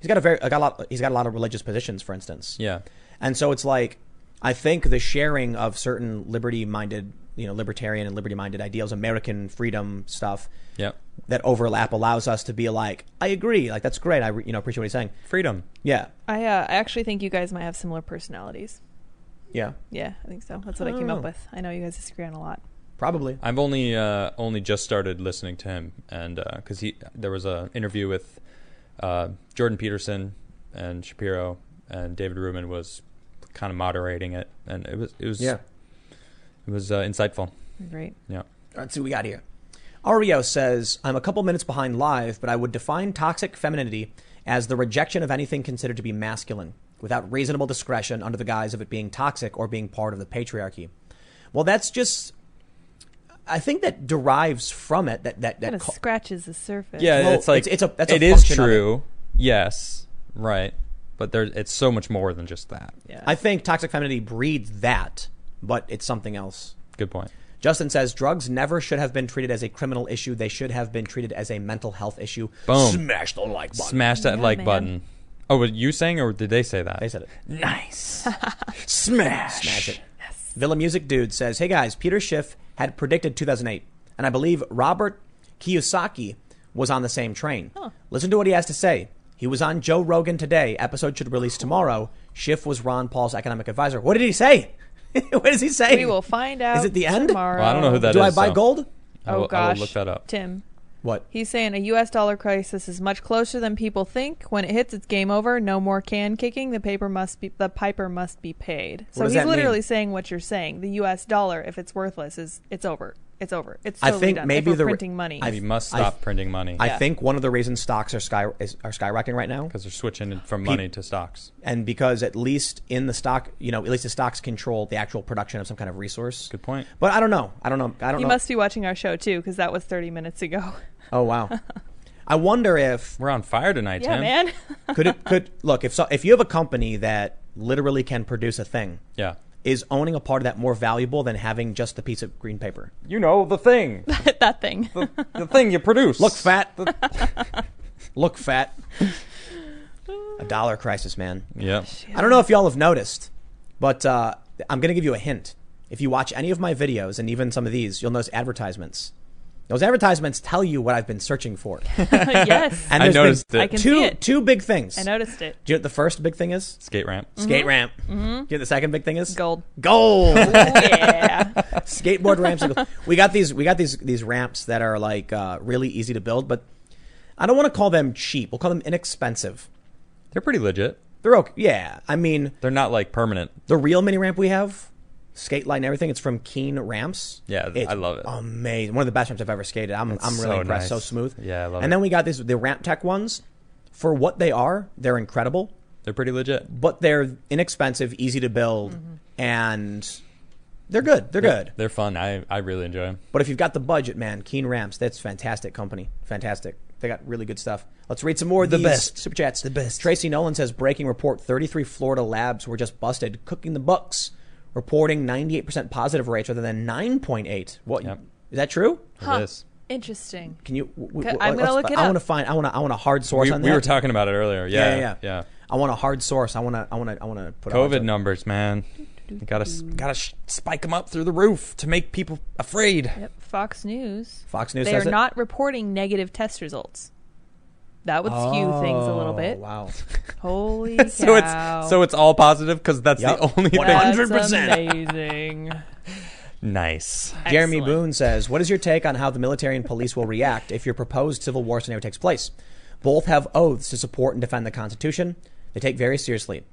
He's got a very, got a lot, he's got a lot of religious positions, for instance. Yeah. And so it's like, I think the sharing of certain liberty minded, you know, libertarian and liberty minded ideals, American freedom stuff Yeah. that overlap allows us to be like, I agree. Like, that's great. I, re- you know, appreciate what he's saying. Freedom. Yeah. I uh, I actually think you guys might have similar personalities. Yeah. Yeah, I think so. That's what I, I came don't up with. I know you guys disagree on a lot. Probably. I've only uh, only just started listening to him, and because he there was a interview with uh, Jordan Peterson and Shapiro, and David Rubin was kind of moderating it, and it was it was Yeah. It was uh, insightful. Great. Yeah. Let's see what we got here. Ario says, I'm a couple minutes behind live, but I would define toxic femininity as the rejection of anything considered to be masculine without reasonable discretion under the guise of it being toxic or being part of the patriarchy. Well, that's just. I think that derives from it that that that of scratches the surface. Yeah, Well, it's like it's- it's a- that's a it is function of it. true. Yes, right. But there, it's so much more than just that. Yeah. I think toxic femininity breeds that, but it's something else. Good point. Justin says drugs never should have been treated as a criminal issue. They should have been treated as a mental health issue. Boom. Smash the like button. Smash that Yeah, like man. button. Oh, were you saying or did they say that? They said it. Nice. (laughs) Smash. Smash it. Villa Music Dude says, Hey guys, Peter Schiff had predicted 2008, and I believe Robert Kiyosaki was on the same train. Listen to what he has to say. He was on Joe Rogan today. Episode should release tomorrow. Schiff was Ron Paul's economic advisor. What did he say? (laughs) what does he say? we will find out. Is it the end? Tomorrow. Well, I don't know who that Do I buy so gold? I Oh will- I will gosh, look that up. Tim. What? He's saying a U.S. dollar crisis is much closer than people think. When it hits, it's game over. No more can kicking. The paper must be the piper must be paid. So does he's that literally mean? saying what you're saying. The U.S. dollar, if it's worthless, is it's over. It's over. It's I think done. maybe if we're the printing money. I- We must I- stop printing money I Yeah. think one of the reasons stocks are sky is, are skyrocketing right now, because they're switching it from money to stocks. and because at least in the stock, you know, at least the stocks control the actual production of some kind of resource. Good point. But I don't know. I don't know. I don't you know. must be watching our show too, because that was 30 minutes ago. (laughs) Oh wow. (laughs) I wonder if We're on fire tonight, yeah, Tim. man. could it could look if so, if you have a company that literally can produce a thing, Yeah. Is owning a part of that more valuable than having just the piece of green paper? You know the thing, (laughs) that thing. the, the thing you produce. Look fat. (laughs) Look fat. A dollar crisis, man. Yeah. I don't know if y'all have noticed, but uh, I'm going to give you a hint. If you watch any of my videos and even some of these, you'll notice advertisements. Those advertisements tell you what I've been searching for. (laughs) yes, And I there's been noticed it. I can two see it. two big things. I noticed it. Do you know what the first big thing is? Skate ramp. Skate ramp. Mm-hmm. Do you know what the second big thing is? Gold. Gold. yeah. (laughs) Skateboard ramps. and gold. We got these. We got these these ramps that are like uh, really easy to build, but I don't want to call them cheap. We'll call them inexpensive. They're pretty legit. They're okay. Yeah, I mean They're not like permanent. the real mini ramp we have, skate light and everything. It's from Keen Ramps. Yeah, It's I love it. Amazing. One of the best ramps I've ever skated. I'm It's I'm really so impressed. nice. So smooth. Yeah, I love And it. And then we got these the ramp tech ones. For what they are, they're incredible. They're pretty legit. but they're inexpensive, easy to build, mm-hmm. and they're good. They're good. They're fun. I, I really enjoy them. But if you've got the budget, man, Keen Ramps, that's fantastic company. Fantastic. They got really good stuff. Let's read some more of The these best. super chats. The best. Tracy Nolan says breaking report: 33 Florida labs were just busted, cooking the books, reporting 98% positive rates rather than 9.8. What Yep. is that true? Huh. It is. Interesting. Can you? w- w- Okay, I'm gonna look it I up. want to find. I want to. I want a hard source We, on we were talking about it earlier. Yeah, Yeah, yeah, yeah. I want a hard source. I want to. I want to. I want to put COVID numbers, man. You gotta gotta sh- spike them up through the roof to make people afraid. Yep. Fox News. Fox News they says are it. not reporting negative test results. That would skew things a little Oh, bit. Wow. (laughs) Holy cow. (laughs) So it's so it's all positive because that's Yep. the only thing. 100%. amazing. Nice. Jeremy Boone says, What is your take on how the military and police will react if your proposed civil war scenario takes place? Both have oaths to support and defend the Constitution. They take very seriously.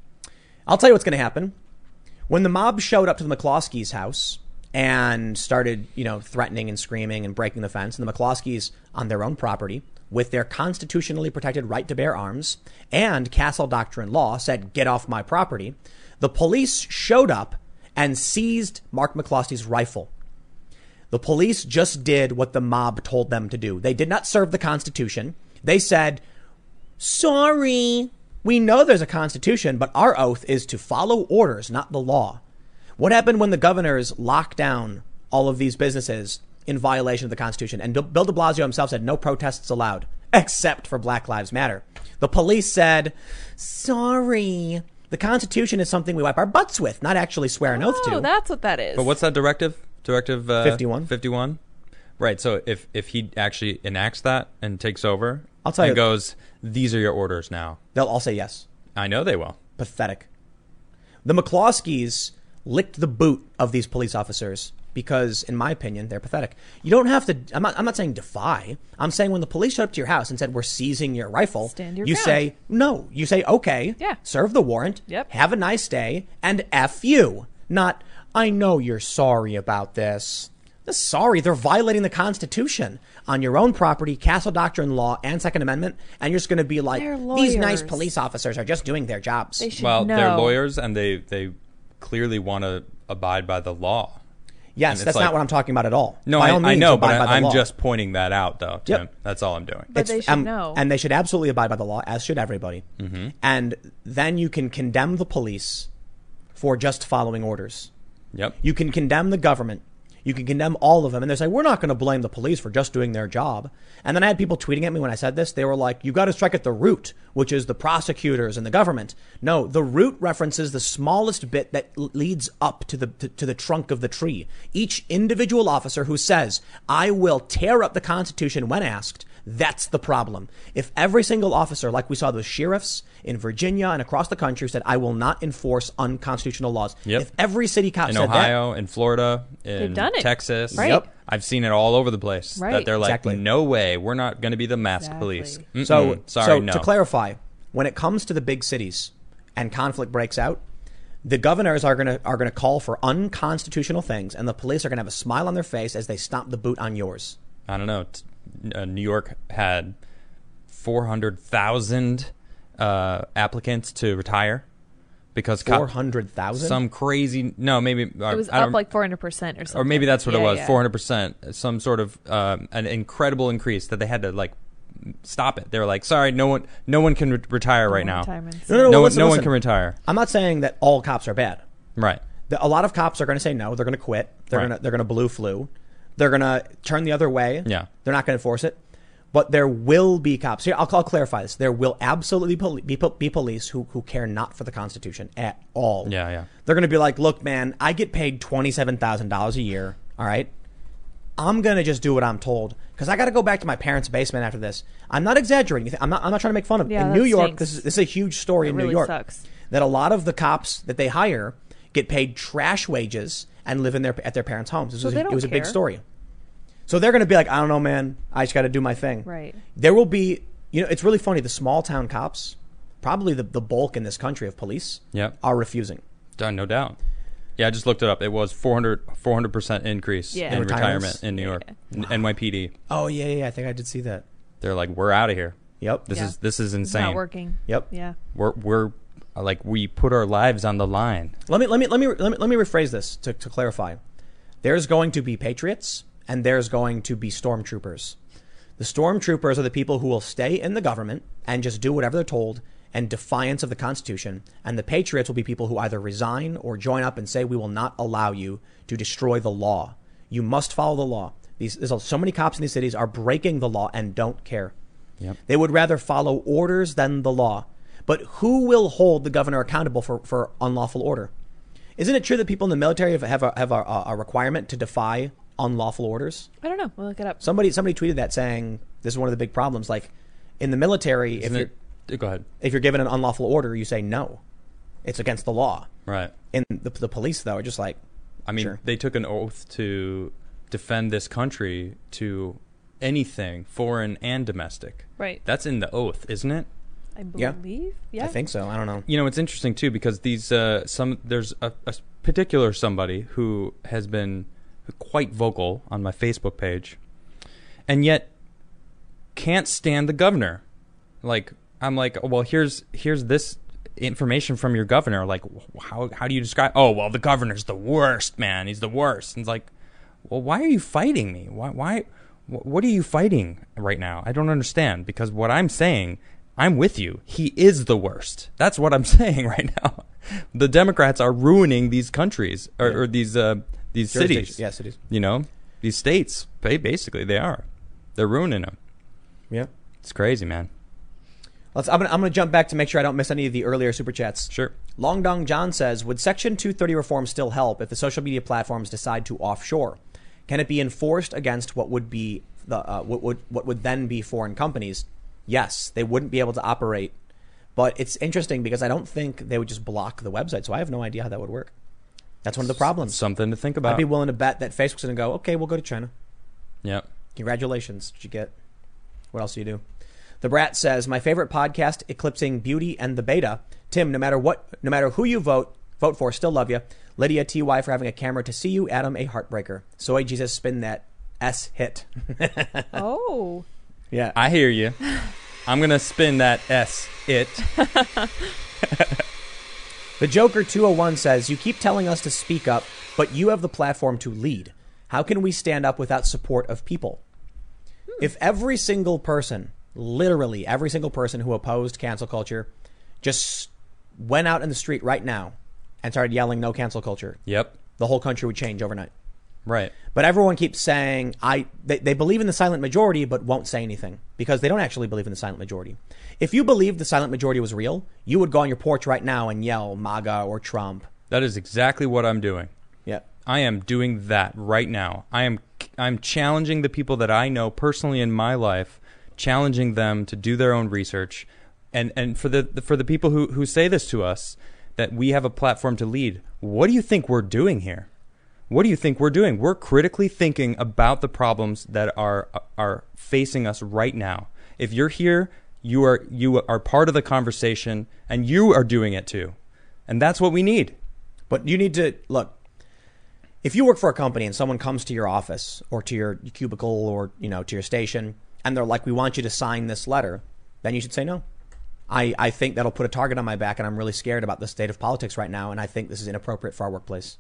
I'll tell you what's going to happen. When the mob showed up to the McCloskeys' house and started, you know, threatening and screaming and breaking the fence, and the McCloskeys on their own property, with their constitutionally protected right to bear arms, and Castle Doctrine law said, get off my property, the police showed up and seized Mark McCloskey's rifle. The police just did what the mob told them to do. They did not serve the Constitution. They said, sorry, we know there's a Constitution, but our oath is to follow orders, not the law. What happened when the governors locked down all of these businesses in violation of the Constitution? And Bill de Blasio himself said no protests allowed, except for Black Lives Matter. The police said, sorry, the Constitution is something we wipe our butts with, not actually swear an oath to. Oh, that's what that is. But what's that directive? Directive uh, 51. 51? Right. So if if he actually enacts that and takes over, I'll tell and you- goes, these are your orders now. They'll all say yes. I know they will. pathetic. The McCloskeys licked the boot of these police officers because, in my opinion, they're pathetic. You don't have to. I'm not. I'm not saying defy. I'm saying when the police showed up to your house and said we're seizing your rifle, Stand your you ground. say no. You say okay. Yeah. Serve the warrant. Yep. Have a nice day and f you. Not. I know you're sorry about this. They're sorry. They're violating the Constitution. on your own property, castle doctrine law, and Second Amendment, and you're just going to be like, these nice police officers are just doing their jobs. They should Well, know. they're lawyers and they they clearly want to abide by the law. Yes, that's like- not what I'm talking about at all. No, By I, all I know, but by I, I'm law. just pointing that out, though. Yep. Tim. That's all I'm doing. But It's- they should um, know. And they should absolutely abide by the law, as should everybody. Mm-hmm. And then you can condemn the police for just following orders. Yep. You can condemn the government. You can condemn all of them. And they say, we're not going to blame the police for just doing their job. And then I had people tweeting at me when I said this. They were like, you got to strike at the root, which is the prosecutors and the government. No, the root references the smallest bit that leads up to the, to, to the trunk of the tree. Each individual officer who says, I will tear up the Constitution when asked, that's the problem. If every single officer, like we saw those sheriffs in Virginia and across the country, said, I will not enforce unconstitutional laws. Yep. If every city cop in said that, Ohio, in Florida, in done it. Texas. Right. Yep. I've seen it all over the place. Right. That they're like, Exactly. no way, we're not going to be the mask Exactly. police. So, Mm-mm. sorry, so no. to clarify, when it comes to the big cities and conflict breaks out, the governors are going to are going to call for unconstitutional things, and the police are going to have a smile on their face as they stomp the boot on yours. I don't know. T- uh, New York had 400,000 uh, applicants to retire because co- Four hundred thousand. some crazy no maybe it was I up like 400% or something. or maybe that's what it was yeah. 400% some sort of um, an incredible increase that they had to like stop it they were like sorry no one no one can re- retire right now No, no, no, no, one, listen, no one can retire I'm not saying that all cops are bad. right The- A lot of cops are going to say no. They're going to quit. They're Right. going to they're going to blue flu. They're going to turn the other way. Yeah. They're not going to enforce it. But there will be cops. Here, I'll, I'll clarify this. There will absolutely poli- be, po- be police who, who care not for the Constitution at all. Yeah, yeah. They're going to be like, look, man, I get paid $27,000 a year. All right. I'm going to just do what I'm told because I got to go back to my parents' basement after this. I'm not exaggerating. I'm not, I'm not trying to make fun of Yeah, In New York, stinks. this is, this is a huge story It in New York sucks. that a lot of the cops that they hire get paid trash wages and live in their at their parents' homes. This So was they a, don't it was a big story. So they're going to be like, I don't know, man. I just got to do my thing. Right. There will be, you know, it's really funny. The small town cops, probably the, the bulk in this country of police, Yep. are refusing. Done, no doubt yeah i just looked it up it was 400 400% increase Yeah. in In retirement in new york N- nypd Oh yeah, yeah. yeah, I think I did see that. they're like we're out of here Yep. this Yeah. is this is It's insane not working. Yep. Yeah. we're we're Uh, like we put our lives on the line Let me let me let me let me, let me rephrase this to, to clarify. There's going to be patriots and there's going to be stormtroopers. The stormtroopers are the people who will stay in the government and just do whatever they're told in defiance of the Constitution. And the patriots will be people who either resign or join up and say, "We will not allow you to destroy the law. You must follow the law." These there's so many cops in these cities are breaking the law and don't care. Yep. They would rather follow orders than the law. But who will hold the governor accountable for, for unlawful order? Isn't it true that people in the military have, have, a, have a, a requirement to defy unlawful orders? I don't know. We'll look it up. Somebody somebody tweeted that saying this is one of the big problems. Like in the military, if Isn't you're, it uh, go ahead if you're given an unlawful order, you say no. It's against the law. right In the, the police, though, are just like, I mean, Sure. they took an oath to defend this country to anything, foreign and domestic. Right. That's in the oath, isn't it? I Yeah. believe. Yeah. I think so. I don't know. You know, it's interesting too because these uh, some there's a, a particular somebody who has been quite vocal on my Facebook page, and yet can't stand the governor. Like I'm like, well, here's here's this information from your governor. Like, how how do you describe? Oh, well, the governor's the worst, man. He's the worst. And it's like, well, why are you fighting me? Why why what are you fighting right now? I don't understand because what I'm saying, I'm with you. He is the worst. That's what I'm (laughs) saying right now. The Democrats are ruining these countries or, or these uh, these cities. Yeah, cities. You know, these states. Basically, they are. They're ruining them. Yeah. It's crazy, man. Let's, I'm going to I'm gonna jump back to make sure I don't miss any of the earlier super chats. Sure. Long Dong John says, would Section 230 reform still help if the social media platforms decide to offshore? Can it be enforced against what would be the uh, what would what would then be foreign companies? Yes, they wouldn't be able to operate. But it's interesting because I don't think they would just block the website. So I have no idea how that would work. That's one of the problems. Something to think about. I'd be willing to bet that Facebook's going to go, okay, we'll go to China. Yep. Congratulations. Did you get? What else do you do? The Brat says, "My favorite podcast, eclipsing Beauty and the Beta." Tim, no matter what, no matter who you vote vote for, still love you. Lydia Ty for having a camera to see you. Adam, a heartbreaker. Soy Jesus, spin that S hit. (laughs) Oh. Yeah. I hear you. I'm gonna spin that S. It. (laughs) The Joker 201 says, You keep telling us to speak up, but you have the platform to lead. How can we stand up without support of people? Hmm. If every single person, literally every single person who opposed cancel culture, just went out in the street right now and started yelling no cancel culture, Yep. the whole country would change overnight. Right. But everyone keeps saying I they, they believe in the silent majority but won't say anything because they don't actually believe in the silent majority. If you believed the silent majority was real, you would go on your porch right now and yell MAGA or Trump. That is exactly what I'm doing. Yeah. I am doing that right now. I am I'm challenging the people that I know personally in my life, challenging them to do their own research, and and for the for the people who who say this to us that we have a platform to lead. What do you think we're doing here? What do you think we're doing? We're critically thinking about the problems that are are facing us right now. If you're here, you are you are part of the conversation and you are doing it too. And that's what we need. But you need to look. If you work for a company and someone comes to your office or to your cubicle or you know to your station and they're like, "We want you to sign this letter," then you should say no. I, I think that'll put a target on my back, and I'm really scared about the state of politics right now, and I think this is inappropriate for our workplace.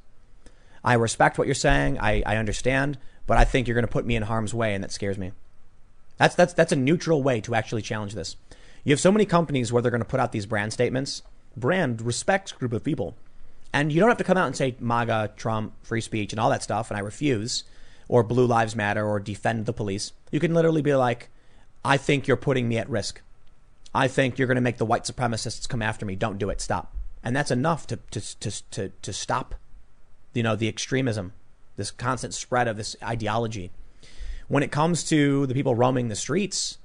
I respect what you're saying. I, I understand, but I think you're going to put me in harm's way, and that scares me. That's that's that's a neutral way to actually challenge this. You have so many companies where they're going to put out these brand statements. Brand respects group of people, and you don't have to come out and say MAGA, Trump, free speech, and all that stuff, and I refuse, or Blue Lives Matter, or defend the police. You can literally be like, I think you're putting me at risk. I think you're going to make the white supremacists come after me. Don't do it. Stop. And that's enough to to to to, to stop, you know, the extremism, this constant spread of this ideology. When it comes to the people roaming the streets,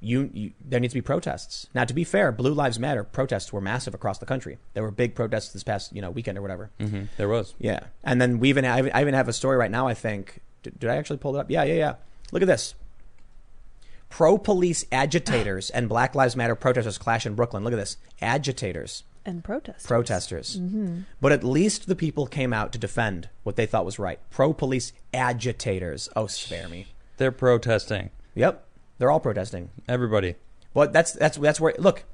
you, you there needs to be protests. Now, to be fair, Blue Lives Matter protests were massive across the country. There were big protests this past you know weekend or whatever. Mm-hmm. There was. Yeah, and then we even I even- have a story right now. I think did, did I actually pull it up? Yeah, yeah, yeah. Look at this. Pro police agitators (gasps) and Black Lives Matter protesters clash in Brooklyn. Look at this. Agitators, And protesters. protesters. Mm-hmm. But at least the people came out to defend what they thought was right. Pro police agitators. Oh, spare me. They're protesting. Yep, they're all protesting. Everybody. But that's that's that's where look.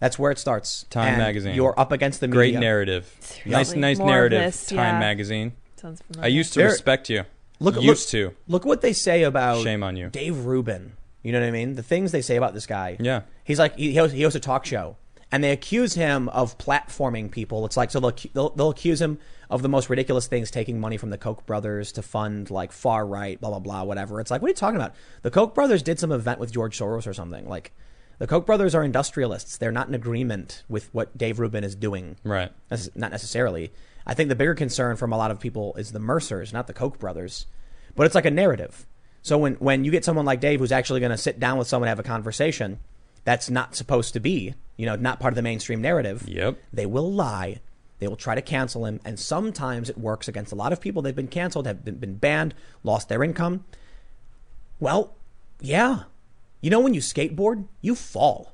That's where it starts. Time And magazine. You're up against the Great narrative. Really Nice, nice more narrative. this, Time yeah. magazine. Sounds I used to There- respect you. Look, used look, to. Look what they say about Shame on you. Dave Rubin. You know what I mean? The things they say about this guy. Yeah. He's like he hosts, he hosts a talk show, and they accuse him of platforming people. It's like so they'll, they'll they'll accuse him of the most ridiculous things, taking money from the Koch brothers to fund like far right, blah blah blah, whatever. It's like what are you talking about? The Koch brothers did some event with George Soros or something. Like the Koch brothers are industrialists. They're not in agreement with what Dave Rubin is doing. Right. That's not necessarily. I think the bigger concern from a lot of people is the Mercers, not the Koch brothers. But it's like a narrative. So when, when you get someone like Dave who's actually going to sit down with someone and have a conversation that's not supposed to be, you know, not part of the mainstream narrative, Yep. they will lie. They will try to cancel him. And sometimes it works against a lot of people. They've been canceled, have been, been banned, lost their income. Well, yeah. You know, when you skateboard, you fall.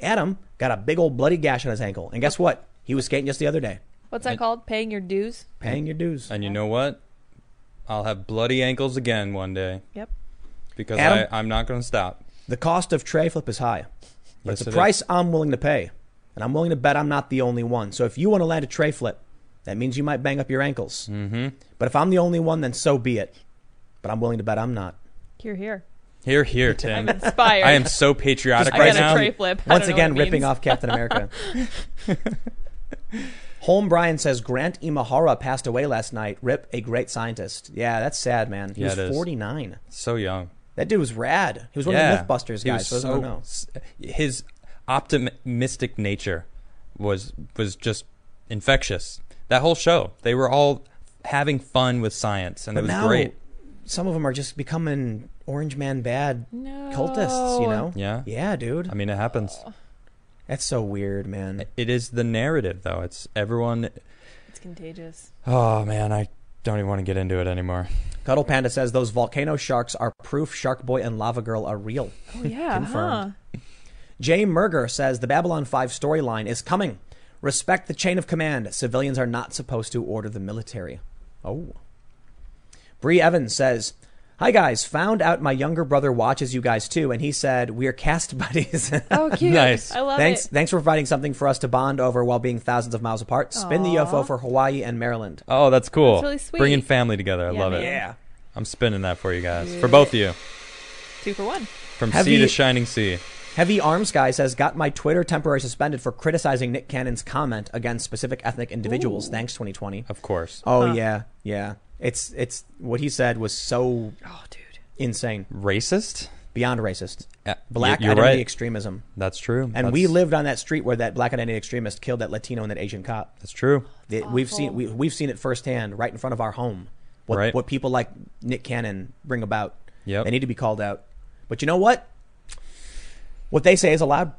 Adam got a big old bloody gash on his ankle. And guess what? He was skating just the other day, What's that called? Paying your dues? paying your dues. And you know what? I'll have bloody ankles again one day Yep. because Adam? I, I'm not going to stop. The cost of tray flip is high. But Yes, it's a it price I'm willing to pay. And I'm willing to bet I'm not the only one. So if you want to land a tray flip, that means you might bang up your ankles. Mm-hmm. But if I'm the only one, then so be it. But I'm willing to bet I'm not. Here, here. Here, here, (laughs) Tim. I'm Inspired. I am so patriotic I right got a now. tray flip. Once again, ripping off Captain America. (laughs) (laughs) Home Brian says Grant Imahara passed away last night. Rip, a great scientist. Yeah, that's sad, man. He Yeah, was it is. 49. So young. That dude was rad. He was one yeah. of the MythBusters He guys. was So, so, so know. his optimistic nature was was just infectious. That whole show, they were all having fun with science, and But it was now, great. some of them are just becoming Orange Man bad No. cultists, you know? Yeah. Yeah, dude. I mean, it happens. That's so weird, man. It is the narrative, though. It's everyone. It's contagious. Oh man, I don't even want to get into it anymore. Cuddle Panda says those volcano sharks are proof Shark Boy and Lava Girl are real. Oh yeah, (laughs) Confirmed. huh? (laughs) Jay Merger says the Babylon 5 storyline is coming. Respect the chain of command. Civilians are not supposed to order the military. Oh. Bree Evans says, Hi guys, found out my younger brother watches you guys too, and he said we're cast (laughs) buddies. Oh, cute. Nice. I love thanks, it. thanks for providing something for us to bond over while being thousands of miles apart. Spin the UFO for Hawaii and Maryland. Oh, that's cool. That's really sweet. Bringing family together. I Yeah, love man. it. Yeah. I'm spinning that for you guys. Do For both of you. Two for one. From Heavy- sea to shining sea. Heavy Arms Guy says, got my Twitter temporarily suspended for criticizing Nick Cannon's comment against specific ethnic individuals. Ooh. Thanks, 2020. Of course. Oh Huh. yeah, yeah. It's it's what he said was so Oh, dude. insane, Racist? beyond racist. Yeah, Black you're identity right. extremism. That's true. And That's- we lived on that street where that black identity extremist killed that Latino and that Asian cop. That's true. The- we've seen we, we've seen it firsthand, right in front of our home. What Right. what people like Nick Cannon bring about. Yep. They need to be called out. But you know what? What they say is allowed.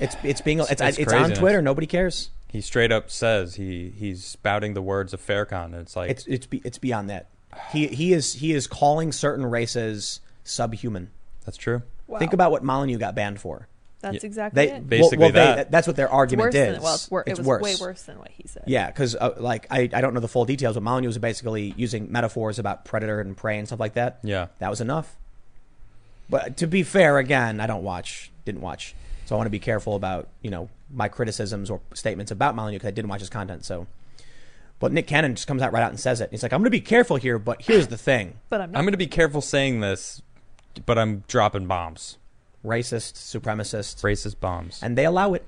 It's it's being it's, It's it's, on. Twitter. Nobody cares. He straight up says he he's spouting the words of Farrakhan. It's like It's it's be, it's beyond that. He he is he is calling certain races subhuman. that's true. Wow. Think about what Molyneux got banned for. That's Yeah. exactly They it. Basically well, well, they- that. that's what their It's argument worse is. than well, it's wor- it's it was worse. way worse than what he said. Yeah, because uh, like I, I don't know the full details, but Molyneux was basically using metaphors about predator and prey and stuff like that. Yeah. That was enough. But to be fair, again, I don't watch, didn't watch, so I want to be careful about you know my criticisms or statements about Molyneux because I didn't watch his content. So, but Nick Cannon just comes out right out and says it. He's like, I'm going to be careful here, but here's the thing: (laughs) But I'm. I'm going to be careful saying this, but I'm dropping bombs. racist, supremacist, Racist bombs. and they allow it.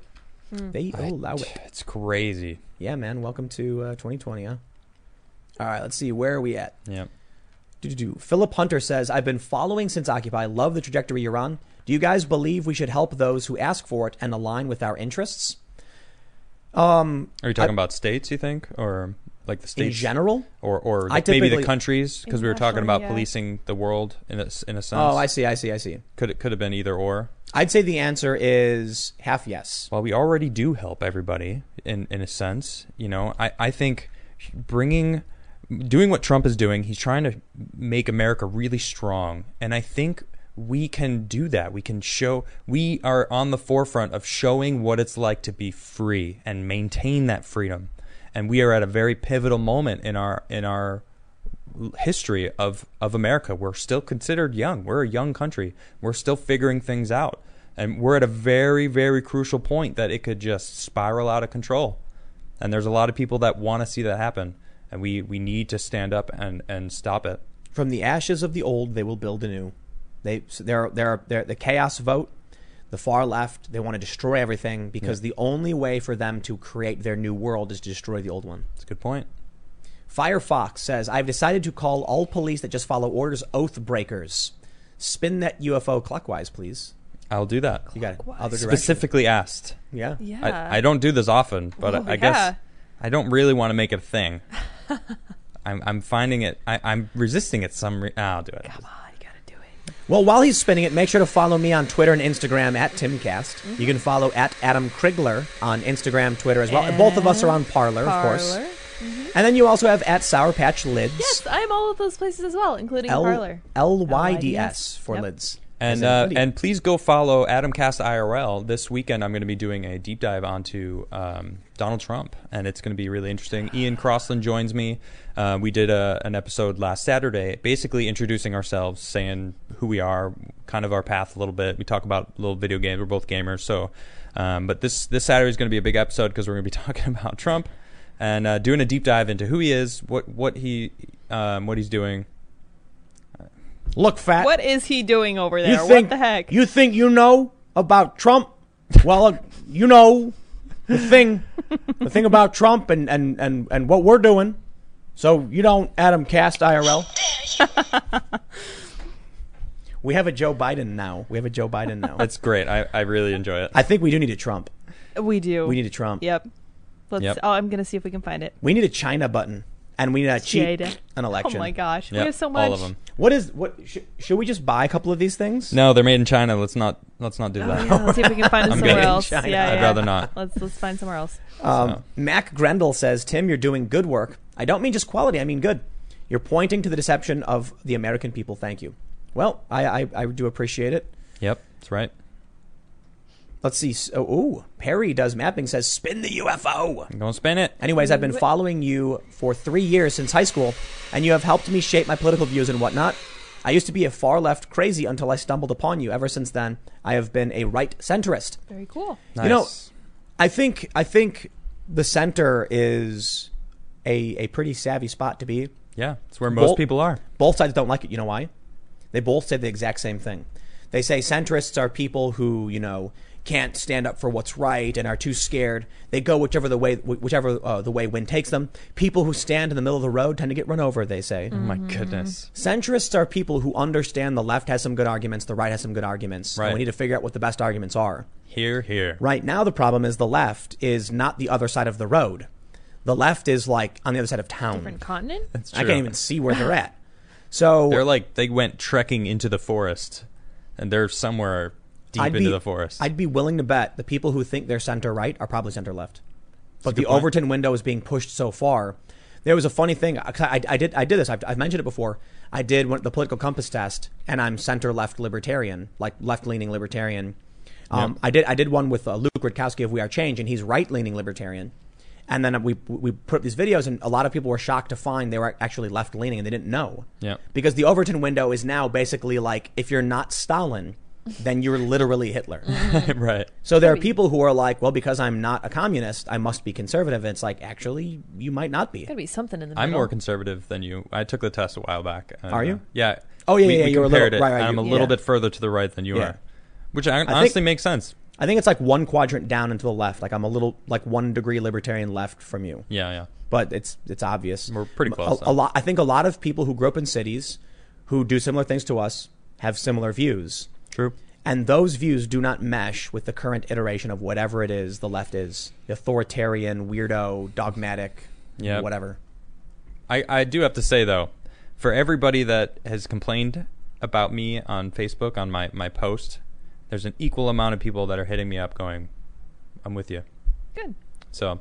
Hmm. They I- allow it. It's crazy. Yeah, man. Welcome to uh, 2020, huh? All right, let's see. Where are we at? Yeah. Philip Hunter says, I've been following since Occupy. Love the trajectory you're on. Do you guys believe we should help those who ask for it and align with our interests? Um, Are you talking I- about states? You think, or like the states in states, general? or or like maybe the countries? Because we were talking about yeah. policing the world in a s- in a sense. Oh, I see, I see, I see. could it could have been either or. I'd say the answer is half yes. Well, we already do help everybody in in a sense. You know, I I think bringing doing what Trump is doing, he's trying to make America really strong, and I think we can do that. We can show we are on the forefront of showing what it's like to be free and maintain that freedom. And we are at a very pivotal moment in our in our history of of America. We're still considered young. We're a young country. We're still figuring things out. And we're at a very very crucial point that it could just spiral out of control. And there's a lot of people that want to see that happen. And we we need to stand up and and stop it. From the ashes of the old, they will build anew. They, so they're, they're, they're, the chaos vote, the far left, they want to destroy everything because the only way for them to create their new world is to destroy the old one. That's a good point. Firefox says, I've decided to call all police that just follow orders oath breakers. Spin that UFO clockwise, please. I'll do that. You got. Clockwise. Other direction. Specifically asked. Yeah. yeah. I, I don't do this often, but Oh, I, I yeah. guess I don't really want to make it a thing. (laughs) I'm, I'm finding it. I, I'm resisting it. Some. Re- I'll do it. Come on, you gotta do it. Well, while he's spinning it, make sure to follow me on Twitter and Instagram at TimCast. Mm-hmm. You can follow at Adam Crigler on Instagram, Twitter as well. And both of us are on Parler, of course. Parler. Mm-hmm. And then you also have at Sour Patch Lyds. Yes, I'm all of those places as well, including L- Parler. L-Y-D-S for Yep. lids. And uh, and please go follow Adamcast IRL. This weekend, I'm going to be doing a deep dive onto um, Donald Trump, and it's going to be really interesting. Ian Crossland joins me. Uh, we did a, an episode last Saturday, basically introducing ourselves, saying who we are, kind of our path a little bit. We talk about little video games. We're both gamers, so. Um, but this this Saturday is going to be a big episode because we're going to be (laughs) talking about Trump and uh, doing a deep dive into who he is, what what he um, what he's doing. Look, fat. What is he doing over there? you think, what the heck? You think you know about Trump? Well, uh, you know the thing, the thing about Trump and, and, and, and what we're doing. So you don't Adam Cast IRL. we have a Joe Biden now. We have a Joe Biden now. That's great. I, I really enjoy it. I think we do need a Trump. we do. We need a Trump. Yep. Let's. Yep. Oh, I'm gonna see if we can find it. We need a China button, and we need a cheat Jada. an election. Oh my gosh, we Yep, have so much. all of them. What is what? Sh- should we just buy a couple of these things? No, they're made in China. Let's not let's not do Oh, that. yeah, let's see if we can find it (laughs) I'm somewhere good. else. China. Yeah, I'd yeah. rather not. Let's let's find somewhere else. Um, So- Mac Grendel says, Tim, you're doing good work. I don't mean just quality, I mean good. You're pointing to the deception of the American people. Thank you. Well, I, I, I do appreciate it. Yep, that's right. Let's see. Oh, ooh, Perry does mapping, says, spin the UFO. I'm gonna spin it. Anyways, I've been following you for three years since high school, and you have helped me shape my political views and whatnot. I used to be a far left crazy until I stumbled upon you. Ever since then, I have been a right centrist. Very cool. Nice. You know, I think I think the center is a a pretty savvy spot to be. yeah, it's where most Both- people are. Both sides don't like it. You know why? They both say the exact same thing. They say centrists are people who you know can't stand up for what's right and are too scared. They go whichever the way whichever uh, the way wind takes them. People who stand in the middle of the road tend to get run over. They say. Oh my goodness. Centrists are people who understand the left has some good arguments, the right has some good arguments. and Right. we need to figure out what the best arguments are. Here, here. Right now, the problem is the left is not the other side of the road. The left is like on the other side of town. Different continent. That's I can't even see where they're (laughs) at. So They're like they went trekking into the forest, and they're somewhere deep I'd into be, the forest. I'd be willing to bet the people who think they're center right are probably center left. But the point. Overton window is being pushed so far. There was a funny thing. I, I, I did I did this. I've, I've mentioned it before. I did one, the political compass test, and I'm center left libertarian, like left leaning libertarian. Um, Yep. I did I did one with uh, Luke Rutkowski of We Are Change, and he's right leaning libertarian. And then we we put up these videos, and a lot of people were shocked to find they were actually left leaning, and they didn't know. Yeah. Because the Overton window is now basically like if you're not Stalin, then you're literally Hitler. (laughs) right. So there are people who are like, well, because I'm not a communist, I must be conservative. And it's like, actually, you might not be. Gotta be something in the I'm more conservative than you. I took the test a while back. and, Are you? uh, yeah. Oh, yeah, we, yeah, we you were a compared little- it. right, right, and I'm you- a little yeah. bit further to the right than you Yeah. are, which I, think- honestly makes sense. I think it's like one quadrant down and to the left. Like I'm a little, like one degree libertarian left from you. Yeah, yeah. But it's it's obvious. We're pretty close, A, though. lot. I think a lot of people who grew up in cities, who do similar things to us, have similar views, True. and those views do not mesh with the current iteration of whatever it is the left is: authoritarian, weirdo, dogmatic, Yep. whatever. I, I do have to say though, for everybody that has complained about me on Facebook on my, my post, there's an equal amount of people that are hitting me up going, I'm with you. Good. So, a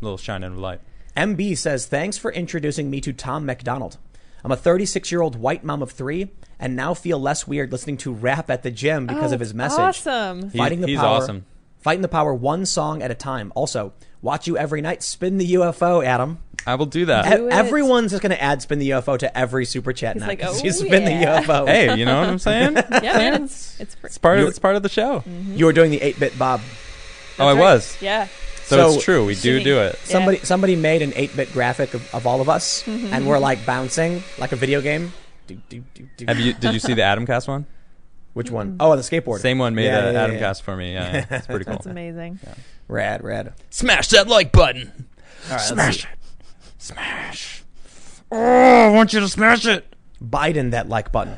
little shining of light. MB says, Thanks for introducing me to Tom MacDonald. I'm a 36 year old white mom of three and now feel less weird listening to rap at the gym because Oh, of his it's message. Awesome. He's- Fighting the he's power. awesome. Fighting the power one song at a time. Also, watch you every night. Spin the UFO, Adam. I will do that. Do E- Everyone's just going to add spin the UFO to every super chat He's now. like, 'cause "Oh, you spin yeah." the UFO. hey, you know what I'm saying? (laughs) Yeah, man. It's it's, It's part of it's part of the show. Mm-hmm. You were doing the 8 bit Bob. Oh, I right. was. Yeah. So, So- it's true. We do do it. Yeah. Somebody somebody made an 8 bit graphic of, of all of us, mm-hmm. and we're like bouncing like a video game. Do, do, do, do. Have you? Did you see the (laughs) Adamcast one? Which one? Oh, on the skateboard. Same one made Yeah, an yeah, yeah, Adamcast for me. Yeah, yeah. (laughs) it's pretty cool. That's amazing. Rad, rad. Smash that like button. All right, let's Smash it. Smash. Oh, I want you to smash it. Biden that like button.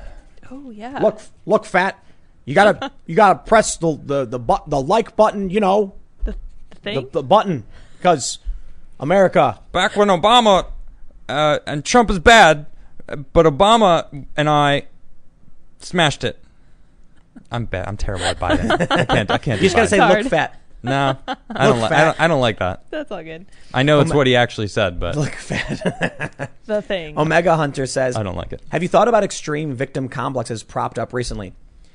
Oh yeah. Look, look, fat. You gotta, (laughs) you gotta press the the the, but, the like button. You know, the, the the, button, because America. Back when Obama uh, and Trump is bad, but Obama and I smashed it. I'm bad. I'm terrible at Biden. I can't. I can't. You just gotta say, Hard. look, fat. no. I don't. Look Li- I don't. I don't like that. That's all good. I know it's my- what he actually said, but Look, fat. (laughs) The thing. Omega Hunter says, I don't like it. Have you thought about extreme victim complexes propped up recently?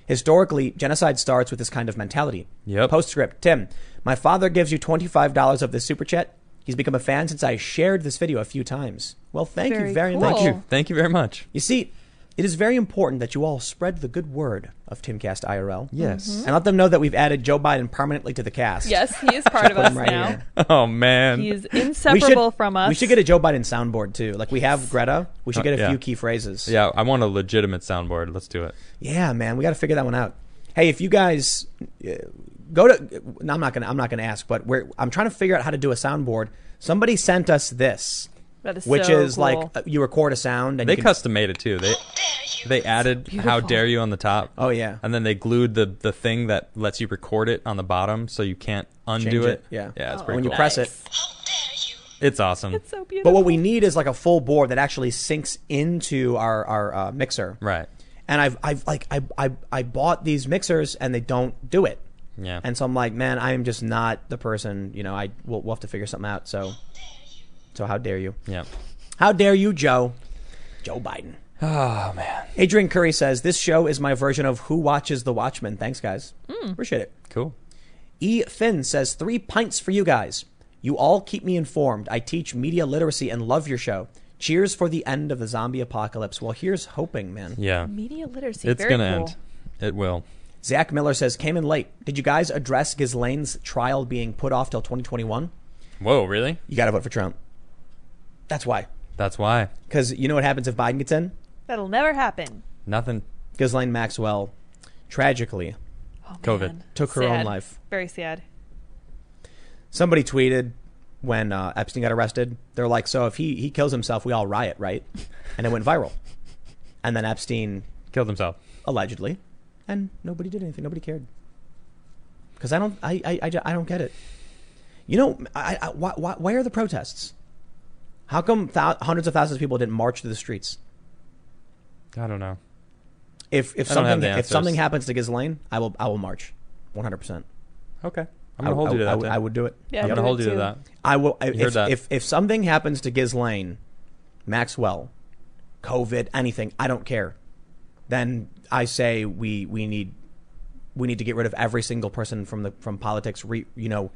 Historically, genocide starts with this kind of mentality. Yep. Postscript Tim, my father gives you $25 of this super chat. He's become a fan since I shared this video a few times. Well, thank you Very very cool. much. Thank you. Thank you very much. You see, it is very important that you all spread the good word of Timcast IRL. Yes. And let them know that we've added Joe Biden permanently to the cast. yes, he is part of us right now. here. (laughs) Oh man. He's We inseparable should, from us. we should get a Joe Biden soundboard too. Like we have Greta. We should Uh, get a yeah. few key phrases. yeah, I want a legitimate soundboard. Let's do it. Yeah, man, we got to figure that one out. Hey, if you guys uh, go to, no, I'm not gonna, I'm not gonna ask, but we're, I'm trying to figure out how to do a soundboard. Somebody sent us this, That is which so is like cool. uh, you record a sound and They you can, custom made it too. They they added "How dare you" on the top. Oh yeah, And then they glued the the thing that lets you record it on the bottom, so you can't undo Change it. it, yeah. yeah, it's Oh, pretty when you cool. press it. It's awesome. It's so beautiful. But what we need is like a full board that actually syncs into our our uh, mixer. right. And I've I've like I, I I bought these mixers and they don't do it. Yeah. And so I'm like, man, I am just not the person. You know, I we'll, we'll have to figure something out. So, so how dare you? yeah. How dare you, Joe? Joe Biden. (sighs) Oh man. Adrian Curry says, This show is my version of Who Watches the Watchmen. Thanks, guys. Hmm. Appreciate it. Cool. E. Finn says, Three pints for you guys. You all keep me informed. I teach media literacy and love your show. Cheers for the end of the zombie apocalypse. Well, here's hoping, man. Yeah, Media literacy. it's very gonna cool. end. It will. Zach Miller says, came in late. Did you guys address Ghislaine's trial being put off till 2021? Whoa, really? You got to vote for Trump. That's why. That's why. Because you know what happens if Biden gets in? That'll never happen. Nothing. Ghislaine Maxwell tragically Oh, COVID. man. took her own Sad. life. Very sad. Somebody tweeted when uh, Epstein got arrested. They're like, so if he, he kills himself, we all riot, right? And it went viral. And then Epstein, Killed himself. allegedly, and nobody did anything. Nobody cared. Because I don't, I, I, I, ju- I don't get it. You know, I, I, why, why, why are the protests? How come thou- hundreds of thousands of people didn't march to the streets? I don't know. If if I something if answers. something happens to Ghislaine, I will I will march, one hundred percent. Okay. I'm gonna hold I- you to that. would- Tim. I would do it. Yeah, I'm gonna hold you to that. I will. heard If, that. if if something happens to Ghislaine, Maxwell, COVID, anything, I don't care. Then I say we we need we need to get rid of every single person from the from politics. Re, you know,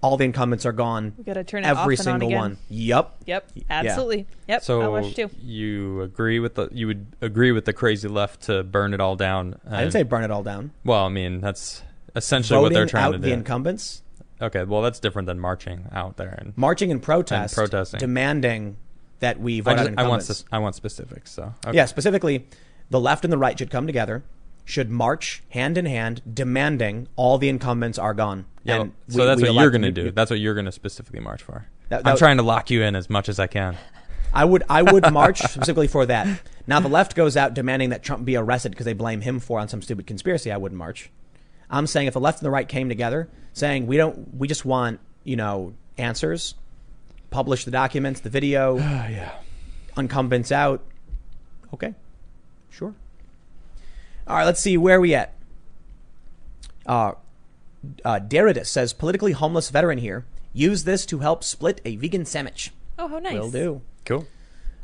all the incumbents are gone. We gotta turn it Every off and on single again. one. Yep. Yep. Yeah. Absolutely. Yep. So I watched too. you agree with the you would agree with the crazy left to burn it all down? I didn't say burn it all down. Well, I mean that's essentially what they're trying to do. out the incumbents, okay, well that's different than marching out there. And marching in protest, And protesting. demanding that we vote I, out just, I want incumbents. s- I want specifics. So okay. Yeah, specifically, the left and the right should come together, should march hand in hand, demanding all the incumbents are gone. Yeah, And so we- that's we what you're going to do. That's what you're going to specifically march for. That- I'm trying to lock you in as much as I can. I would I would march specifically for that. Now the left goes out demanding that Trump be arrested because they blame him for on some stupid conspiracy. I wouldn't march. I'm saying if the left and the right came together, saying we don't, we just want you know answers, publish the documents, the video, (sighs) yeah. incumbents out. Okay, sure. All right, let's see where we at. Uh, uh, Derridus says politically homeless veteran here. Use this to help split a vegan sandwich. Oh, how nice. Will do. Cool.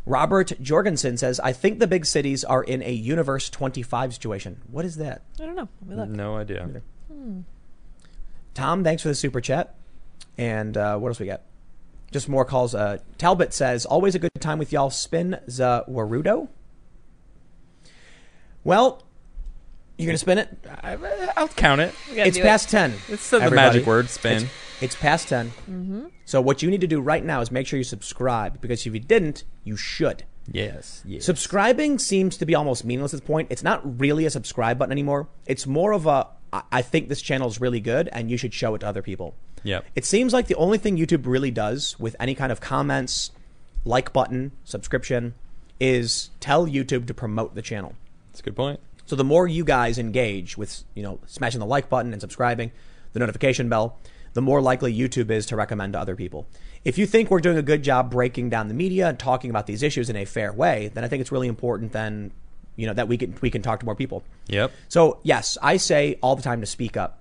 Robert Jorgensen says, I think the big cities are in a Universe 25 situation. What is that? I don't know. Let me look. No idea. Tom, thanks for the super chat. And uh, what else we got? Just more calls. Uh, Talbot says, always a good time with y'all. Spin the Warudo. Well, you're going to spin it? I, I'll count it. It's do it. past 10. It's the Everybody. magic word spin. It's, it's past 10. Mm-hmm. So what you need to do right now is make sure you subscribe because if you didn't, you should. yes. Yes. Subscribing seems to be almost meaningless at this point. It's not really a subscribe button anymore. It's more of a I think this channel is really good and you should show it to other people. Yep. It seems like the only thing YouTube really does with any kind of comments, like button, subscription is tell YouTube to promote the channel. That's a good point. So the more you guys engage with, you know, smashing the like button and subscribing, the notification bell, the more likely YouTube is to recommend to other people. If you think we're doing a good job breaking down the media and talking about these issues in a fair way, then I think it's really important then, you know, that we can we can talk to more people. Yep. So, yes, I say all the time to speak up.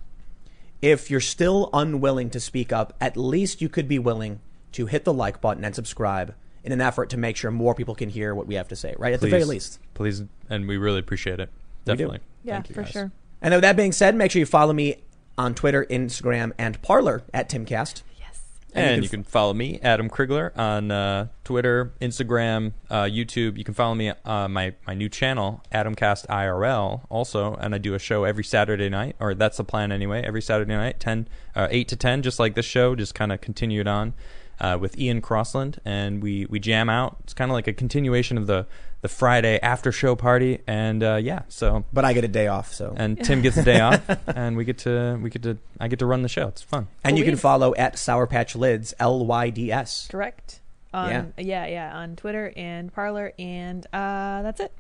If you're still unwilling to speak up, at least you could be willing to hit the like button and subscribe in an effort to make sure more people can hear what we have to say, right? At the very least. Please, and we really appreciate it. We do. Definitely. Yeah, Thank you, for guys. sure. And with that being said, make sure you follow me on Twitter, Instagram, and Parler at Timcast. Yes. And And, you you, can can follow me, Adam Crigler, on uh, Twitter, Instagram, uh, YouTube. You can follow me uh, my my new channel, Adamcast IRL, also, and I do a show every Saturday night, or that's the plan anyway. Every Saturday night, ten, uh, eight to ten, just like this show, just kind of continue it on uh, with Ian Crossland, and we we jam out. It's kind of like a continuation of the the Friday after show party, and uh, yeah, so. But I get a day off, so. And (laughs) Tim gets a day off, and we get to we get to I get to run the show. It's fun. And you can Sweet. follow at Sour Patch Lyds, L Y D S. Correct. On, yeah. yeah, on Twitter and Parler, and uh, that's it.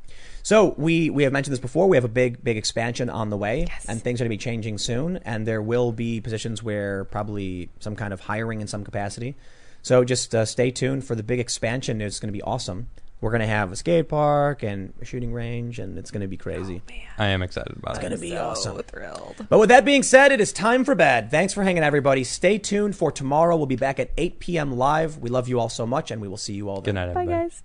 So we we have mentioned this before. We have a big big expansion on the way, Yes. and things are going to be changing soon. And there will be positions where probably some kind of hiring in some capacity. So just uh, stay tuned for the big expansion. It's going to be awesome. We're going to have a skate park and a shooting range, and it's going to be crazy. Oh, I am excited about it. It's gonna be so awesome. thrilled. But with that being said, it is time for bed. Thanks for hanging, everybody. Stay tuned for tomorrow. We'll be back at 8 p.m. live. We love you all so much, and we will see you all then. Good night, everybody. Bye, everybody. guys.